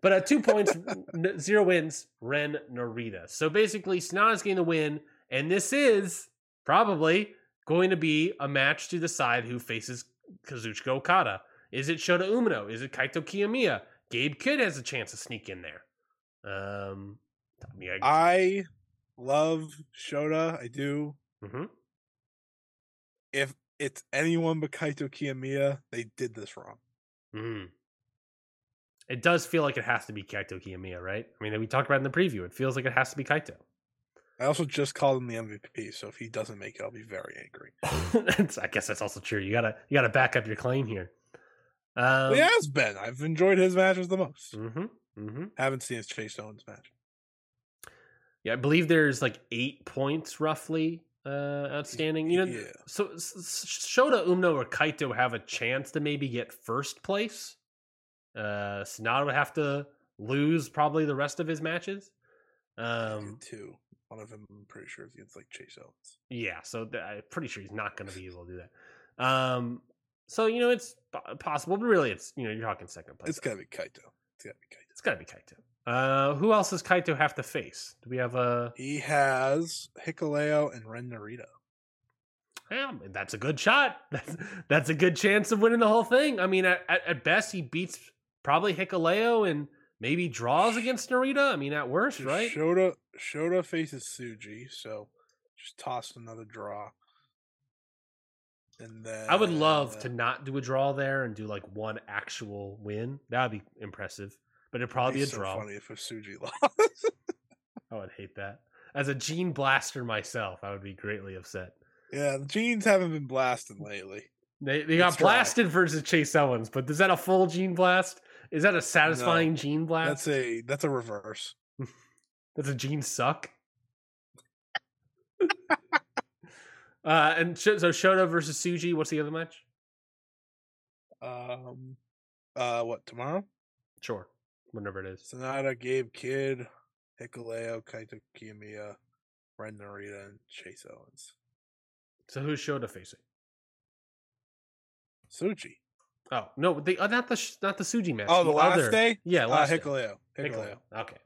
But uh, two points, <laughs> n- zero wins, Ren Narita. So basically, Sanada's getting the win, and this is probably going to be a match to decide who faces Kazuchika Okada. Is it Shota Umino? Is it Kaito Kiyomiya? Gabe Kidd has a chance to sneak in there. Um, I mean, I, I love Shota. I do. mhm. If it's anyone but Kaito Kiyomiya, they did this wrong. Mhm. It does feel like it has to be Kaito Kiyomiya, right? I mean, we talked about it in the preview. It feels like it has to be Kaito. I also just called him the MVP, so if he doesn't make it, I'll be very angry. <laughs> I guess that's also true. You gotta you gotta back up your claim here. Um, he has been. I've enjoyed his matches the most. Mm-hmm, mm-hmm. Haven't seen his Chase Owens match. Yeah, I believe there's like eight points roughly uh, outstanding. You know, yeah. so Shota Umino or Kaito have a chance to maybe get first place. Uh, Sanada would have to lose probably the rest of his matches. Um, two. One of them, I'm pretty sure, is against like Chase Owens. Yeah, so th- I'm pretty sure he's not going to be able to do that. Um, so you know it's possible, but really, it's you know you're talking second place. It's gotta be Kaito. It's gotta be Kaito. it's got to be Kaito. Uh, who else does Kaito have to face? Do we have a? He has Hikuleo and Ren Narita. Yeah, that's a good shot. <laughs> That's that's a good chance of winning the whole thing. I mean, at, at, at best, he beats probably Hikuleo and maybe draws against Narita. I mean, at worst, right? Shota Shota faces Tsuji, so just toss another draw. And then I would love to not do a draw there and do like one actual win. That would be impressive. But it'd probably be a so draw. Funny if Tsuji <laughs> lost. I would hate that. As a gene blaster myself, I would be greatly upset. yeah, the jeans haven't been blasting lately. They they got Let's try. blasted versus Chase Owens, but is that a full gene blast? Is that a satisfying gene blast? That's a that's a reverse. <laughs> That's a gene suck. Uh, and so Shota versus Tsuji. What's the other match? Um, uh, what tomorrow? Sure, whenever it is. Sanada, Gabe Kidd, Hikuleo, Kaito Kiyomiya, Ren Narita, and Chase Owens. So who's Shota facing? Tsuji. Oh no, the uh, not the sh- not the Tsuji match. Oh, the last other- day? Yeah, Uh, last day. Hikuleo. Hikuleo. Hikuleo. Okay,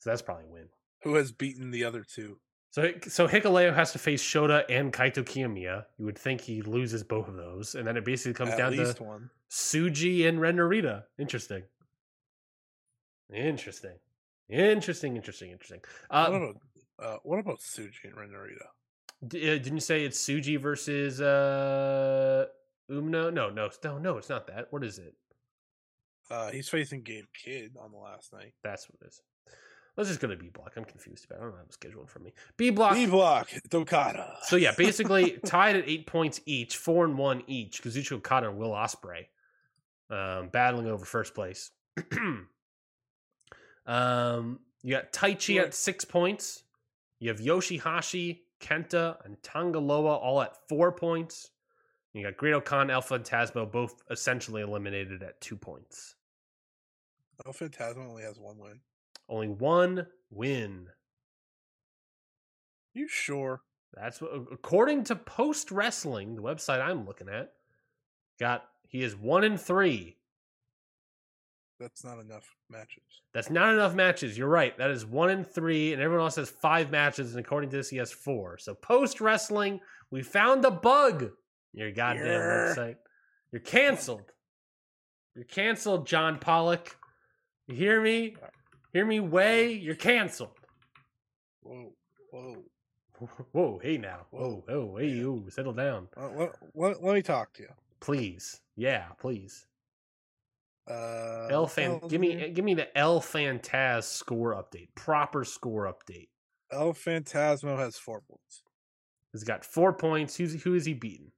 so that's probably a win. Who has beaten the other two? So so Hikuleo has to face Shota and Kaito Kiyomiya. You would think he loses both of those, and then it basically comes At down to one. Tsuji and Ren Narita. Interesting. Interesting. Interesting. Interesting. Interesting. what Uh, about uh, what about Tsuji and Ren Narita? d- uh, didn't you say it's Tsuji versus uh Umino? No, no, no, no. It's not that. What is it? Uh, he's facing Gabe Kidd on the last night. That's what it is. Let's just go to B block. I'm confused about. It. I don't have a schedule in front of me. B block. B block, Dokada. So yeah, <laughs> basically tied at eight points each, four and one each. Kazuchi Okada and Will Ospreay um, battling over first place. <clears throat> um, you got Taichi at six points. You have Yoshihashi, Kenta, and Tangaloa all at four points. You got Great Khan, Alpha, and Tasmo both essentially eliminated at two points. Oh, Phantasmo only has one win. Only one win. You sure? That's what, according to Post Wrestling, the website I'm looking at. Got he is one in three. That's not enough matches. That's not enough matches. You're right. That is one in three, and everyone else has five matches, and according to this, he has four. So Post Wrestling, we found a bug. Your goddamn Yeah. website. You're canceled. You're canceled, John Pollock. You hear me? Hear me? Way. You're canceled. Whoa, whoa. <laughs> Whoa, hey now. Whoa, Whoa. hey, you. Settle down. Uh, let, let, let me talk to you. Please. Yeah, please. Uh, the Fan, give me give me the El Fantaz score update, proper score update. El Phantasmo has four points. He's got four points. Who's who is he beaten?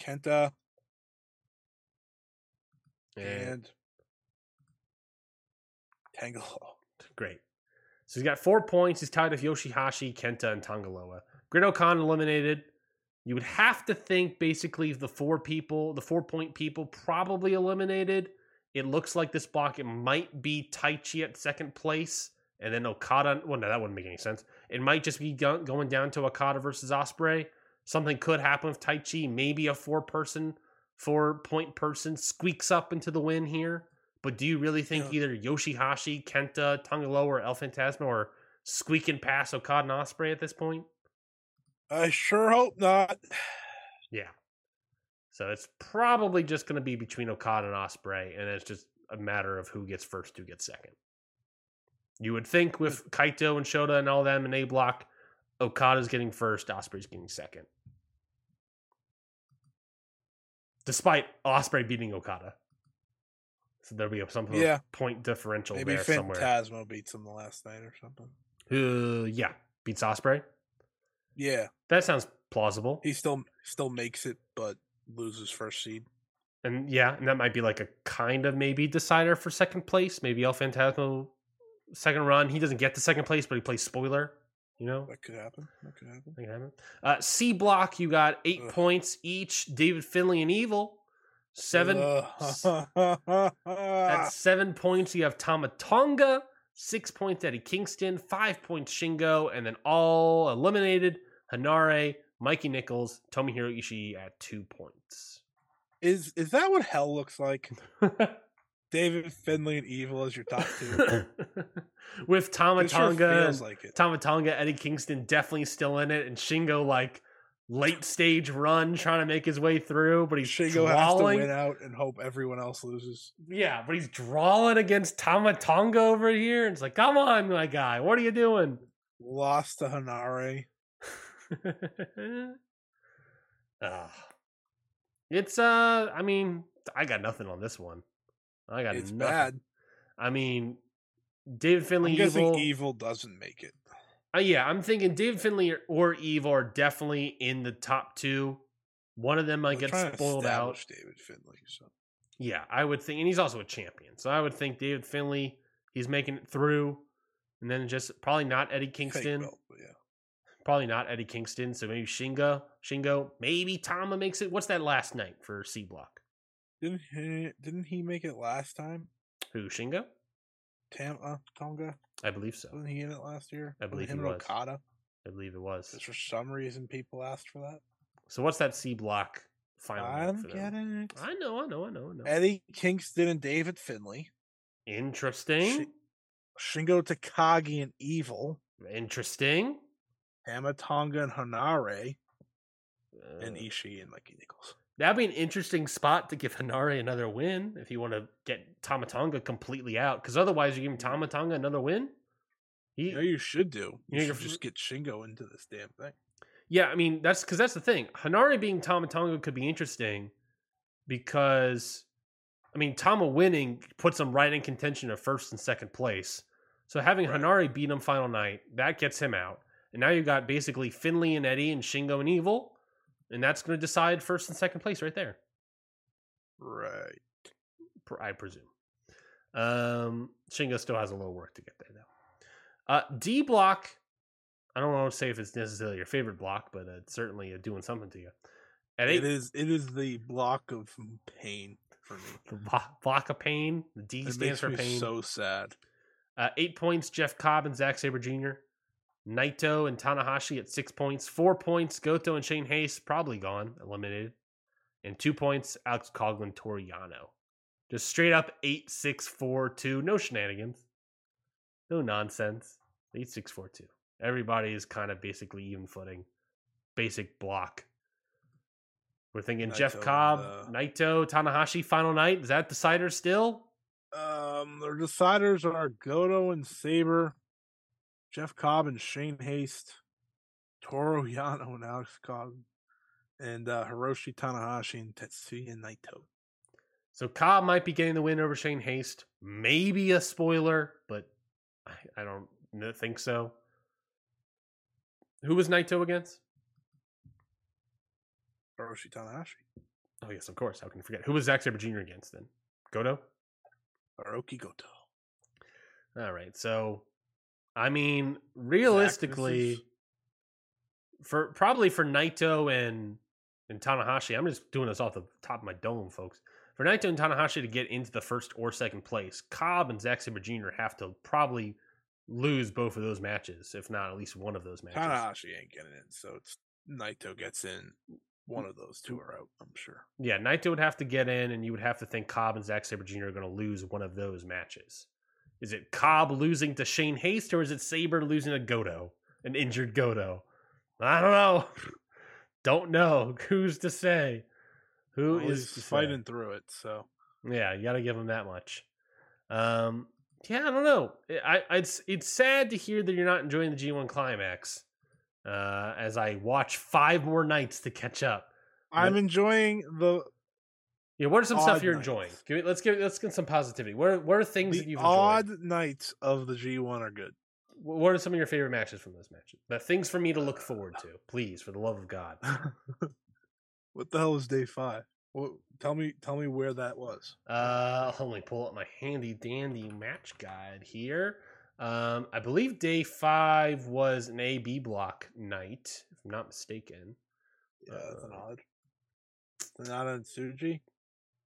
Kenta And and Tangaloa. <laughs> great. So he's got four points. He's tied with Yoshihashi, Kenta, and Tangaloa. Great Khan eliminated. You would have to think basically the four people, the four point people, probably eliminated. It looks like this block it might be Taichi at second place, and then Okada. Well, no, that wouldn't make any sense. It might just be going down to Okada versus Ospreay. Something could happen with Taichi. Maybe a four person, four point person squeaks up into the win here. But do you really think Yeah. either Yoshihashi, Kenta, Tangaloa, or El Phantasmo are squeaking past Okada and Ospreay at this point? I sure hope not. Yeah. So it's probably just going to be between Okada and Ospreay, and it's just a matter of who gets first, who gets second. You would think with Kaito and Shota and all them in A block, Okada's getting first, Ospreay's getting second. Despite Ospreay beating Okada. So there'll be some Yeah. point differential Maybe there somewhere. Phantasmo beats him the last night or something. Uh, yeah, beats Ospreay. Yeah, That sounds plausible. he still still makes it, but loses first seed. And yeah, and that might be like a kind of maybe decider for second place. Maybe El Phantasmo second run. He doesn't get to second place, but he plays spoiler. You know, That could happen. That could happen. that can happen. Uh, C block, you got eight Ugh. points each. David Finlay and Evil. Seven <laughs> at seven points, you have Tamatonga. Six points, Eddie Kingston. Five points, Shingo, and then all eliminated. Henare, Mikey Nichols, Tomohiro Ishii at two points. is is that what hell looks like? <laughs> David Finlay and Evil as your top two. <laughs> With It sure like it. Tamatonga, Eddie Kingston definitely still in it, and Shingo like late stage run trying to make his way through, but he's Shingo has to win out and hope everyone else loses. Yeah, but he's drawing against Tamatonga over here. And It's like, come on, my guy, what are you doing? Lost to Henare. Uh, <laughs> it's uh, I mean, I got nothing on this one. I got It's nothing. bad. I mean, David Finlay, I'm guessing evil. evil doesn't make it. Uh, yeah, I'm thinking David Finlay or, or Evil are definitely in the top two. One of them might get spoiled out. David Finlay. So Yeah, I would think, and he's also a champion, so I would think David Finlay, he's making it through, and then just probably not Eddie Kingston, belt, yeah. probably not Eddie Kingston, so maybe Shingo, Shingo, maybe Tama makes it. What's that last night for C Block? Didn't he? Didn't he make it last time? Who Shingo? Tam uh, Tonga I believe so. wasn't he in it last year? I Wasn't believe him he was. Okada. I believe it was. Because for some reason people asked for that. So what's that C Block final? I night don't for get them? it. I know, I know, I know, I know. Eddie Kingston and David Finlay, Interesting. Shingo Takagi and Evil, Interesting. Tamatonga and Henare, and Uh, Ishii and Mikey Nichols. That'd be an interesting spot to give <laughs> Henare another win if you want to get Tamatonga completely out. Because otherwise, you're giving mm-hmm. Tamatonga another win. He, You know, you should do. You Yeah, should just get Shingo into this damn thing. yeah, I mean that's because that's the thing. Henare being Tamatonga could be interesting because, I mean, Tama winning puts him right in contention of first and second place. So having Right. Henare beat him final night that gets him out, and now you've got basically Finlay and Eddie and Shingo and Evil, and that's going to decide first and second place right there. Right. I presume. Um, Shingo still has a little work to get there, though. Uh, D block. I don't want to say if it's necessarily your favorite block, but it's certainly uh, doing something to you. At It eight, is. It is the block of pain for me. the blo- block of pain. The D It stands for pain. so sad. Uh, eight points, Jeff Cobb and Zack Sabre Jr. Naito and Tanahashi at six points. Four points, Goto and Shane Haste probably gone, eliminated. And two points, Alex Coughlin, Toru Yano. Just straight up eight, six, four, two. No shenanigans. No nonsense. Eight, six, four, two. Everybody is kind of basically even footing. Basic block. We're thinking Jeff Naito and, Cobb, uh, Naito, Tanahashi, final night. Is that the decider still? Um, the deciders are Goto and Sabre, Jeff Cobb and Shane Haste, Toro <laughs> Yano and Alex Cobb, and uh, Hiroshi Tanahashi and Tetsuya Naito. So Cobb might be getting the win over Shane Haste. Maybe a spoiler, but I, I don't think so. Who was Naito against? Hiroshi Tanahashi, Oh yes, of course. How can you forget? Who was Zack Sabre Jr. against then? Goto. Hiroki Goto. All right. So, I mean, realistically, this is- for probably for Naito and and Tanahashi, I'm just doing this off the top of my dome, folks. For Naito and Tanahashi to get into the first or second place, Cobb and Zack Sabre Jr. have to probably lose both of those matches, if not at least one of those matches. Tanahashi ain't getting in, so it's Naito gets in. One of those two are out, I'm sure. Yeah, Naito would have to get in, and you would have to think Cobb and Zack Sabre Jr. are going to lose one of those matches. Is it Cobb losing to Shane Haste, or is it Sabre losing to Goto, an injured Goto? I don't know. <laughs> Don't know. Who's to say? Who Well, is say? fighting through it, so Yeah, you got to give him that much. Um, yeah, I don't know. I, I it's it's sad to hear that you're not enjoying the G1 climax. Uh, as I watch five more nights to catch up. I'm What- enjoying the Yeah, what are some stuff you're nights. enjoying? Give me, let's give let's get some positivity. What are, what are things that you've odd enjoyed? nights of the G1 are good. What are some of your favorite matches from those matches? The things for me to look forward to, <laughs> please, for the love of God. what the hell was day five? Tell me, tell me where that was. Uh, let me pull up my handy dandy match guide here. Um, I believe day five was an A B block night, if I'm not mistaken. Yeah, that's an Uh, odd. Not on Suji.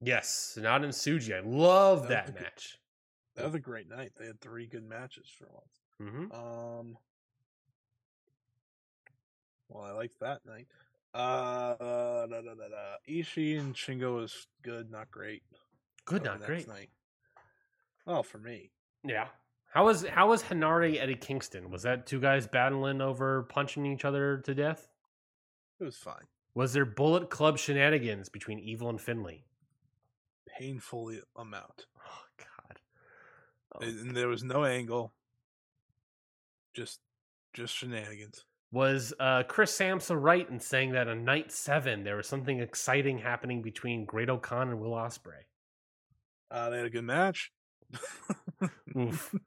Yes, not in Suji. I love That that a good- match. That was a great night. They had three good matches for once. hmm Um, well, I liked that night. Uh, da, da, da, da. Ishii and Shingo was good, not great. Good, not great. Night. Well, for me, Yeah. How was how was Henare Eddie Kingston? Was that two guys battling over punching each other to death? it was fine. Was there Bullet Club shenanigans between Evil and Finlay? Painfully amount, Oh God. Oh, and and there was no angle. Just, just shenanigans. Was uh, Chris Samsa right in saying that on night seven there was something exciting happening between Great-O-Khan and Will Ospreay? Uh, they had a good match. Oof. <laughs>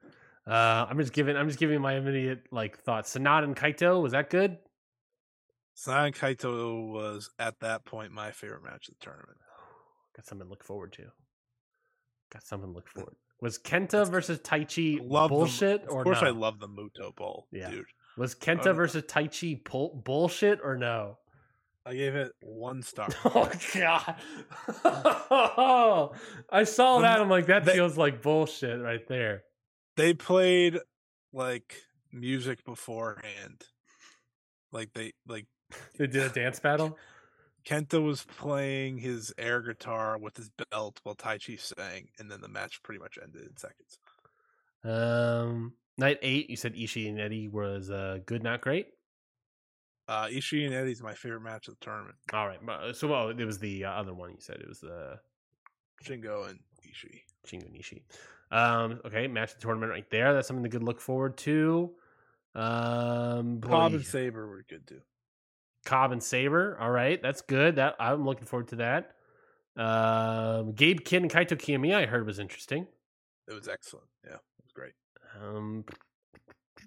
Uh, I'm just giving. I'm just giving my immediate like thoughts. Sanada and Kaito was that good? Sanada and Kaito was at that point my favorite match of the tournament. Got something to look forward to. Got something to look forward. Was Kenta versus Taichi Love the- bullshit Of course, no? I love the Muto Bowl, Yeah. dude. Was Kenta Oh, versus Taichi bull- bullshit or no? I gave it one star. <laughs> Oh god! <laughs> I saw The- that. I'm like, that they- feels like bullshit right there. they played like music beforehand. Like they like They did a dance battle. <laughs> Kenta was playing his air guitar with his belt while Taichi sang, and then the match pretty much ended in seconds. Um, night eight. You said Ishii and Eddie was uh, good, not great. Uh, Ishii and Eddie's my favorite match of the tournament. All right. So, well, it was the uh, other one you said. It was the Shingo and Ishii. Shingo and Ishii. Um, okay, match of the tournament right there. That's something to good look forward to. Um, Cobb and Sabre were good too. Cobb and Sabre. All right, that's good. That I'm looking forward to that. Um, Gabe Kidd and Kaito Kiyomiya, I heard was interesting. It was excellent. Yeah, it was great. Um,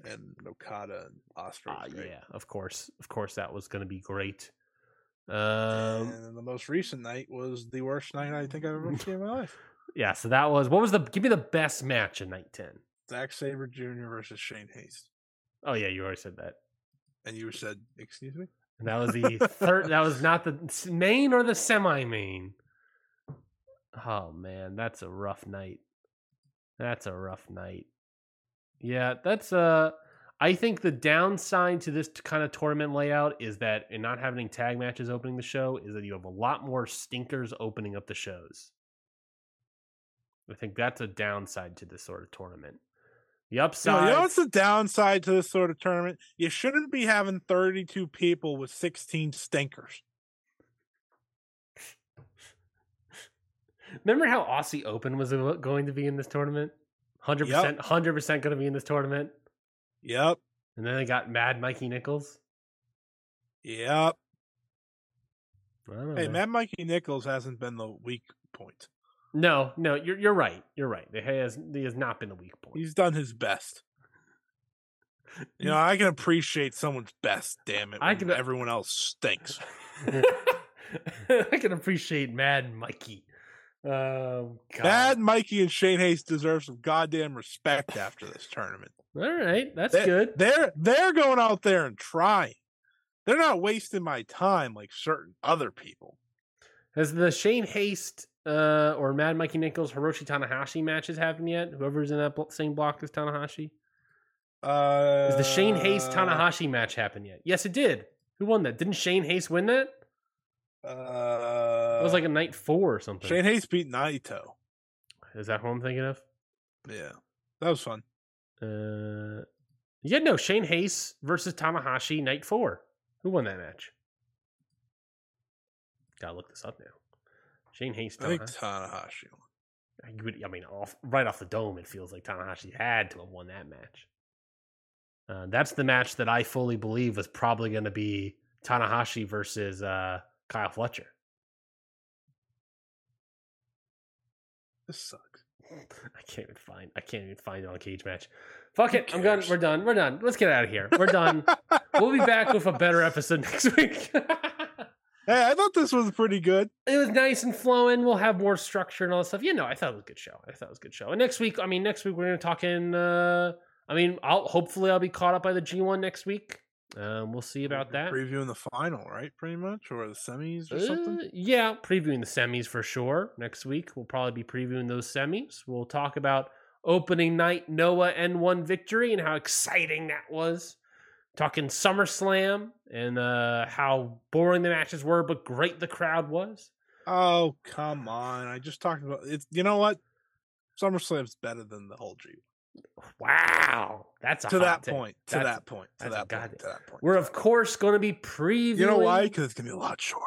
And Okada and Ospreay. ah, was yeah, of course, of course, that was going to be great. Um, and the most recent night was the worst night I think I've ever <laughs> seen in my life. yeah. So that was what was the give me the best match in night ten. Zack Sabre Jr. versus Shane Haste. Oh yeah, you already said that. And you said, excuse me? And that was the third. That was not the main or the semi-main. Oh man, that's a rough night. That's a rough night. Yeah, that's uh I think the downside to this kind of tournament layout is that in not having tag matches opening the show is that you have a lot more stinkers opening up the shows. I think that's a downside to this sort of tournament. The upside, you know what's the downside to this sort of tournament? You shouldn't be having 32 people with 16 stinkers. Remember how Aussie Open was going to be in this tournament? Hundred percent, hundred percent going to be in this tournament. Yep. And then they got Mad Mikey Nichols. Yep. Hey, know. Mad Mikey Nichols hasn't been the weak point. No, no, you're you're right. You're right. He has he has not been a weak point. He's done his best. You know, I can appreciate someone's best, damn it. I can- everyone else stinks. <laughs> I can appreciate Mad Mikey. Um, God. Bad Mikey and Shane Haste deserve some goddamn respect after this tournament. All right, that's They- good. They're they're going out there and trying. They're not wasting my time like certain other people. Has the Shane Haste uh, or Mad Mikey Nichols Hiroshi Tanahashi matches happened yet? Whoever's in that same block as Tanahashi. Uh, Is the Shane Haste Tanahashi match happened yet? Yes, it did. Who won that? Didn't Shane Haste win that? Uh, It was like a night four or something. Shane Haste beat Naito. Is that who I'm thinking of? Yeah, that was fun. Uh, yeah, no, Shane Haste versus Tanahashi, night four. Who won that match? Gotta look this up now. Shane Haste, I think Tanahashi. Tanahashi. won. I would- I mean, off right off the dome, it feels like Tanahashi had to have won that match. Uh, that's the match that I fully believe was probably going to be Tanahashi versus uh, Kyle Fletcher. This sucks. <laughs> I can't even find. I can't even find it on Cage Match. Fuck it. I'm done. We're done. We're done. Let's get out of here. We're done. <laughs> we'll be back with a better episode next week. <laughs> Hey, I thought this was pretty good. it was nice and flowing. We'll have more structure and all that stuff. You know, I thought it was a good show. I thought it was a good show. And next week, I mean, next week we're gonna talk in. Uh, I mean, I'll hopefully I'll be caught up by the G1 next week. Um, we'll see about that. Previewing the final, right? Pretty much, or the semis or Uh, something. yeah, previewing the semis for sure. Next week we'll probably be previewing those semis. We'll talk about opening night Noah N-1 victory and how exciting that was. Talking SummerSlam and uh, how boring the matches were, but great the crowd was. Oh come on! I just talked about it. You know what? SummerSlam's better than the whole G. Wow, that's To that take. point. To That's- that point. To that point. To that point. We're of course going to be previewing. You know why? Because it's gonna be a lot shorter.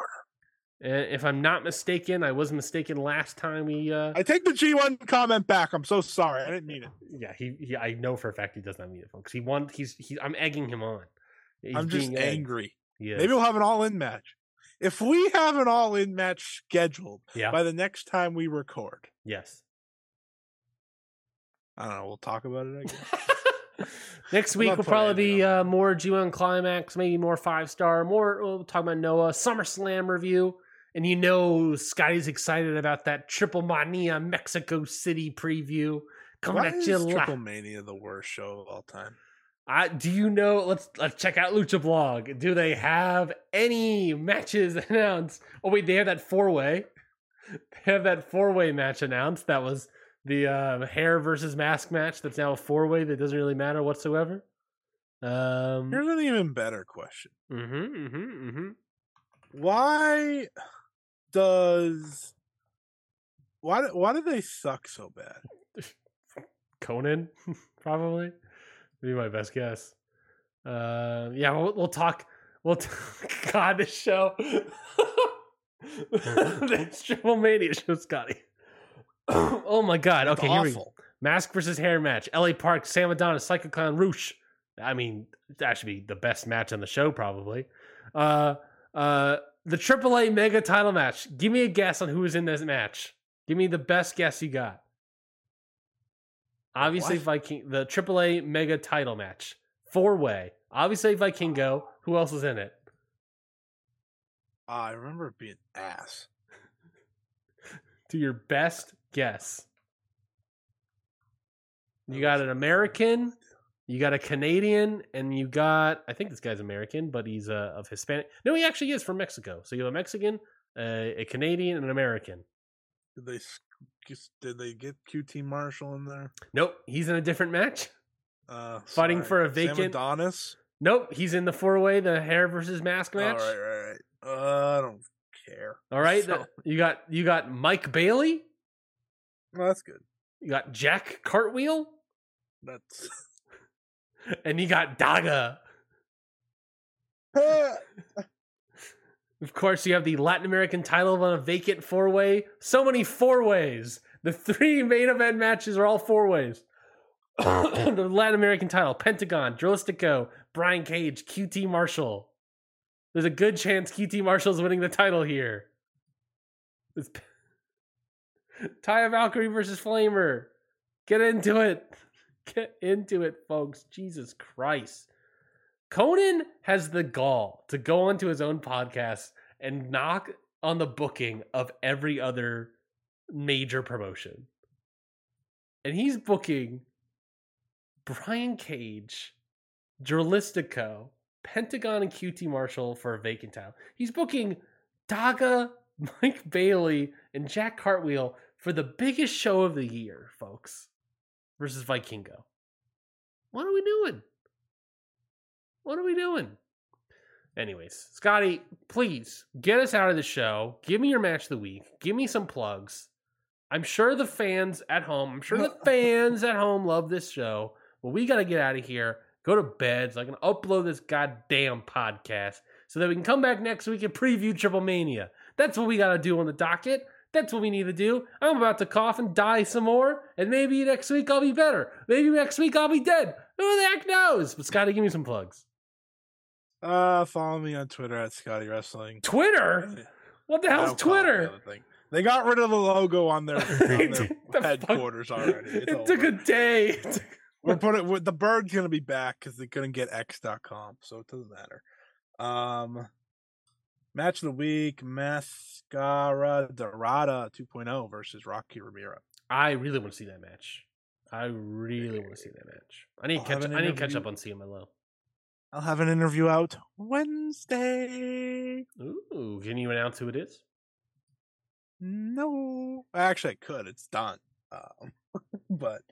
And if I'm not mistaken, I was mistaken last time we. Uh, I take the G1 comment back. I'm so sorry. I didn't mean it. yeah, he, he. I know for a fact he does not mean it, folks. He won. He's. He, I'm egging him on. He's I'm just being angry. Yeah. Maybe we'll have an all-in match. If we have an all-in match scheduled yeah. by the next time we record, yes. I don't know. We'll talk about it. I guess. <laughs> Next week will probably be uh, more G1 Climax, maybe more five star, more. We'll talk about Noah SummerSlam review, and you know Scotty's excited about that Triple Mania Mexico City preview coming Why at is you. Triple Mania the worst show of all time? I, do you know? Let's let's check out Lucha Blog. Do they have any matches <laughs> announced? Oh wait, they have that four way. They have that four way match announced. That was the uh, hair versus mask match. That's now a four way. That doesn't really matter whatsoever. Um. Here's an even better question. Mm-hmm, mm-hmm, mm-hmm. Why does why do- why do they suck so bad? <laughs> Konnan, <laughs> probably. Be my best guess. Uh, yeah, we'll, we'll talk. We'll t- <laughs> God, this show, this Triple Mania show, Scotty. <coughs> oh my God. Okay, here we go. Mask versus hair match. L.A. Park, Sam Adonis, Psycho Clown, Rush. I mean, that should be the best match on the show, probably. Uh, uh, the AAA Mega Title match. Give me a guess on who is in this match. Give me the best guess you got. Obviously, What? Viking. The AAA Mega Title match, four way. Obviously, Vikingo. Who else is in it? Ah, I remember it being ass. <laughs> To your best guess. You got an American, you got a Canadian, and you got I think this guy's American, but he's uh, of Hispanic. No, he actually is from Mexico. So you have a Mexican, uh, a Canadian, and an American. Did they did they get QT Marshall in there? Nope, he's in a different match. Uh, Fighting sorry. for a Sam vacant- Adonis. Nope, he's in the four way, the hair versus mask match. All right, right, right. Uh, I don't care. All right, <laughs> So- you got you got Mike Bailey, Well, that's good. you got Jack Cartwheel, That's <laughs> and you got Daga. <laughs> Of course, you have the Latin American title on a vacant four way. So many four ways. The three <laughs> main event matches are all four ways. <coughs> the Latin American title Pentagon, Dralistico, Brian Cage, QT Marshall. There's a good chance QT Marshall's winning the title here. It's <laughs> Taya Valkyrie versus Flammer. Get into it. Get into it, folks. Jesus Christ. Konnan has the gall to go onto his own podcast and knock on the booking of every other major promotion. And he's booking Brian Cage, Dralistico, Pentagon, and QT Marshall for a vacant title. He's booking Daga, Mike Bailey, and Jack Cartwheel for the biggest show of the year, folks, versus Vikingo. What are we doing? What are we doing? Anyways, Scotty, please get us out of the show. Give me your match of the week. Give me some plugs. I'm sure the fans at home, I'm sure the <laughs> fans at home love this show. But we got to get out of here, go to bed so I can upload this goddamn podcast so that we can come back next week and preview Triple Mania. That's what we got to do on the docket. That's what we need to do. I'm about to cough and die some more, and maybe next week I'll be better. Maybe next week I'll be dead. Who the heck knows? But Scotty, give me some plugs. uh, follow me on Twitter at Scotty Wrestling. Twitter? What the hell's don't call it the Twitter? They got rid of the logo on their, <laughs> on their The fuck- headquarters already. It's It took a day. We're putting the bird's gonna be back because they couldn't get X.com, so it doesn't matter. Um, match of the week: Mascara Dorada 2.0 versus Rocky Romero. I really want to see that match. I really want to see that match. I need I'll catch. I need to catch up on CMLL. I'll have an interview out Wednesday. Ooh, can you announce who it is? No, actually, I could. It's done. Um, <laughs> but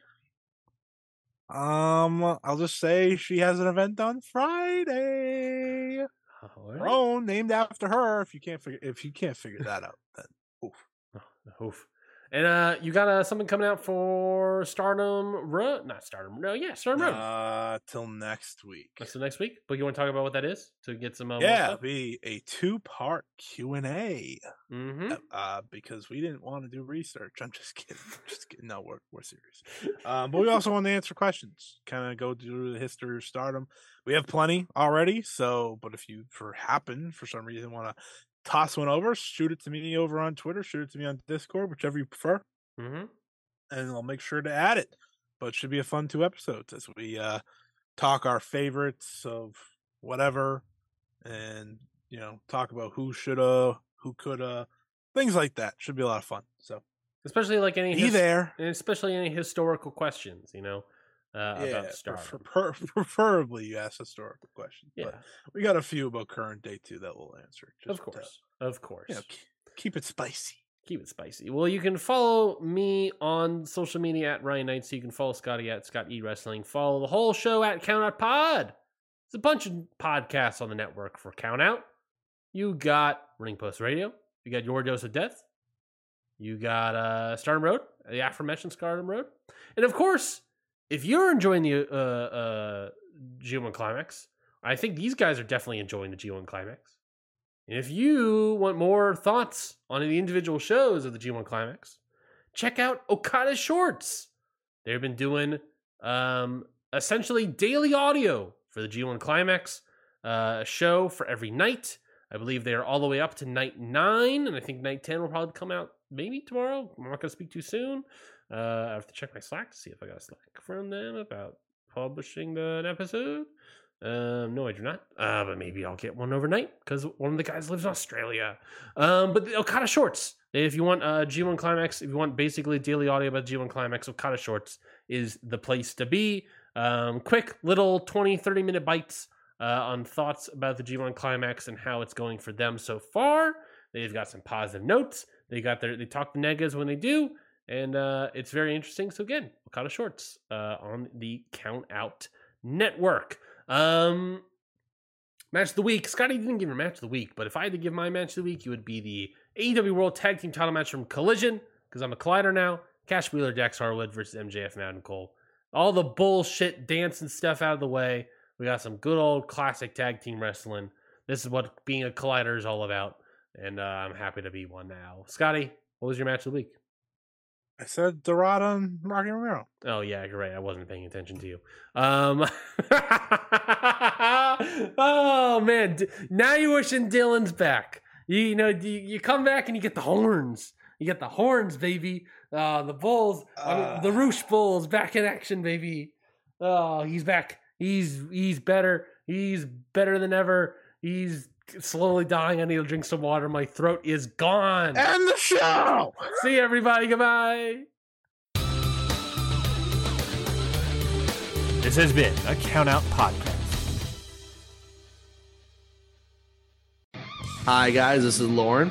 um, I'll just say she has an event on Friday. All Her own, named after her. If you can't figure, if you can't figure that out, then oof. Oh, oof. And uh, you got uh, something coming out for Stardom Road? Not Stardom. No, yeah, Stardom Road. Uh, till next week. The next week. But you want to talk about what that is to get some? Uh, yeah, it'll be a two-part Q and A. Mm-hmm. Uh, because we didn't want to do research. I'm just kidding. just kidding. No, we're we're serious. Um, but we also want to answer questions. Kind of go through the history of Stardom. We have plenty already. So, but if you for happen for some reason want to toss one over, shoot it to me over on Twitter, shoot it to me on Discord, whichever you prefer, Mm-hmm. and I'll make sure to add it. But it should be a fun two episodes as we uh talk our favorites of whatever and you know, talk about who shoulda, who coulda, things like that. Should be a lot of fun. So Especially like any be his- there. and especially any historical questions, you know, uh, Yeah, about Stardom. prefer- <laughs> preferably you ask historical questions. yeah, But we got a few about current day too that we'll answer. of just to, course, of course. you know, keep it spicy. Keep it spicy. Well, you can follow me on social media at Ryan Knight. So You can follow Scotty at Scott E Wrestling. Follow the whole show at Count Out Pod. There's a bunch of podcasts on the network for Count Out. You got Ring Post Radio. You got Your Dose of Death. You got uh, Stardom Road, the aforementioned Stardom Road, and of course, if you're enjoying the uh, uh, G1 Climax, I think these guys are definitely enjoying the G1 Climax. And if you want more thoughts on the individual shows of the G1 Climax, check out Okada Shorts. They've been doing um, essentially daily audio for the G1 Climax, uh, show for every night. I believe they are all the way up to night nine, and I think night 10 will probably come out maybe tomorrow. I'm not going to speak too soon. Uh, I have to check my Slack to see if I got a Slack from them about publishing the, an episode. Um, no, I do not. Uh, but maybe I'll get one overnight because one of the guys lives in Australia. Um, but the Okada Shorts. If you want uh, G1 Climax, if you want basically daily audio about G1 Climax, Okada Shorts is the place to be. Um, quick little 20, 30 minute bites uh, on thoughts about the G1 Climax and how it's going for them so far. They've got some positive notes. They got their they talk the negas when they do, and uh, it's very interesting. So again, Okada Shorts uh, on the Count Out Network. Um, match of the week. Scotty didn't give your match of the week, but if I had to give my match of the week, it would be the AEW World Tag Team Title match from Collision because I'm a Collider now. Cash Wheeler, Dax Harwood versus MJF, Adam Cole. All the bullshit dance and stuff out of the way. We got some good old classic tag team wrestling. This is what being a Collider is all about, and uh, I'm happy to be one now. Scotty, what was your match of the week? I said Dorada and Rocky Romero. Oh yeah, you're right. I wasn't paying attention to you. Um, <laughs> oh man, D- now you're wishing Dylan's back. You, you know, you, you come back and you get the horns. You get the horns, baby. Uh, the bulls, I mean, the. Rush Bulls back in action, baby. Oh, he's back. He's he's better. He's better than ever. He's slowly dying. I need to drink some water. My throat is gone. And the show. See everybody. Goodbye. This has been a Count Out Podcast. Hi, guys, this is Lauren,